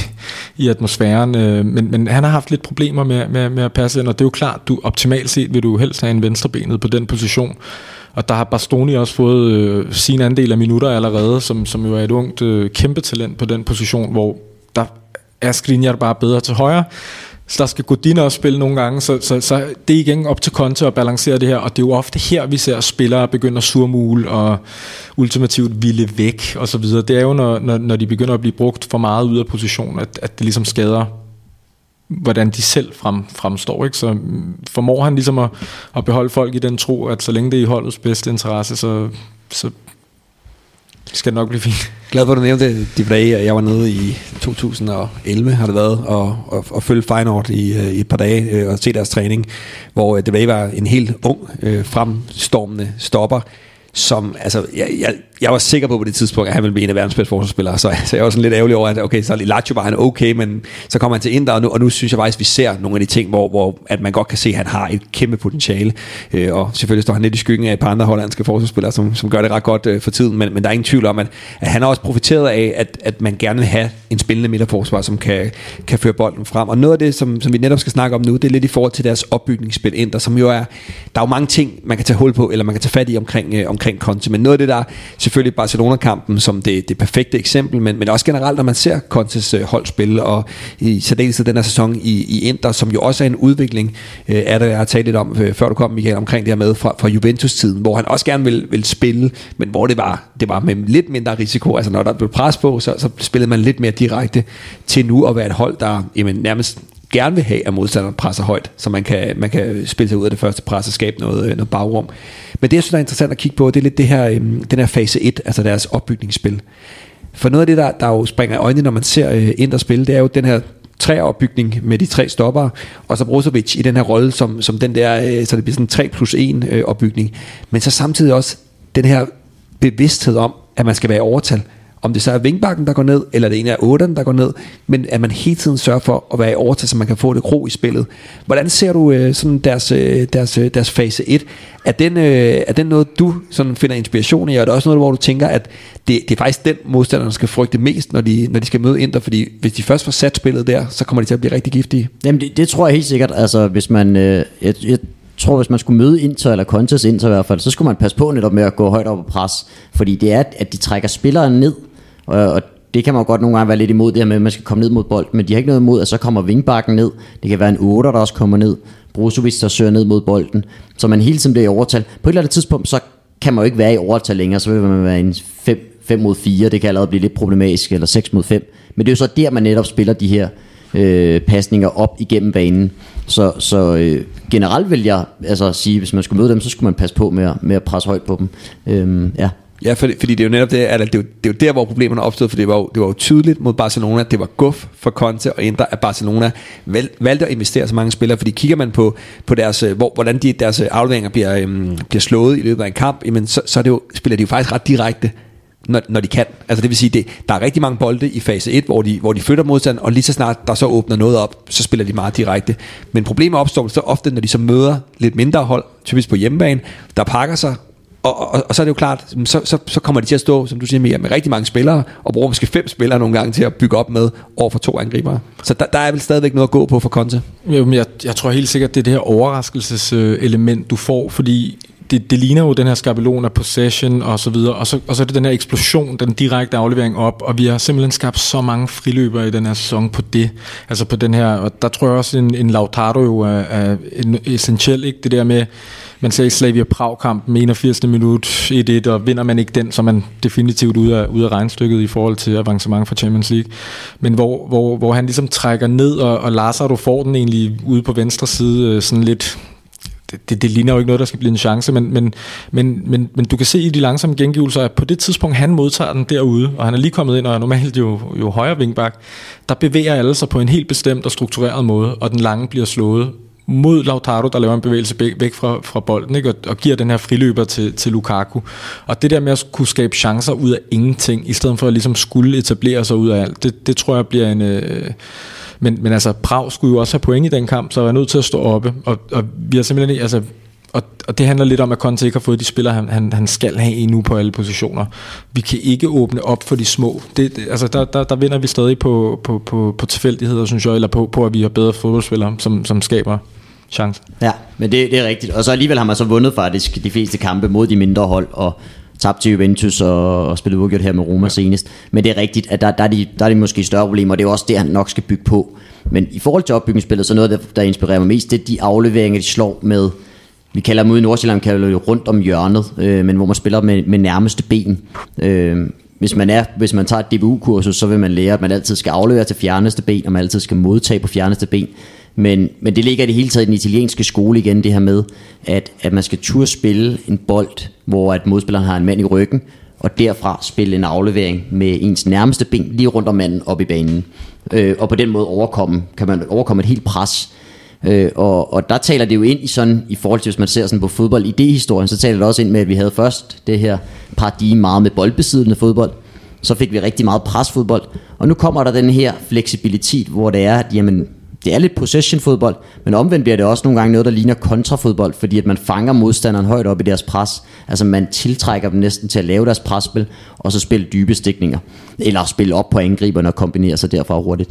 Speaker 3: i atmosfæren, øh, men, men han har haft lidt problemer med, med, med at passe ind, og det er jo klart, du optimalt set vil du helst have en venstrebenet på den position. Og der har Bastoni også fået øh, sin andel af minutter allerede, som, som jo er et ungt øh, kæmpe talent på den position, hvor der er Skriniar bare bedre til højre. Så der skal Godin også spille nogle gange, så, så, så det er igen op til Conte at balancere det her, og det er jo ofte her, vi ser spillere begynde at surmule og ultimativt ville væk og så videre. Det er jo, når, når, når de begynder at blive brugt for meget ud af position, at, at det ligesom skader hvordan de selv frem, fremstår. Ikke? Så mm, formår han ligesom at, at beholde folk i den tro, at så længe det er i holdets bedste interesse, så, så skal det nok blive fint.
Speaker 2: Glad for, at du nævnte de dage. Jeg var nede i 2011, har det været, og, og, og følge Feyenoord i, øh, i et par dage øh, og se deres træning, hvor øh, det var en helt ung, øh, fremstormende stopper, som, altså, jeg, jeg, jeg var sikker på på det tidspunkt, at han ville blive en af verdens bedste forsvarsspillere, så, så jeg var sådan lidt ærgerlig over, at okay, så Lazio var han okay, men så kommer han til Inter, og nu, og nu synes jeg faktisk, at vi ser nogle af de ting, hvor, hvor at man godt kan se, at han har et kæmpe potentiale, øh, og selvfølgelig står han lidt i skyggen af et par andre hollandske forsvarsspillere, som, som gør det ret godt øh, for tiden, men, men der er ingen tvivl om, at, at han har også profiteret af, at, at man gerne vil have en spillende midterforsvar, som kan, kan føre bolden frem, og noget af det, som, som vi netop skal snakke om nu, det er lidt i forhold til deres opbygningsspil Inter, som jo er, der er jo mange ting, man kan tage hul på, eller man kan tage fat i omkring, øh, omkring Conte, men noget af det, der selvfølgelig Barcelona kampen som det, det perfekte eksempel, men, men også generelt, når man ser Contes øh, holdspil, og i særdeleshed den her sæson i, i Inter, som jo også er en udvikling, øh, er det, jeg har talt lidt om, øh, før du kom, Michael, omkring det her med fra, fra Juventus-tiden, hvor han også gerne vil, vil spille, men hvor det var, det var med lidt mindre risiko, altså når der blev pres på, så, så spillede man lidt mere direkte til nu at være et hold, der jamen, nærmest gerne vil have, at modstanderen presser højt, så man kan, man kan spille sig ud af det første pres og skabe noget, øh, noget bagrum. Men det, jeg synes, er interessant at kigge på, det er lidt det her, øhm, den her fase 1, altså deres opbygningsspil. For noget af det, der, der jo springer i øjnene, når man ser øh, Inter spille, det er jo den her træopbygning med de tre stopper, og så Brozovic i den her rolle som, som den der, øh, så det bliver sådan en 3 plus 1 øh, opbygning. Men så samtidig også den her bevidsthed om, at man skal være i overtal. Om det så er vingbakken, der går ned, eller det ene er otteren, der går ned, men at man hele tiden sørger for at være i overtag, så man kan få det ro i spillet. Hvordan ser du øh, sådan deres, øh, deres, øh, deres fase 1? Er den, øh, er den noget, du sådan finder inspiration i, og er det også noget, hvor du tænker, at det, det er faktisk den modstander, der skal frygte mest, når de, når de skal møde Inter, fordi hvis de først får sat spillet der, så kommer de til at blive rigtig giftige.
Speaker 4: Jamen det, det tror jeg helt sikkert, altså hvis man, øh, jeg, jeg tror, hvis man skulle møde Inter, eller Contes Inter i hvert fald, så skulle man passe på netop med at gå højt op og pres, fordi det er, at de trækker spilleren ned, og, og det kan man godt nogle gange være lidt imod det her med, at man skal komme ned mod bolden, men de har ikke noget imod, at så kommer vingbakken ned. Det kan være en 8, der også kommer ned. Brozovic, der søger ned mod bolden. Så man hele tiden bliver i overtal. På et eller andet tidspunkt, så kan man jo ikke være i overtal længere, så vil man være en 5, 5 mod 4. Det kan allerede blive lidt problematisk, eller 6 mod 5. Men det er jo så der, man netop spiller de her øh, pasninger op igennem banen. Så, så øh, generelt vil jeg altså sige, hvis man skulle møde dem, så skulle man passe på med at, med at presse højt på dem. Øhm, ja.
Speaker 2: Ja, fordi, fordi det er jo netop det, at det er jo, det er jo der, hvor problemerne opstod, for det var, jo, det var jo tydeligt mod Barcelona, at det var guf for Conte og Inter, at Barcelona valg, valgte at investere så mange spillere, fordi kigger man på, på deres, øh, hvor, hvordan de, deres øh, afleveringer bliver, øhm, bliver slået i løbet af en kamp, jamen så, så er det jo, spiller de jo faktisk ret direkte, når, når de kan. Altså det vil sige, det, der er rigtig mange bolde i fase 1, hvor de, hvor de flytter modstand, og lige så snart der så åbner noget op, så spiller de meget direkte. Men problemet opstår så ofte, når de så møder lidt mindre hold, typisk på hjemmebane, der pakker sig, og, og, og så er det jo klart, så, så, så kommer de til at stå, som du siger, med, med rigtig mange spillere, og bruger måske fem spillere nogle gange til at bygge op med over for to angribere. Så der, der er vel stadigvæk noget at gå på for Conte.
Speaker 3: Jo, jeg, jeg tror helt sikkert, det er det her overraskelseselement, du får, fordi det, det ligner jo den her skabelon af possession og så videre, og så, og så er det den her eksplosion, den direkte aflevering op, og vi har simpelthen skabt så mange friløbere i den her sæson på det, altså på den her, og der tror jeg også, en, en Lautaro jo er, er essentiel, ikke? det der med, man ser i Slavia Prag-kampen 81. minut 1-1, og vinder man ikke den, så er man definitivt ude af, ude af regnstykket i forhold til avancement for Champions League. Men hvor, hvor, hvor han ligesom trækker ned, og, og Lazaro får den egentlig ude på venstre side, øh, sådan lidt det, det, det ligner jo ikke noget, der skal blive en chance, men, men, men, men, men du kan se i de langsomme gengivelser, at på det tidspunkt, han modtager den derude, og han er lige kommet ind og er normalt jo, jo højre vingbak, der bevæger alle sig på en helt bestemt og struktureret måde, og den lange bliver slået mod Lautaro, der laver en bevægelse væk fra, fra bolden, ikke? Og, og giver den her friløber til, til Lukaku. Og det der med at kunne skabe chancer ud af ingenting, i stedet for at ligesom skulle etablere sig ud af alt, det, det tror jeg bliver en... Øh, men, men altså, Prag skulle jo også have point i den kamp, så var nødt til at stå oppe. Og, og vi har simpelthen altså, og, og det handler lidt om, at Conte ikke har fået de spillere, han, han, han skal have endnu på alle positioner. Vi kan ikke åbne op for de små. Det, det, altså der, der, der vinder vi stadig på, på, på, på tilfældigheder, synes jeg, eller på, på at vi har bedre fodboldspillere, som, som skaber chancen.
Speaker 4: Ja, men det, det er rigtigt. Og så alligevel har man så vundet faktisk de fleste kampe mod de mindre hold, og tabt til Juventus og, og spillet uafgjort her med Roma ja. senest. Men det er rigtigt, at der, der, er de, der er de måske større problemer, og det er også det, han nok skal bygge på. Men i forhold til opbygningsspillet, så noget, der, der inspirerer mig mest, det er de afleveringer, de slår med vi kalder dem ude i Nordsjælland, kalder det rundt om hjørnet, øh, men hvor man spiller med, med nærmeste ben. Øh, hvis man, er, hvis man tager et DBU-kursus, så vil man lære, at man altid skal aflevere til fjerneste ben, og man altid skal modtage på fjerneste ben. Men, men det ligger i det hele taget i den italienske skole igen, det her med, at, at man skal turde spille en bold, hvor at modspilleren har en mand i ryggen, og derfra spille en aflevering med ens nærmeste ben lige rundt om manden op i banen. Øh, og på den måde overkomme, kan man overkomme et helt pres. Øh, og, og der taler det jo ind i sådan, i forhold til hvis man ser sådan på fodbold idéhistorien, så taler det også ind med, at vi havde først det her paradigme meget med boldbesiddende fodbold, så fik vi rigtig meget presfodbold, og nu kommer der den her fleksibilitet, hvor det er, at jamen, det er lidt possession fodbold, men omvendt bliver det også nogle gange noget, der ligner kontrafodbold, fordi at man fanger modstanderen højt op i deres pres. Altså man tiltrækker dem næsten til at lave deres presspil, og så spille dybe stikninger. Eller spille op på angriberne og kombinere sig derfra hurtigt.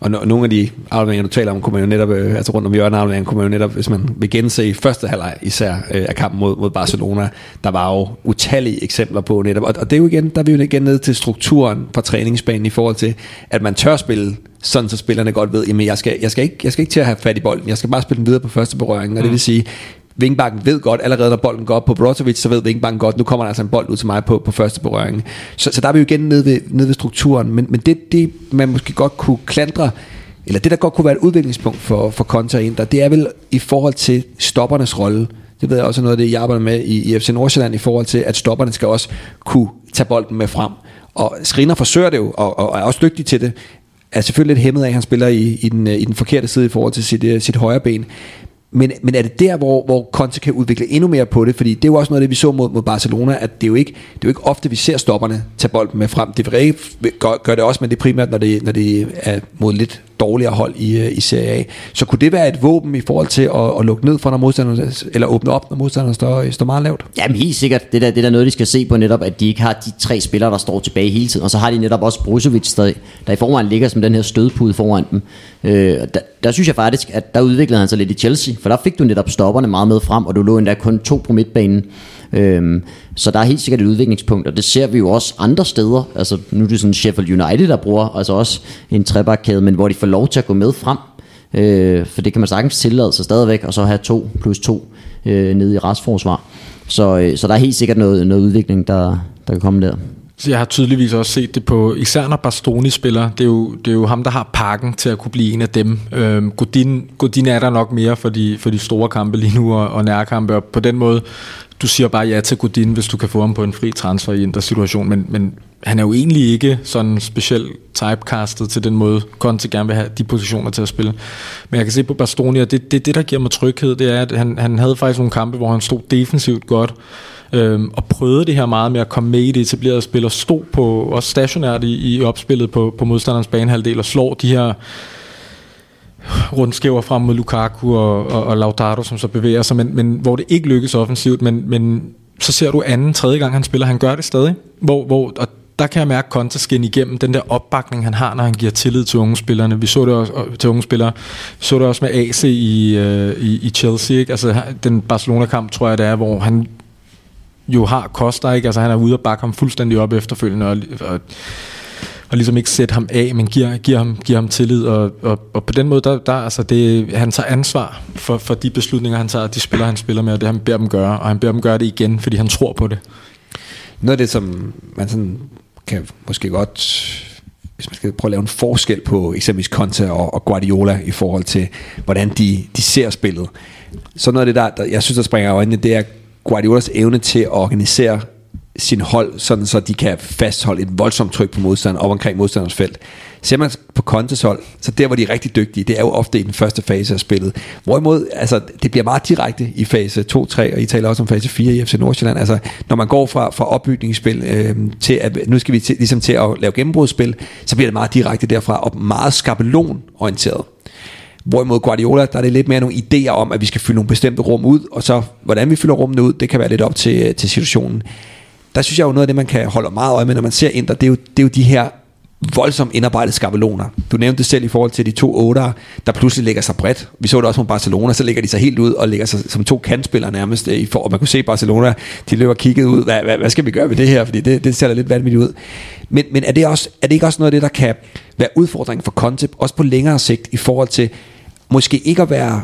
Speaker 2: Og no- nogle af de afleveringer, du taler om, kunne man jo netop, øh, altså rundt om hjørnet afleveringer, kunne man jo netop, hvis man vil gense i første halvleg især øh, af kampen mod, mod Barcelona, der var jo utallige eksempler på netop, og, og det er jo igen, der er vi jo igen ned til strukturen på træningsbanen i forhold til, at man tør spille sådan så spillerne godt ved, jamen jeg skal, jeg skal, ikke, jeg skal ikke til at have fat i bolden, jeg skal bare spille den videre på første berøring, og mm. det vil sige, Vingbakken ved godt, allerede når bolden går op på Brozovic, så ved Vingbakken godt, nu kommer der altså en bold ud til mig på, på første berøring. Så, så der er vi jo igen nede ved, nede ved strukturen, men, men det, det, man måske godt kunne klandre, eller det der godt kunne være et udviklingspunkt for, for Konta Inter, det er vel i forhold til stoppernes rolle. Det ved jeg også noget af det, jeg arbejder med i, i FC Nordsjælland, i forhold til, at stopperne skal også kunne tage bolden med frem. Og Skriner forsøger det jo, og, og er også dygtig til det, er selvfølgelig lidt hæmmet af, at han spiller i, i, den, øh, i den forkerte side i forhold til sit, øh, sit højre ben. Men, men er det der, hvor, hvor Conte kan udvikle endnu mere på det? Fordi det er jo også noget af det, vi så mod, mod Barcelona, at det er, jo ikke, det er jo ikke ofte, vi ser stopperne tage bolden med frem. Det gør, gør det også, men det er primært, når det, når det er mod lidt dårligere hold i, øh, i Serie A. Så kunne det være et våben i forhold til at, at lukke ned for, når modstanderen, eller åbne op, når modstanderen står, øh, står meget lavt?
Speaker 4: Jamen helt sikkert. Det er, det er der noget, de skal se på netop, at de ikke har de tre spillere, der står tilbage hele tiden. Og så har de netop også Brusovic, der, der i forvejen ligger som den her stødpude foran dem. Øh, der, der, synes jeg faktisk, at der udviklede han sig lidt i Chelsea, for der fik du netop stopperne meget med frem, og du lå endda kun to på midtbanen. Øhm, så der er helt sikkert et udviklingspunkt, og det ser vi jo også andre steder. Altså, nu er det sådan Sheffield United, der bruger altså også en trebakkæde, men hvor de får lov til at gå med frem. Øh, for det kan man sagtens tillade sig stadigvæk, og så have to plus to øh, nede i restforsvar. Så, øh, så der er helt sikkert noget, noget udvikling, der, der kan komme der.
Speaker 3: Så jeg har tydeligvis også set det på, især når Bastoni spiller, det er jo, det er jo ham, der har pakken til at kunne blive en af dem. Øhm, Godin, Godin er der nok mere for de, for de store kampe lige nu og, og nærkampe, og på den måde du siger bare ja til Godin, hvis du kan få ham på en fri transfer i en der situation, men, men han er jo egentlig ikke sådan specielt typecastet til den måde, Conte gerne vil have de positioner til at spille. Men jeg kan se på Bastoni, og det, det, det der giver mig tryghed, det er, at han, han havde faktisk nogle kampe, hvor han stod defensivt godt, øhm, og prøvede det her meget med at komme med i det etablerede spil, og stod på, også stationært i, i opspillet på, på modstanderens banehalvdel, og slår de her rundskæver frem mod Lukaku og, og, og Lautaro, som så bevæger sig, men, men hvor det ikke lykkes offensivt, men, men så ser du anden, tredje gang han spiller, han gør det stadig, hvor, hvor og der kan jeg mærke Conte skinne igennem den der opbakning, han har, når han giver tillid til unge spillerne. Vi så det også til unge spillere. Vi så det også med AC i, øh, i, i Chelsea. Ikke? Altså, den Barcelona-kamp, tror jeg, det er, hvor han jo har Costa, ikke? Altså, han er ude og bakke ham fuldstændig op efterfølgende, og, og og ligesom ikke sætte ham af, men giver, giver, ham, giver ham tillid, og, og, og på den måde, der, der altså det, han tager ansvar for, for de beslutninger, han tager, de spiller, han spiller med, og det han beder dem gøre, og han beder dem gøre det igen, fordi han tror på det.
Speaker 2: Noget af det, som man sådan kan måske godt hvis man skal prøve at lave en forskel på eksempelvis Conte og, og Guardiola i forhold til, hvordan de, de ser spillet. Så noget af det, der, der jeg synes, der springer øjnene, det er Guardiolas evne til at organisere sin hold, sådan så de kan fastholde et voldsomt tryk på modstanderen op omkring modstanders felt. Ser man på Contes hold, så der hvor de er rigtig dygtige, det er jo ofte i den første fase af spillet. Hvorimod, altså, det bliver meget direkte i fase 2, 3, og I taler også om fase 4 i FC Nordsjælland. Altså, når man går fra, fra opbygningsspil øh, til, at nu skal vi til, ligesom til at lave gennembrudsspil, så bliver det meget direkte derfra, og meget skabelonorienteret. Hvorimod Guardiola, der er det lidt mere nogle idéer om, at vi skal fylde nogle bestemte rum ud, og så hvordan vi fylder rummene ud, det kan være lidt op til, til situationen. Der synes jeg jo noget af det, man kan holde meget øje med, når man ser Inter, det er jo, det er jo de her voldsomt indarbejdede skabeloner. Du nævnte det selv i forhold til de to otter, der pludselig lægger sig bredt. Vi så det også med Barcelona, så lægger de sig helt ud og lægger sig som to kantspillere nærmest. Øh, I for, og man kunne se Barcelona, de løber kigget ud, hvad, hvad, hvad skal vi gøre ved det her? Fordi det, det ser da lidt vanvittigt ud. Men, men er, det også, er det ikke også noget af det, der kan være udfordringen for Conte, også på længere sigt, i forhold til måske ikke at være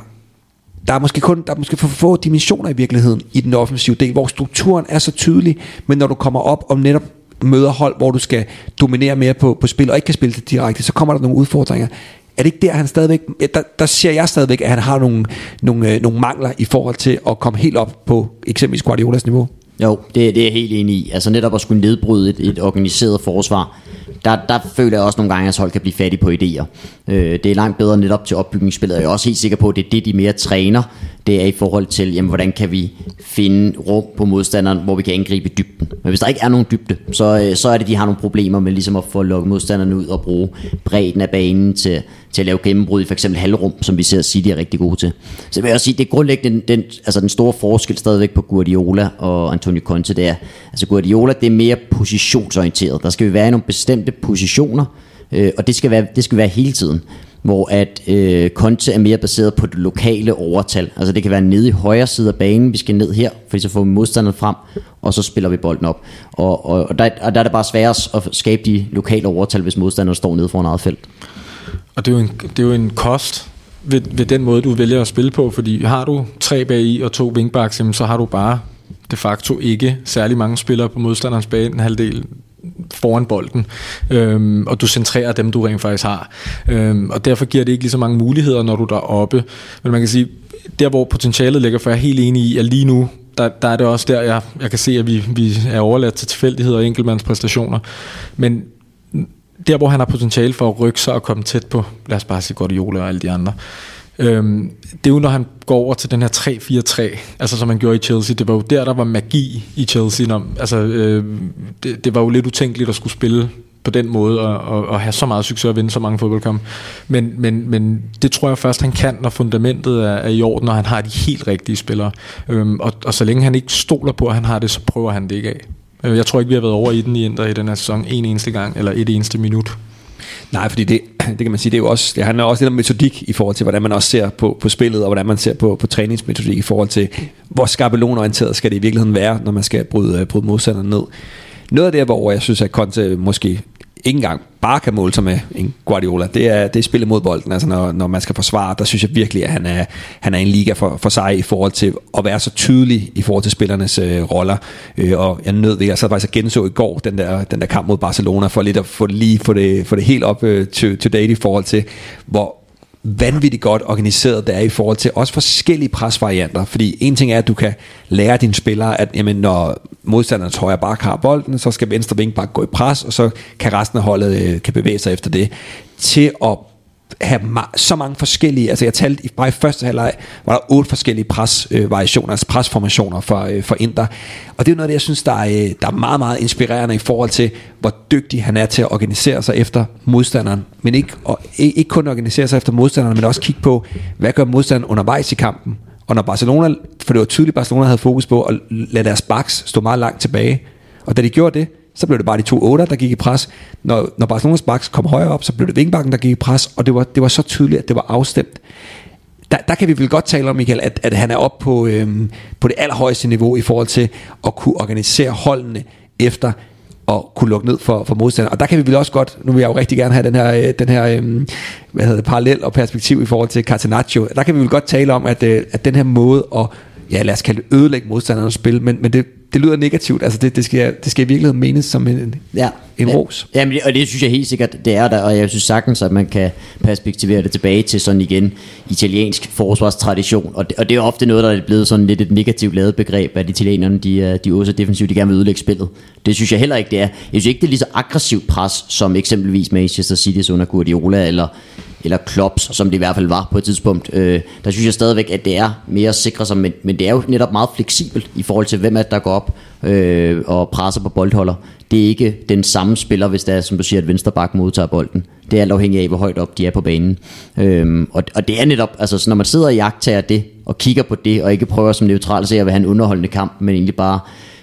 Speaker 2: der er måske kun der er måske for få dimensioner i virkeligheden i den offensive del, hvor strukturen er så tydelig, men når du kommer op om netop møder hold, hvor du skal dominere mere på, på spil, og ikke kan spille det direkte, så kommer der nogle udfordringer. Er det ikke der, han stadigvæk, der, der ser jeg stadigvæk, at han har nogle, nogle, øh, nogle mangler i forhold til at komme helt op på eksempelvis Guardiolas niveau?
Speaker 4: Jo, det, det er jeg helt enig i. Altså netop at skulle nedbryde et, et organiseret forsvar, der, der føler jeg også nogle gange, at hold kan blive fattige på idéer. Øh, det er langt bedre netop til opbygningsspillet, og jeg er også helt sikker på, at det er det, de mere træner. Det er i forhold til, jamen, hvordan kan vi finde rum på modstanderen, hvor vi kan angribe dybden. Men hvis der ikke er nogen dybde, så, øh, så er det, de har nogle problemer med ligesom at få lukket modstanderne ud og bruge bredden af banen til, til at lave gennembrud i for eksempel halvrum, som vi ser City er rigtig gode til. Så jeg vil også sige, det er grundlæggende den, altså den store forskel stadigvæk på Guardiola og Antonio Conte, det er, altså Guardiola, det er mere positionsorienteret. Der skal vi være i nogle bestemte positioner, øh, og det skal, være, det skal være hele tiden hvor at øh, Conte er mere baseret på det lokale overtal. Altså det kan være nede i højre side af banen, vi skal ned her, fordi så får vi modstanderen frem, og så spiller vi bolden op. Og, og, og, der, og der er det bare sværere at skabe de lokale overtal, hvis modstanderen står nede foran eget felt.
Speaker 3: Og det er jo en, det er jo en kost ved, ved den måde, du vælger at spille på, fordi har du tre bag i og to wingbacks, så har du bare de facto ikke særlig mange spillere på modstanderens bane, en halvdel foran bolden, øhm, og du centrerer dem, du rent faktisk har. Øhm, og derfor giver det ikke lige så mange muligheder, når du er deroppe. Men man kan sige, der hvor potentialet ligger, for jeg er helt enig i, at lige nu, der, der er det også der, jeg, jeg kan se, at vi, vi er overladt til tilfældigheder og enkeltmandspræstationer. Men der hvor han har potentiale for at rykke sig og komme tæt på, lad os bare sige Guardiola og alle de andre, øhm, det er jo når han går over til den her 3-4-3, altså som han gjorde i Chelsea, det var jo der, der var magi i Chelsea, når, altså øh, det, det var jo lidt utænkeligt at skulle spille på den måde og, og, og have så meget succes og vinde så mange fodboldkampe. Men, men, men det tror jeg først, han kan, når fundamentet er, er i orden, og han har de helt rigtige spillere. Øhm, og, og så længe han ikke stoler på, at han har det, så prøver han det ikke af. Jeg tror ikke, vi har været over i den i Indre i den her sæson en eneste gang, eller et eneste minut.
Speaker 2: Nej, fordi det, (clears throat) det kan man sige, det, er jo også, det handler også lidt om metodik i forhold til, hvordan man også ser på, på spillet, og hvordan man ser på, på træningsmetodik i forhold til, hvor skabelonorienteret skal det i virkeligheden være, når man skal bryde, øh, bryde modstanderen ned. Noget af det, hvor jeg synes, at Conte måske ikke engang bare kan måle sig med en Guardiola. Det er, det er spillet mod bolden, altså når, når man skal forsvare, der synes jeg virkelig, at han er, han er en liga for, for sig i forhold til at være så tydelig i forhold til spillernes øh, roller. Øh, og jeg nød det, jeg sad faktisk genså i går den der, den der kamp mod Barcelona, for lidt at få lige få det, få det helt op øh, to, to date i forhold til, hvor vanvittigt godt organiseret det er i forhold til også forskellige presvarianter. Fordi en ting er, at du kan lære dine spillere, at jamen, når modstanderens højre bak har bolden, så skal venstre vinkbak gå i pres, og så kan resten af holdet øh, kan bevæge sig efter det. Til at have ma- så mange forskellige, altså jeg talte i, bare i første halvleg, var der otte forskellige presvariationer, øh, altså presformationer for, øh, for Inter. Og det er noget af det, jeg synes, der er, øh, der er meget, meget inspirerende i forhold til, hvor dygtig han er til at organisere sig efter modstanderen. Men ikke, og, ikke kun organisere sig efter modstanderen, men også kigge på, hvad gør modstanderen undervejs i kampen. Og når Barcelona, for det var tydeligt, at Barcelona havde fokus på at lade deres backs stå meget langt tilbage. Og da de gjorde det, så blev det bare de to otter, der gik i pres. Når, når Barcelonas backs kom højere op, så blev det Vingbakken, der gik i pres, og det var, det var så tydeligt, at det var afstemt. Der, der kan vi vel godt tale om, Michael, at, at han er oppe på, øhm, på det allerhøjeste niveau i forhold til at kunne organisere holdene efter at kunne lukke ned for, for modstanderne. Og der kan vi vel også godt, nu vil jeg jo rigtig gerne have den her, øh, den her øhm, hvad hedder det, parallel og perspektiv i forhold til Catenaccio. Der kan vi vel godt tale om, at, øh, at den her måde at, ja lad os kalde det ødelægge modstandernes spil, men, men det, det lyder negativt. Altså det, det, skal, det skal i virkeligheden menes som en,
Speaker 4: Ja.
Speaker 2: en
Speaker 4: ja.
Speaker 2: ros.
Speaker 4: Jamen, det- og det synes jeg helt sikkert, det er der, og jeg synes sagtens, at man kan perspektivere det tilbage til sådan igen italiensk forsvarstradition, og det, og det er ofte noget, der er blevet sådan lidt et negativt lavet begreb, at italienerne, de, de også defensivt, de gerne vil ødelægge spillet. Det synes jeg heller ikke, det er. Jeg synes ikke, det er lige så aggressivt pres, som eksempelvis Manchester City's under Guardiola, eller, eller Klopps, som det i hvert fald var på et tidspunkt. Øh, der synes jeg stadigvæk, at det er mere sikre sig, men, men det er jo netop meget fleksibelt i forhold til, hvem er det, der går op øh, og presser på boldholder. Det er ikke den samme spiller, hvis det er, som du siger, at venstre bak modtager bolden. Det er alt afhængigt af, hvor højt op de er på banen. Øhm, og, og det er netop, altså så når man sidder og jagtager det, og kigger på det, og ikke prøver som neutral at se at have en underholdende kamp, men egentlig bare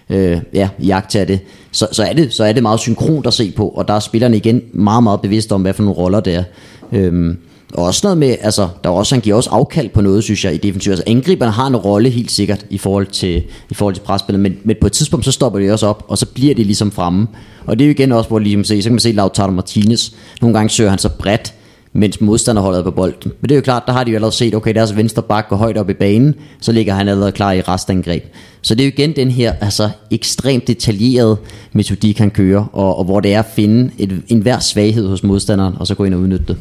Speaker 4: øh, ja, jagtager det, så, så, er det, så er det meget synkront at se på, og der er spillerne igen meget, meget bevidste om, hvad for nogle roller det er. Øhm, og også noget med, altså, der er også, han giver også afkald på noget, synes jeg, i defensiv. Altså, angriberne har en rolle helt sikkert i forhold til, i forhold til presspillet, men, men på et tidspunkt, så stopper de også op, og så bliver de ligesom fremme. Og det er jo igen også, hvor lige kan se, så kan man se Lautaro Martinez. Nogle gange søger han så bredt, mens modstanderholdet er på bolden. Men det er jo klart, der har de jo allerede set, okay, deres venstre bak går højt op i banen, så ligger han allerede klar i restangreb. Så det er jo igen den her altså, ekstremt detaljerede metodik, han kører, og, og hvor det er at finde et, enhver svaghed hos modstanderen, og så gå ind og udnytte det.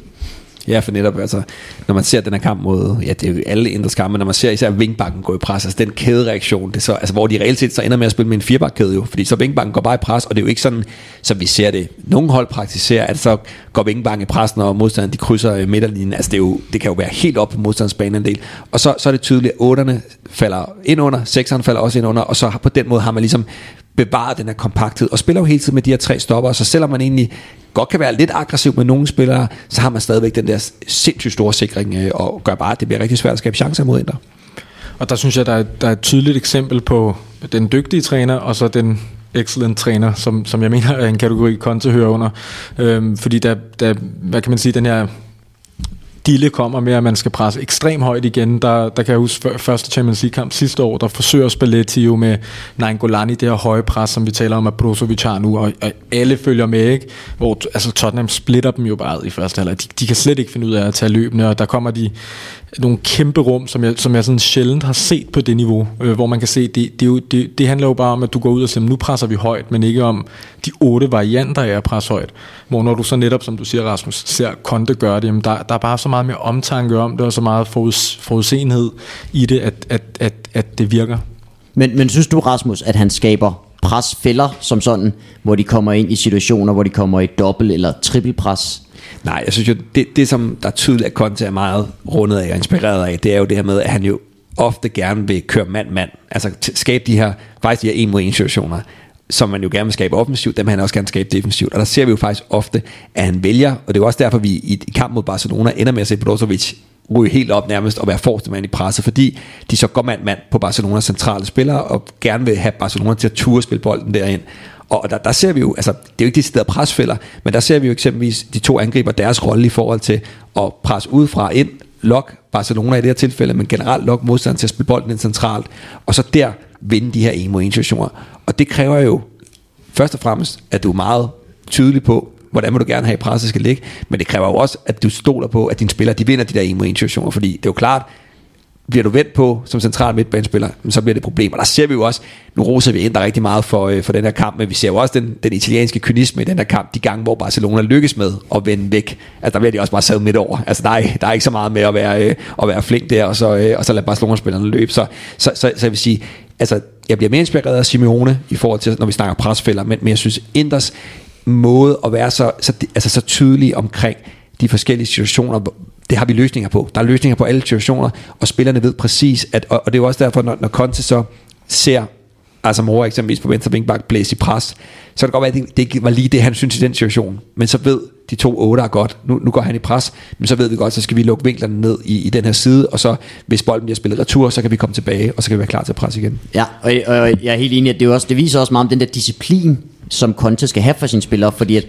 Speaker 2: Ja, for netop, altså, når man ser den her kamp mod, ja, det er jo alle indre kampe, når man ser især Vingbakken gå i pres, altså den kædereaktion, det så, altså, hvor de reelt set så ender med at spille med en firebakkæde jo, fordi så Vingbakken går bare i pres, og det er jo ikke sådan, som vi ser det. Nogle hold praktiserer, at så går Vingbakken i pres, når modstanderen de krydser øh, midterlinjen, altså det, er jo, det kan jo være helt op på modstanders bane en del, og så, så er det tydeligt, at 8'erne falder ind under, 6'erne falder også ind under, og så på den måde har man ligesom bevarer den her kompakthed, og spiller jo hele tiden med de her tre stopper, så selvom man egentlig godt kan være lidt aggressiv med nogle spillere, så har man stadigvæk den der sindssygt store sikring, øh, og gør bare, at det bliver rigtig svært at skabe chancer mod Inter.
Speaker 3: Og der synes jeg, der er, der er et tydeligt eksempel på den dygtige træner, og så den excellent træner, som, som jeg mener er en kategori, Conte hører under. Øhm, fordi der, der, hvad kan man sige, den her dille kommer med, at man skal presse ekstremt højt igen. Der, der kan jeg huske første Champions League kamp sidste år, der forsøger Spalletti jo med Nainggolan det her høje pres, som vi taler om, at Brozovic har nu, og, og alle følger med, ikke? Hvor altså, Tottenham splitter dem jo bare i første halvleg. De, de kan slet ikke finde ud af at tage løbende, og der kommer de nogle kæmpe rum, som jeg, som jeg sådan sjældent har set på det niveau, øh, hvor man kan se, det, det, jo, det, det handler jo bare om, at du går ud og siger, nu presser vi højt, men ikke om de otte varianter af at presse højt. Hvor når du så netop, som du siger, Rasmus, ser Konte gøre det, jamen der, der er bare så meget mere omtanke om det, og så meget foruds, forudsenhed i det, at, at, at, at det virker.
Speaker 4: Men, men synes du, Rasmus, at han skaber presfælder som sådan, hvor de kommer ind i situationer, hvor de kommer i dobbelt- eller trippelpres?
Speaker 2: Nej, jeg synes jo, det, det som der er tydeligt, at Conte er meget rundet af og inspireret af, det er jo det her med, at han jo ofte gerne vil køre mand-mand. Altså skabe de her, faktisk de her en mod en situationer, som man jo gerne vil skabe offensivt, dem han også gerne skabe defensivt. Og der ser vi jo faktisk ofte, at han vælger, og det er jo også derfor, vi i i kamp mod Barcelona ender med at se Brozovic ryge helt op nærmest og være forreste mand i presset, fordi de så går mand-mand på Barcelonas centrale spillere, og gerne vil have Barcelona til at ture spille bolden derind. Og der, der ser vi jo, altså det er jo ikke de steder presfælder, men der ser vi jo eksempelvis de to angriber deres rolle i forhold til at presse udefra ind, lok Barcelona i det her tilfælde, men generelt lok modstanderen til at spille bolden ind centralt, og så der vinde de her en mod en situationer. Og det kræver jo først og fremmest, at du er meget tydelig på, hvordan vil du gerne have, at presset skal ligge, men det kræver jo også, at du stoler på, at dine spillere, de vinder de der en mod en situationer, fordi det er jo klart, bliver du vendt på som central midtbanespiller, så bliver det et problem. Og der ser vi jo også, nu roser vi ind der rigtig meget for, øh, for den her kamp, men vi ser jo også den, den italienske kynisme i den her kamp, de gange, hvor Barcelona lykkes med at vende væk. Altså der bliver de også bare sad midt over. Altså der er, der er ikke så meget med at være, øh, at være flink der, og så, øh, og så lade Barcelona-spillerne løbe. Så, så, så, så jeg vil sige, altså jeg bliver mere inspireret af Simeone i forhold til, når vi snakker presfælder, men, men jeg synes, Inders måde at være så, så, altså, så tydelig omkring de forskellige situationer, det har vi løsninger på. Der er løsninger på alle situationer, og spillerne ved præcis, at, og, og det er jo også derfor, når, når Conte så ser altså mor eksempelvis på venstre vinkbak blæse i pres, så kan det godt være, at det, det ikke var lige det, han synes i den situation. Men så ved de to otte er godt, nu, nu går han i pres, men så ved vi godt, så skal vi lukke vinklerne ned i, i den her side, og så hvis bolden bliver spillet retur, så kan vi komme tilbage, og så kan vi være klar til at presse igen.
Speaker 4: Ja, og, og jeg er helt enig, at det, er også, det viser også meget om den der disciplin, som Conte skal have for sine spillere, fordi at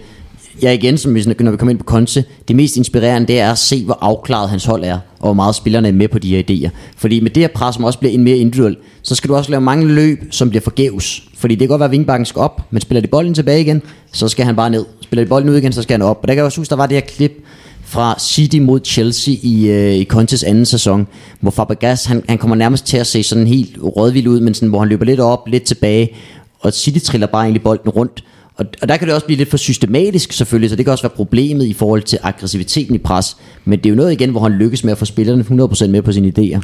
Speaker 4: jeg igen, som vi, når vi kommer ind på Conte, det mest inspirerende, det er at se, hvor afklaret hans hold er, og hvor meget spillerne er med på de her idéer. Fordi med det her pres, som også bliver en mere individuel, så skal du også lave mange løb, som bliver forgæves. Fordi det kan godt være, at vingbakken skal op, men spiller de bolden tilbage igen, så skal han bare ned. Spiller de bolden ud igen, så skal han op. Og der kan jeg også huske, der var det her klip fra City mod Chelsea i, øh, i Contes anden sæson, hvor Fabregas, han, han kommer nærmest til at se sådan helt rådvild ud, men sådan, hvor han løber lidt op, lidt tilbage, og City triller bare egentlig bolden rundt. Og, og der kan det også blive lidt for systematisk selvfølgelig, så det kan også være problemet i forhold til aggressiviteten i pres. Men det er jo noget igen, hvor han lykkes med at få spillerne 100% med på sine idéer.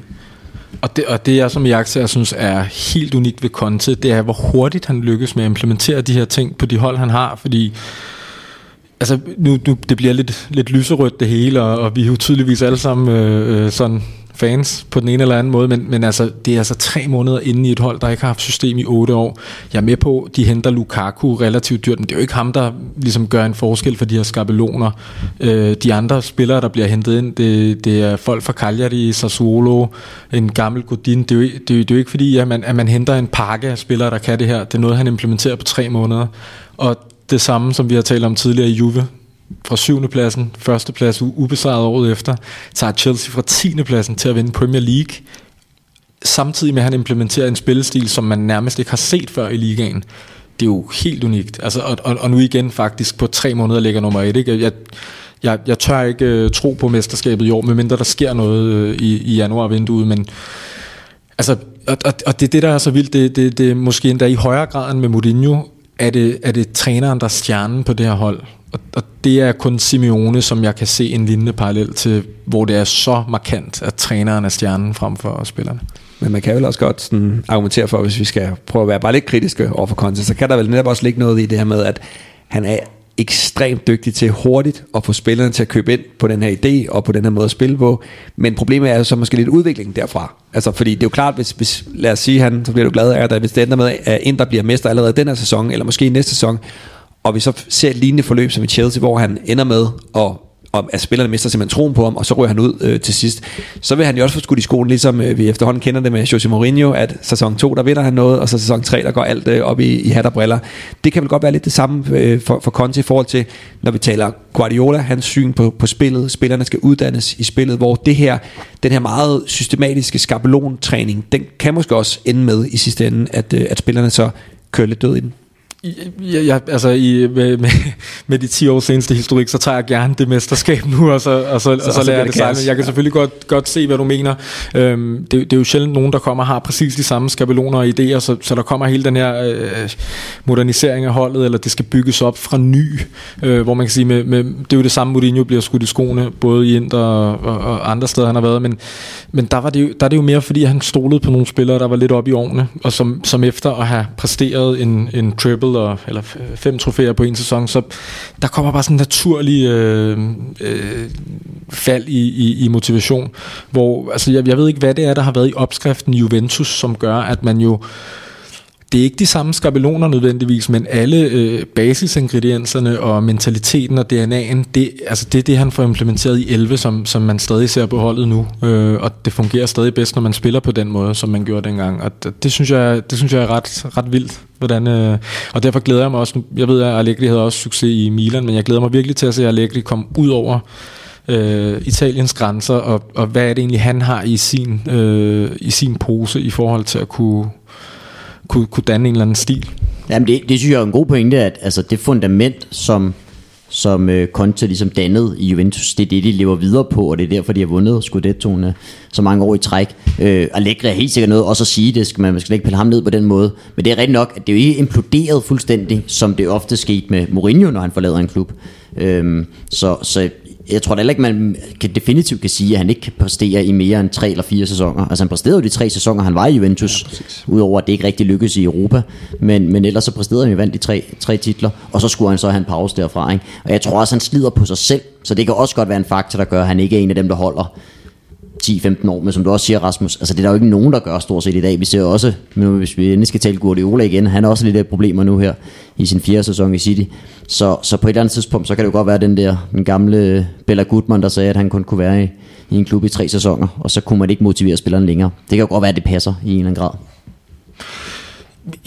Speaker 3: Og det, og det jeg som jeg synes er helt unikt ved Conte, det er hvor hurtigt han lykkes med at implementere de her ting på de hold han har, fordi altså nu, nu det bliver lidt, lidt lyserødt det hele, og, og vi er jo tydeligvis alle sammen øh, øh sådan fans på den ene eller anden måde, men, men altså, det er altså tre måneder inde i et hold, der ikke har haft system i otte år. Jeg er med på, de henter Lukaku relativt dyrt, men det er jo ikke ham, der ligesom gør en forskel for de her skabeloner. Øh, de andre spillere, der bliver hentet ind, det, det er folk fra Cagliari, Sassuolo, en gammel Godin. Det er jo, det er jo, det er jo ikke fordi, at man, at man henter en pakke af spillere, der kan det her. Det er noget, han implementerer på tre måneder. Og det samme, som vi har talt om tidligere i Juve fra 7. pladsen, første plads ubesejret året efter, tager Chelsea fra 10. pladsen til at vinde Premier League, samtidig med at han implementerer en spillestil, som man nærmest ikke har set før i ligaen. Det er jo helt unikt. Altså, og, og, og nu igen faktisk på tre måneder ligger nummer et. Ikke? Jeg, jeg, jeg tør ikke uh, tro på mesterskabet i år, medmindre der sker noget uh, i, i januarvinduet, men altså, og, og, og det er det, der er så vildt, det, det, det måske endda i højere grad end med Mourinho, er det, er det træneren, der er stjernen på det her hold. Og, og det er kun Simeone, som jeg kan se en lignende parallel til, hvor det er så markant, at træneren er stjernen frem for spillerne.
Speaker 2: Men man kan vel også godt sådan argumentere for, hvis vi skal prøve at være bare lidt kritiske over for Conte, så kan der vel netop også ligge noget i det her med, at han er ekstremt dygtig til hurtigt at få spillerne til at købe ind på den her idé og på den her måde at spille på. Men problemet er jo så måske lidt udviklingen derfra. Altså fordi det er jo klart, hvis, hvis lad os sige han, så bliver du glad af, at hvis det ender med, at Inter bliver mester allerede den her sæson, eller måske næste sæson, og vi så ser et lignende forløb som i Chelsea, hvor han ender med at og at spillerne mister simpelthen troen på ham, og så ryger han ud øh, til sidst. Så vil han jo også få skudt i skolen, ligesom øh, vi efterhånden kender det med Jose Mourinho, at sæson 2, der vinder han noget, og så sæson 3, der går alt øh, op i, i hat og briller. Det kan vel godt være lidt det samme øh, for, for Conte i forhold til, når vi taler Guardiola, hans syn på, på spillet. Spillerne skal uddannes i spillet, hvor det her, den her meget systematiske skabelontræning, den kan måske også ende med i sidste ende, at, øh, at spillerne så kører lidt død i den.
Speaker 3: Ja, ja, altså i, med, med, med de 10 års seneste historik, så tager jeg gerne det mesterskab nu, og så, og så, så, og så lærer jeg det sejle. Jeg kan selvfølgelig godt, godt se, hvad du mener. Øhm, det, det er jo sjældent nogen, der kommer og har præcis de samme skabeloner og idéer, så, så der kommer hele den her øh, modernisering af holdet, eller det skal bygges op fra ny, øh, hvor man kan sige, med, med, det er jo det samme, Mourinho bliver skudt i skoene, både i Inter og, og, og andre steder, han har været, men, men der, var det jo, der er det jo mere, fordi han stolede på nogle spillere, der var lidt oppe i årene, og som, som efter at have præsteret en, en triple eller, eller fem trofæer på en sæson, så der kommer bare sådan en naturlig øh, øh, fald i, i, i motivation, hvor altså jeg, jeg ved ikke, hvad det er, der har været i opskriften Juventus, som gør, at man jo det er ikke de samme skabeloner nødvendigvis, men alle øh, basisingredienserne og mentaliteten og DNA'en, det, altså det er det, han får implementeret i 11, som, som man stadig ser på holdet nu. Øh, og det fungerer stadig bedst, når man spiller på den måde, som man gjorde dengang. Og det, det synes jeg, det synes jeg er ret, ret vildt. Hvordan, øh, og derfor glæder jeg mig også, jeg ved, at Allegri havde også succes i Milan, men jeg glæder mig virkelig til at se Allegri komme ud over øh, Italiens grænser, og, og hvad er det egentlig, han har i sin, øh, i sin pose i forhold til at kunne kunne, kunne danne en eller anden stil.
Speaker 4: Jamen det, det synes jeg er en god pointe, at altså, det fundament, som, som uh, Conte ligesom dannede i Juventus, det er det, de lever videre på, og det er derfor, de har vundet Scudettoen så mange år i træk. Uh, Allegri er helt sikkert noget også at sige, det skal man, man skal ikke pille ham ned på den måde, men det er rigtigt nok, at det er jo ikke imploderet fuldstændig, som det ofte skete med Mourinho, når han forlader en klub. Uh, så, så jeg tror da heller ikke, man kan definitivt kan sige, at han ikke kan præstere i mere end tre eller fire sæsoner. Altså han præsterede jo de tre sæsoner, han var i Juventus, ja, udover at det ikke rigtig lykkedes i Europa. Men, men ellers så præsterede han jo vandt de tre, tre titler, og så skulle han så have en pause derfra. Ikke? Og jeg tror også, han slider på sig selv, så det kan også godt være en faktor, der gør, at han ikke er en af dem, der holder 10-15 år, men som du også siger, Rasmus, altså det er der jo ikke nogen, der gør stort set i dag. Vi ser også, men hvis vi endelig skal tale Guardiola igen, han har også lidt af problemer nu her i sin fjerde sæson i City. Så, så på et eller andet tidspunkt, så kan det jo godt være den der, den gamle Bella Gutmann, der sagde, at han kun kunne være i, i en klub i tre sæsoner, og så kunne man ikke motivere spilleren længere. Det kan jo godt være, at det passer i en eller anden grad.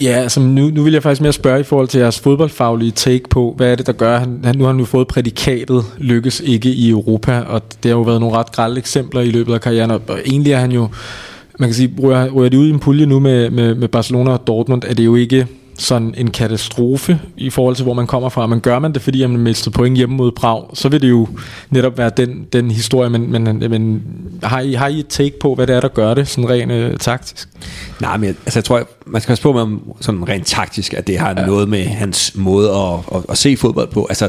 Speaker 3: Ja, altså nu, nu vil jeg faktisk mere spørge i forhold til jeres fodboldfaglige take på, hvad er det, der gør, han, han, nu har han jo fået prædikatet lykkes ikke i Europa, og det har jo været nogle ret grælde eksempler i løbet af karrieren, og, og egentlig er han jo, man kan sige, ryger, ryger de ud i en pulje nu med, med, med Barcelona og Dortmund, er det jo ikke sådan en katastrofe i forhold til, hvor man kommer fra. Men gør man det, fordi man mistede point hjemme mod Prag, så vil det jo netop være den, den historie. Men, men, men har, I, har I et take på, hvad det er, der gør det, sådan rent øh, taktisk?
Speaker 2: Nej, men jeg, altså, jeg tror, man skal passe på med sådan rent taktisk, at det har ja. noget med hans måde at, at, at se fodbold på. Altså,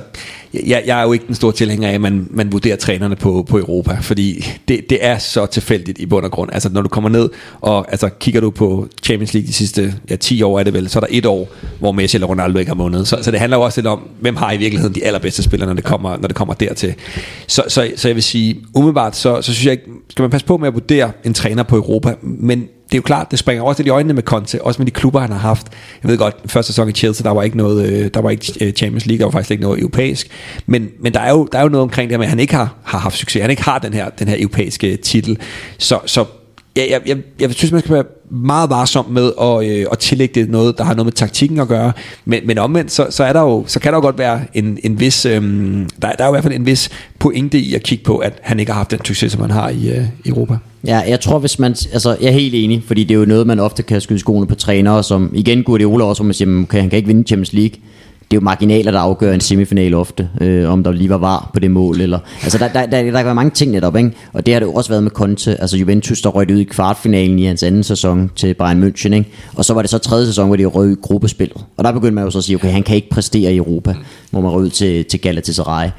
Speaker 2: jeg, jeg er jo ikke den store tilhænger af, at man, man vurderer trænerne på, på Europa, fordi det, det er så tilfældigt i bund og grund. Altså, når du kommer ned og altså, kigger du på Champions League de sidste ja, 10 år, er det vel, så er der et år, hvor Messi eller Ronaldo ikke har vundet. Så, så det handler jo også lidt om, hvem har i virkeligheden de allerbedste spillere, når det kommer, når det kommer dertil. Så, så, så jeg vil sige, umiddelbart, så, så synes jeg ikke, skal man passe på med at vurdere en træner på Europa, men det er jo klart, det springer også lidt i øjnene med Conte, også med de klubber, han har haft. Jeg ved godt, første sæson i Chelsea, der var ikke noget, øh, der var ikke øh, Champions League, der var faktisk ikke noget europæisk. Men, men der, er jo, der er jo noget omkring det med, at han ikke har, har haft succes. Han ikke har den her, den her europæiske titel. Så, så jeg, jeg, jeg, jeg synes, man skal være meget varsom med at, øh, at tillægge det noget, der har noget med taktikken at gøre. Men, men omvendt, så, så, er der jo, så kan der jo godt være en, en vis, øh, der, der er jo i hvert fald en vis pointe i at kigge på, at han ikke har haft den succes, som han har i øh, Europa.
Speaker 4: Ja, jeg tror, hvis man... Altså, jeg er helt enig, fordi det er jo noget, man ofte kan skyde skoene på trænere, som igen Guardiola også, hvor man siger, okay, han kan ikke vinde Champions League det er jo marginaler, der afgør en semifinal ofte, øh, om der lige var var på det mål. Eller, altså der, der, der, der kan være mange ting netop, ikke? og det har det jo også været med Conte. Altså Juventus, der røg ud i kvartfinalen i hans anden sæson til Bayern München, ikke? og så var det så tredje sæson, hvor de røg i gruppespillet. Og der begyndte man jo så at sige, okay, han kan ikke præstere i Europa, hvor man røg ud til, til Galatasaray.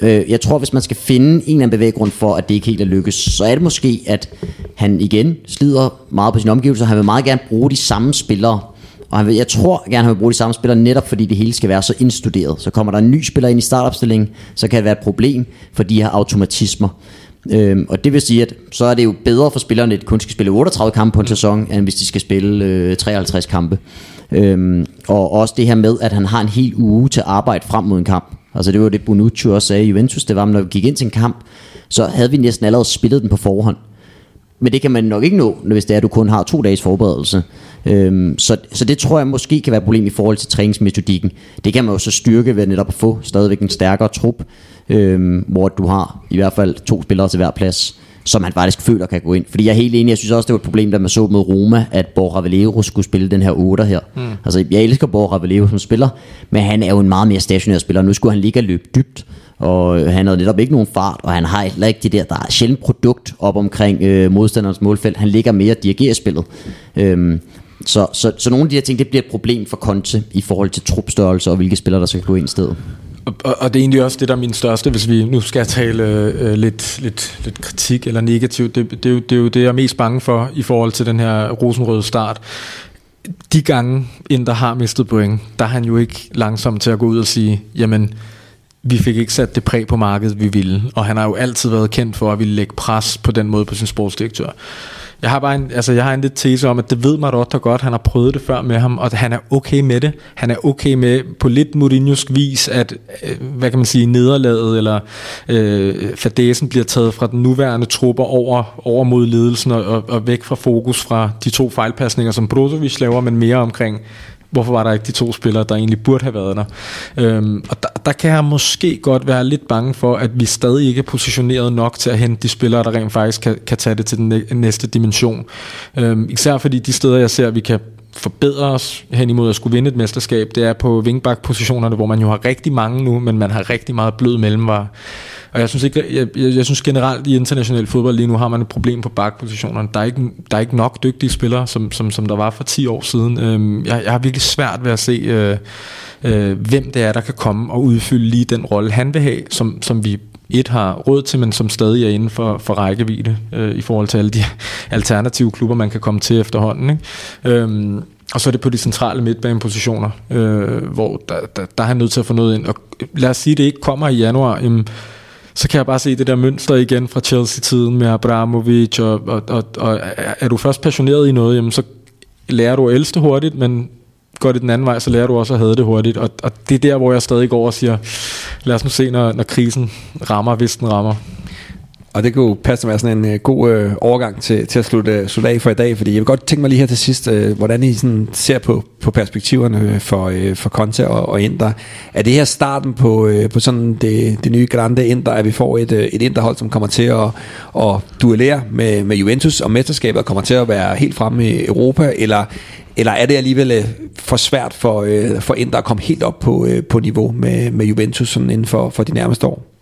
Speaker 4: Øh, jeg tror, hvis man skal finde en eller anden bevæggrund for, at det ikke helt er lykkes, så er det måske, at han igen slider meget på sin omgivelser. Han vil meget gerne bruge de samme spillere, og han vil, jeg tror gerne, han vil bruge de samme spillere, netop fordi det hele skal være så indstuderet. Så kommer der en ny spiller ind i startopstillingen, så kan det være et problem for de her automatismer. Øhm, og det vil sige, at så er det jo bedre for spillerne, at de kun skal spille 38 kampe på en sæson, end hvis de skal spille øh, 53 kampe. Øhm, og også det her med, at han har en hel uge til at arbejde frem mod en kamp. Altså det var det Bonucci også sagde i Juventus, det var, når vi gik ind til en kamp, så havde vi næsten allerede spillet den på forhånd. Men det kan man nok ikke nå, hvis det er, at du kun har to dages forberedelse. Øhm, så, så det tror jeg måske kan være et problem i forhold til træningsmetodikken. Det kan man jo så styrke ved netop at få stadigvæk en stærkere trup, øhm, hvor du har i hvert fald to spillere til hver plads som man faktisk føler kan gå ind. Fordi jeg er helt enig, jeg synes også, det var et problem, da man så med Roma, at Borja Valero skulle spille den her 8 her. Mm. Altså, jeg elsker Borja Valero som spiller, men han er jo en meget mere stationær spiller. Nu skulle han ligge og løbe dybt, og øh, han havde netop ikke nogen fart, og han har heller ikke det der, der er sjældent produkt op omkring øh, modstanderens målfelt. Han ligger mere og dirigerer spillet. Øhm, så, så, så nogle af de her ting, det bliver et problem for Conte i forhold til trupstørrelse og hvilke spillere, der skal gå ind i stedet.
Speaker 3: Og, og det er egentlig også det, der er min største, hvis vi nu skal tale øh, lidt, lidt, lidt kritik eller negativt. Det, det, er jo, det er jo det, jeg er mest bange for i forhold til den her rosenrøde start. De gange, inden der har mistet point, der er han jo ikke langsom til at gå ud og sige, jamen, vi fik ikke sat det præg på markedet, vi ville. Og han har jo altid været kendt for at ville lægge pres på den måde på sin sportsdirektør. Jeg har bare en, altså jeg har en lidt tese om, at det ved Marotta godt, han har prøvet det før med ham, og han er okay med det. Han er okay med på lidt Mourinho's vis, at, øh, hvad kan man sige, nederlaget eller øh, fadesen bliver taget fra den nuværende trupper over, over mod ledelsen og, og, og væk fra fokus fra de to fejlpasninger, som Brozovic laver, men mere omkring hvorfor var der ikke de to spillere, der egentlig burde have været der. Øhm, og der, der kan jeg måske godt være lidt bange for, at vi stadig ikke er positioneret nok til at hente de spillere, der rent faktisk kan, kan tage det til den næste dimension. Øhm, især fordi de steder, jeg ser, at vi kan forbedre os hen imod at skulle vinde et mesterskab, det er på wingback-positionerne, hvor man jo har rigtig mange nu, men man har rigtig meget blød mellemvar. Og jeg synes, ikke, jeg, jeg, jeg synes generelt i international fodbold lige nu har man et problem på bakpositionerne. Der er ikke, der er ikke nok dygtige spillere, som, som, som der var for 10 år siden. Øhm, jeg, jeg har virkelig svært ved at se, øh, øh, hvem det er, der kan komme og udfylde lige den rolle, han vil have, som, som vi et har råd til, men som stadig er inden for, for rækkevidde øh, i forhold til alle de (laughs) alternative klubber, man kan komme til efterhånden. Ikke? Øhm, og så er det på de centrale midtbanepositioner, øh, hvor der, der, der er han nødt til at få noget ind. Og lad os sige, at det ikke kommer i januar. Jamen, så kan jeg bare se det der mønster igen fra Chelsea-tiden med Abramovic, og, og, og, og er du først passioneret i noget, jamen så lærer du at elske hurtigt, men går det den anden vej, så lærer du også at have det hurtigt. Og, og det er der, hvor jeg stadig går og siger, lad os nu se, når, når krisen rammer, hvis den rammer.
Speaker 2: Og det kunne passe med sådan en uh, god uh, overgang til, til at slutte, uh, slutte af for i dag, fordi jeg vil godt tænke mig lige her til sidst, uh, hvordan I sådan ser på, på perspektiverne for, uh, for Conte og, og Inter. Er det her starten på, uh, på sådan det, det nye Grande Inter, at vi får et, uh, et Interhold, som kommer til at, at duellere med, med Juventus, og mesterskabet kommer til at være helt fremme i Europa, eller, eller er det alligevel for svært for, for Inter at komme helt op på, på niveau med, med Juventus sådan inden for, for de nærmeste år?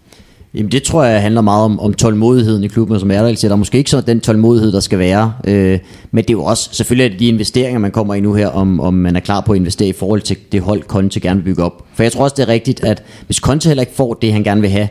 Speaker 4: Jamen det tror jeg handler meget om, om tålmodigheden i klubben, som er der. Der er måske ikke så den tålmodighed, der skal være. Øh, men det er jo også, selvfølgelig er det de investeringer, man kommer i nu her, om, om man er klar på at investere i forhold til det hold, Conte gerne vil bygge op. For jeg tror også, det er rigtigt, at hvis Conte heller ikke får det, han gerne vil have,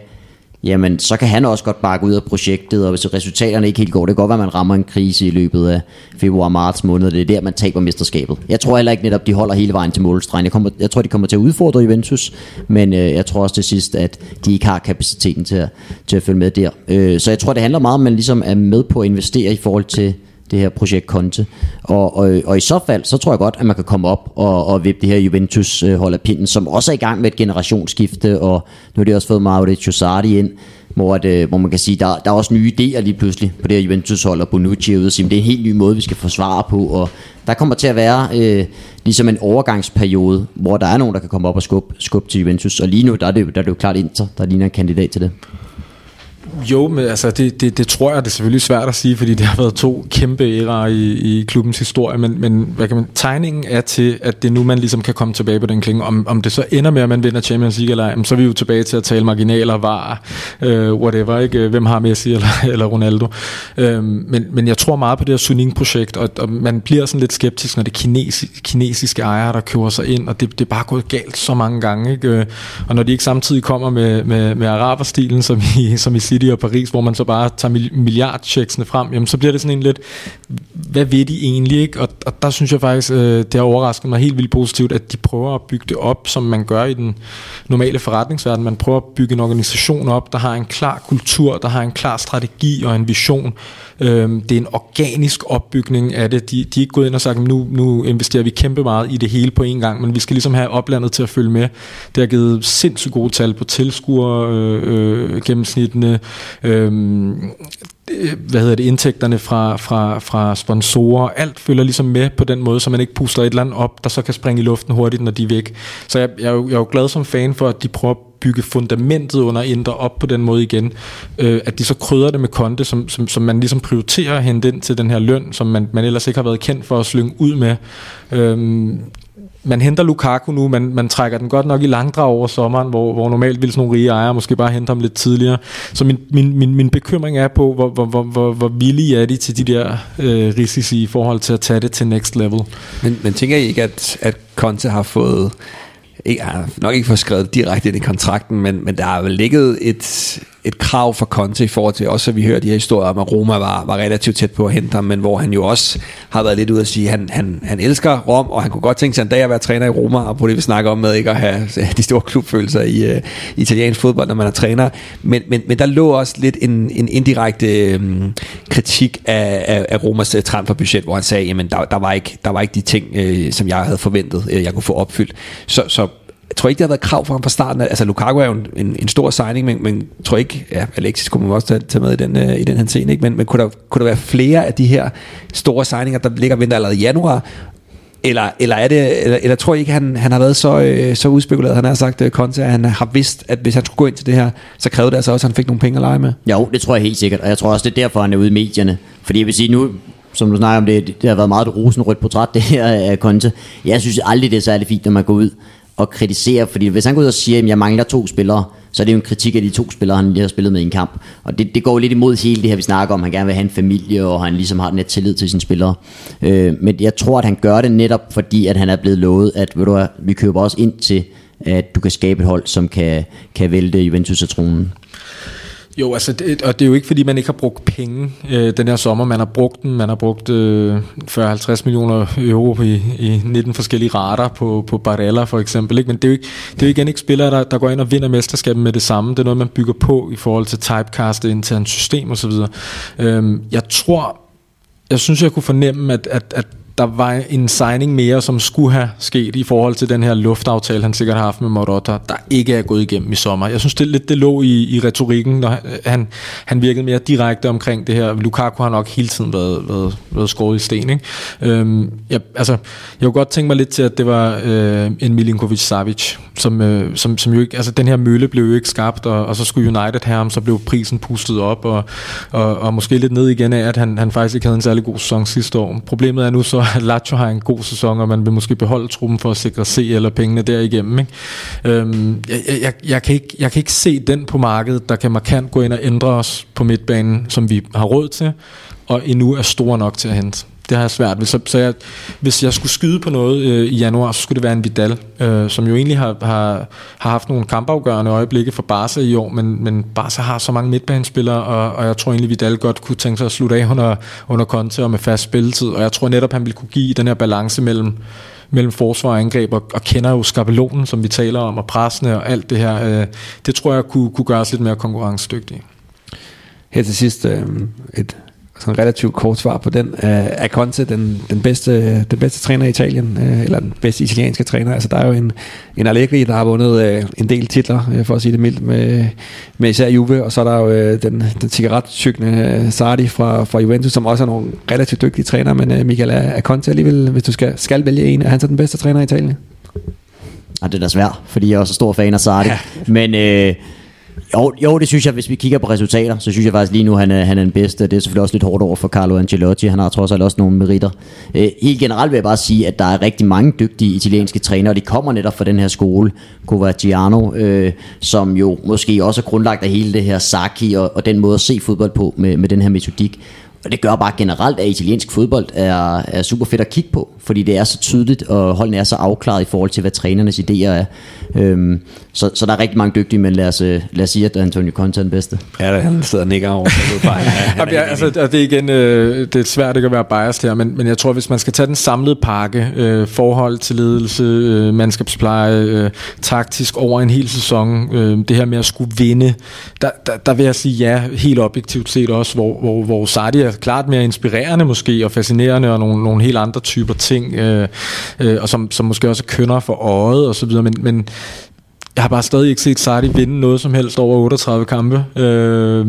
Speaker 4: jamen så kan han også godt bakke ud af projektet, og hvis resultaterne ikke helt går, det kan godt være, at man rammer en krise i løbet af februar-marts måned, det er der, man taber mesterskabet. Jeg tror heller ikke netop, de holder hele vejen til målstregen. Jeg, kommer, jeg tror, de kommer til at udfordre Juventus, men øh, jeg tror også til sidst, at de ikke har kapaciteten til at, til at følge med der. Øh, så jeg tror, det handler meget om, at man ligesom er med på at investere i forhold til det her projekt Conte. Og, og, og i så fald, så tror jeg godt, at man kan komme op og, og vippe det her Juventus øh, hold af pinden, som også er i gang med et generationsskifte, og nu har de også fået Mauricio Sardi ind, hvor, at, øh, hvor man kan sige, der, der er også nye idéer lige pludselig på det her Juventus-hold, og Bonucci er ude og sige, det er en helt ny måde, vi skal forsvare på, og der kommer til at være øh, ligesom en overgangsperiode, hvor der er nogen, der kan komme op og skubbe, skubbe til Juventus, og lige nu, der er det, der er det jo klart Inter, der ligner en kandidat til det.
Speaker 3: Jo, men altså, det, det, det tror jeg, det er selvfølgelig svært at sige, fordi det har været to kæmpe æraer i, i klubbens historie, men, men hvad kan man, tegningen er til, at det er nu, man ligesom kan komme tilbage på den klinge. Om, om det så ender med, at man vinder Champions League eller ej, så er vi jo tilbage til at tale marginaler, var, øh, whatever, ikke? hvem har Messi eller, (laughs) eller Ronaldo. Øh, men, men jeg tror meget på det her Suning-projekt, og, og man bliver sådan lidt skeptisk, når det er kinesi, kinesiske ejere, der kører sig ind, og det, det er bare gået galt så mange gange. Ikke? Øh, og når de ikke samtidig kommer med, med, med araberstilen, som i, som i City og Paris, hvor man så bare tager milliardchecksene frem, jamen så bliver det sådan en lidt, hvad ved de egentlig ikke? Og, og der synes jeg faktisk, øh, det har overrasket mig helt vildt positivt, at de prøver at bygge det op, som man gør i den normale forretningsverden. Man prøver at bygge en organisation op, der har en klar kultur, der har en klar strategi og en vision. Øh, det er en organisk opbygning af det. De, de er ikke gået ind og sagt, nu, nu investerer vi kæmpe meget i det hele på en gang, men vi skal ligesom have oplandet til at følge med. Det har givet sindssygt gode tal på tilskuer, øh, øh, gennemsnittene, Øhm, øh, hvad hedder det, indtægterne fra, fra, fra sponsorer, alt følger ligesom med på den måde, så man ikke puster et eller andet op, der så kan springe i luften hurtigt, når de er væk. Så jeg, jeg, er, jo, jeg er jo glad som fan for, at de prøver at bygge fundamentet under Indre op på den måde igen. Øh, at de så krydder det med konte, som, som, som man ligesom prioriterer at hente ind til den her løn, som man, man ellers ikke har været kendt for at slynge ud med. Øh, man henter Lukaku nu, man, man trækker den godt nok i langdrag over sommeren, hvor, hvor normalt ville sådan nogle rige ejere måske bare hente ham lidt tidligere. Så min, min, min, min bekymring er på, hvor, hvor, hvor, hvor, hvor villige er de til de der øh, risici i forhold til at tage det til next level.
Speaker 2: Men, men tænker I ikke, at, at Conte har fået ikke, nok ikke fået skrevet direkte ind i kontrakten, men, men der har vel ligget et, et krav for Conte i forhold til, også at vi hører de her historier om, at Roma var, var relativt tæt på at hente ham, men hvor han jo også har været lidt ude at sige, at han, han, han elsker Rom, og han kunne godt tænke sig en dag at være træner i Roma, og på det vi snakker om med ikke at have (laughs) de store klubfølelser i uh, italiensk fodbold, når man er træner. Men, men, men der lå også lidt en, en indirekte um, kritik af, af, af Romas uh, transferbudget, hvor han sagde, at der, der, var ikke, der var ikke de ting, uh, som jeg havde forventet, uh, jeg kunne få opfyldt. Så, så jeg tror ikke, det har været krav for ham fra starten. Altså, Lukaku er jo en, en, en stor signing, men, men tror ikke, ja, Alexis kunne man også tage, tage med i den, øh, i den her scene, ikke? Men, men kunne, der, kunne der være flere af de her store signinger, der ligger venter allerede i januar, eller, eller, er det, eller, eller tror I ikke, han, han har været så, øh, så udspekuleret, han har sagt, øh, Conte, at han har vidst, at hvis han skulle gå ind til det her, så krævede det altså også, at han fik nogle penge at lege med?
Speaker 4: Jo, det tror jeg helt sikkert, og jeg tror også, det er derfor, han er ude i medierne. Fordi jeg vil sige, nu, som du snakker om det, det har været meget et rosenrødt portræt, det her af Conte. Jeg synes aldrig, det er særlig fint, når man går ud at kritisere, fordi hvis han går ud og siger, at jeg mangler to spillere, så er det jo en kritik af de to spillere, han lige har spillet med i en kamp. Og det, det går lidt imod hele det her, vi snakker om, han gerne vil have en familie, og han ligesom har net tillid til sine spillere. Øh, men jeg tror, at han gør det netop, fordi at han er blevet lovet, at ved du, hvad, vi køber også ind til, at du kan skabe et hold, som kan, kan vælte Juventus af tronen.
Speaker 3: Jo, altså, det, og det er jo ikke, fordi man ikke har brugt penge øh, den her sommer. Man har brugt den. Man har brugt øh, 40-50 millioner euro i, i 19 forskellige rater på, på Barella for eksempel. Ikke? Men det er, jo ikke, det er jo igen ikke spillere, der, der går ind og vinder mesterskabet med det samme. Det er noget, man bygger på i forhold til typecastet internt system osv. Øh, jeg tror, jeg synes, jeg kunne fornemme, at, at, at der var en signing mere, som skulle have sket i forhold til den her luftaftale, han sikkert har haft med Morata, der ikke er gået igennem i sommer. Jeg synes, det lidt det lå i, i retorikken, når han, han virkede mere direkte omkring det her. Lukaku har nok hele tiden været, været, været skåret i sten. Ikke? Øhm, jeg, altså, jeg kunne godt tænke mig lidt til, at det var øh, en Milinkovic-Savic, som, øh, som, som jo ikke, altså den her mølle blev jo ikke skabt, og, og så skulle United have ham, så blev prisen pustet op, og, og, og måske lidt ned igen af, at han, han faktisk ikke havde en særlig god sæson sidste år. Problemet er nu så, at Lazio har en god sæson, og man vil måske beholde truppen for at sikre C eller pengene derigennem. Ikke? Øhm, jeg, jeg, jeg, kan ikke, jeg kan ikke se den på markedet, der kan markant gå ind og ændre os på midtbanen, som vi har råd til, og endnu er store nok til at hente det har jeg svært ved. Så, så jeg, hvis jeg skulle skyde på noget øh, i januar, så skulle det være en Vidal, øh, som jo egentlig har, har, har haft nogle kampafgørende øjeblikke for Barca i år, men, men Barca har så mange midtbanespillere, og, og jeg tror egentlig, Vidal godt kunne tænke sig at slutte af under, under Conte og med fast spilletid, og jeg tror netop, han ville kunne give den her balance mellem mellem forsvar og angreb, og, og kender jo skabelonen, som vi taler om, og pressene og alt det her. Øh, det tror jeg kunne, kunne gøre os lidt mere konkurrencedygtige.
Speaker 2: Her til sidst øh, et sådan relativt kort svar på den. Uh, er Conte den, den, bedste, den bedste træner i Italien, uh, eller den bedste italienske træner? Altså der er jo en, en Allegri, der har vundet uh, en del titler, uh, for at sige det mildt, med, med især Juve, og så er der jo den, den cigaretsygne uh, Sardi fra, fra Juventus, som også er nogle relativt dygtige træner, men uh, Michael, er, er Conte alligevel, hvis du skal, skal vælge en, er han så den bedste træner i Italien?
Speaker 4: Ja, det er da svært, fordi jeg er også stor fan af Sardi. Ja. Men... Øh, jo, jo, det synes jeg, hvis vi kigger på resultater, så synes jeg faktisk lige nu, han er, han er den bedste. Det er selvfølgelig også lidt hårdt over for Carlo Ancelotti. Han har trods alt også nogle meritter. Øh, helt generelt vil jeg bare sige, at der er rigtig mange dygtige italienske trænere, og de kommer netop fra den her skole, Covagiano, øh, som jo måske også er grundlagt af hele det her Saki og, og den måde at se fodbold på med, med den her metodik. Og det gør bare generelt, at italiensk fodbold er, er super fedt at kigge på, fordi det er så tydeligt, og holdene er så afklaret i forhold til, hvad trænernes idéer er. Øhm, så, så der er rigtig mange dygtige, men lad os, øh, lad os sige, at Antonio Conte er den bedste.
Speaker 2: Ja, han sidder og nikker over. (laughs)
Speaker 3: ja, ja, altså, det er igen, øh, det er svært ikke at være biased her, men, men jeg tror, hvis man skal tage den samlede pakke, øh, forhold til ledelse, øh, mandskabspleje, øh, taktisk over en hel sæson, øh, det her med at skulle vinde, der, der, der vil jeg sige ja, helt objektivt set også, hvor, hvor, hvor Sardi er klart mere inspirerende måske, og fascinerende, og nogle, nogle helt andre typer ting, øh, øh, og som, som måske også kønner for øjet og så videre, men, men jeg har bare stadig ikke set Sardi vinde noget som helst over 38 kampe. Øh,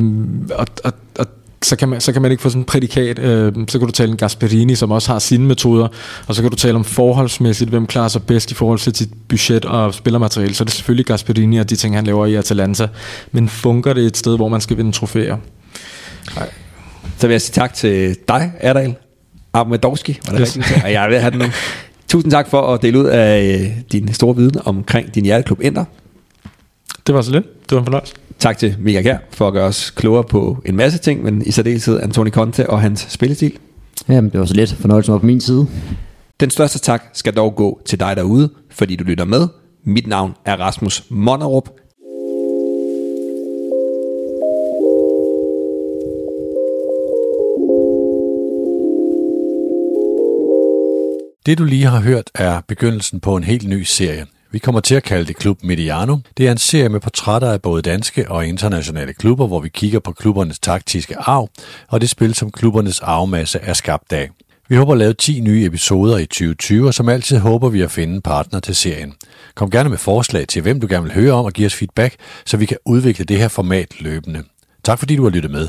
Speaker 3: og, og, og så kan, man, så kan man ikke få sådan en prædikat. Øh, så kan du tale om Gasperini, som også har sine metoder, og så kan du tale om forholdsmæssigt, hvem klarer sig bedst i forhold til sit budget og spillermateriale. Så er det selvfølgelig Gasperini og de ting, han laver i Atalanta. Men funker det et sted, hvor man skal vinde trofæer?
Speaker 2: Nej. Så vil jeg sige tak til dig, Erdal Ahmedowski. Var det yes. rigtigt? jeg vil have den nu. (laughs) Tusind tak for at dele ud af øh, din store viden omkring din hjerteklub Ender.
Speaker 3: Det var så lidt. Det var en fornøjelse.
Speaker 2: Tak til Mika Kjær for at gøre os klogere på en masse ting, men i særdeleshed Antoni Conte og hans spillestil.
Speaker 4: Jamen, det var så lidt. Fornøjelsen var på min side.
Speaker 2: Den største tak skal dog gå til dig derude, fordi du lytter med. Mit navn er Rasmus Monnerup.
Speaker 1: Det du lige har hørt er begyndelsen på en helt ny serie. Vi kommer til at kalde det Klub Mediano. Det er en serie med portrætter af både danske og internationale klubber, hvor vi kigger på klubbernes taktiske arv og det spil, som klubbernes arvmasse er skabt af. Vi håber at lave 10 nye episoder i 2020, og som altid håber vi at finde en partner til serien. Kom gerne med forslag til, hvem du gerne vil høre om, og give os feedback, så vi kan udvikle det her format løbende. Tak fordi du har lyttet med.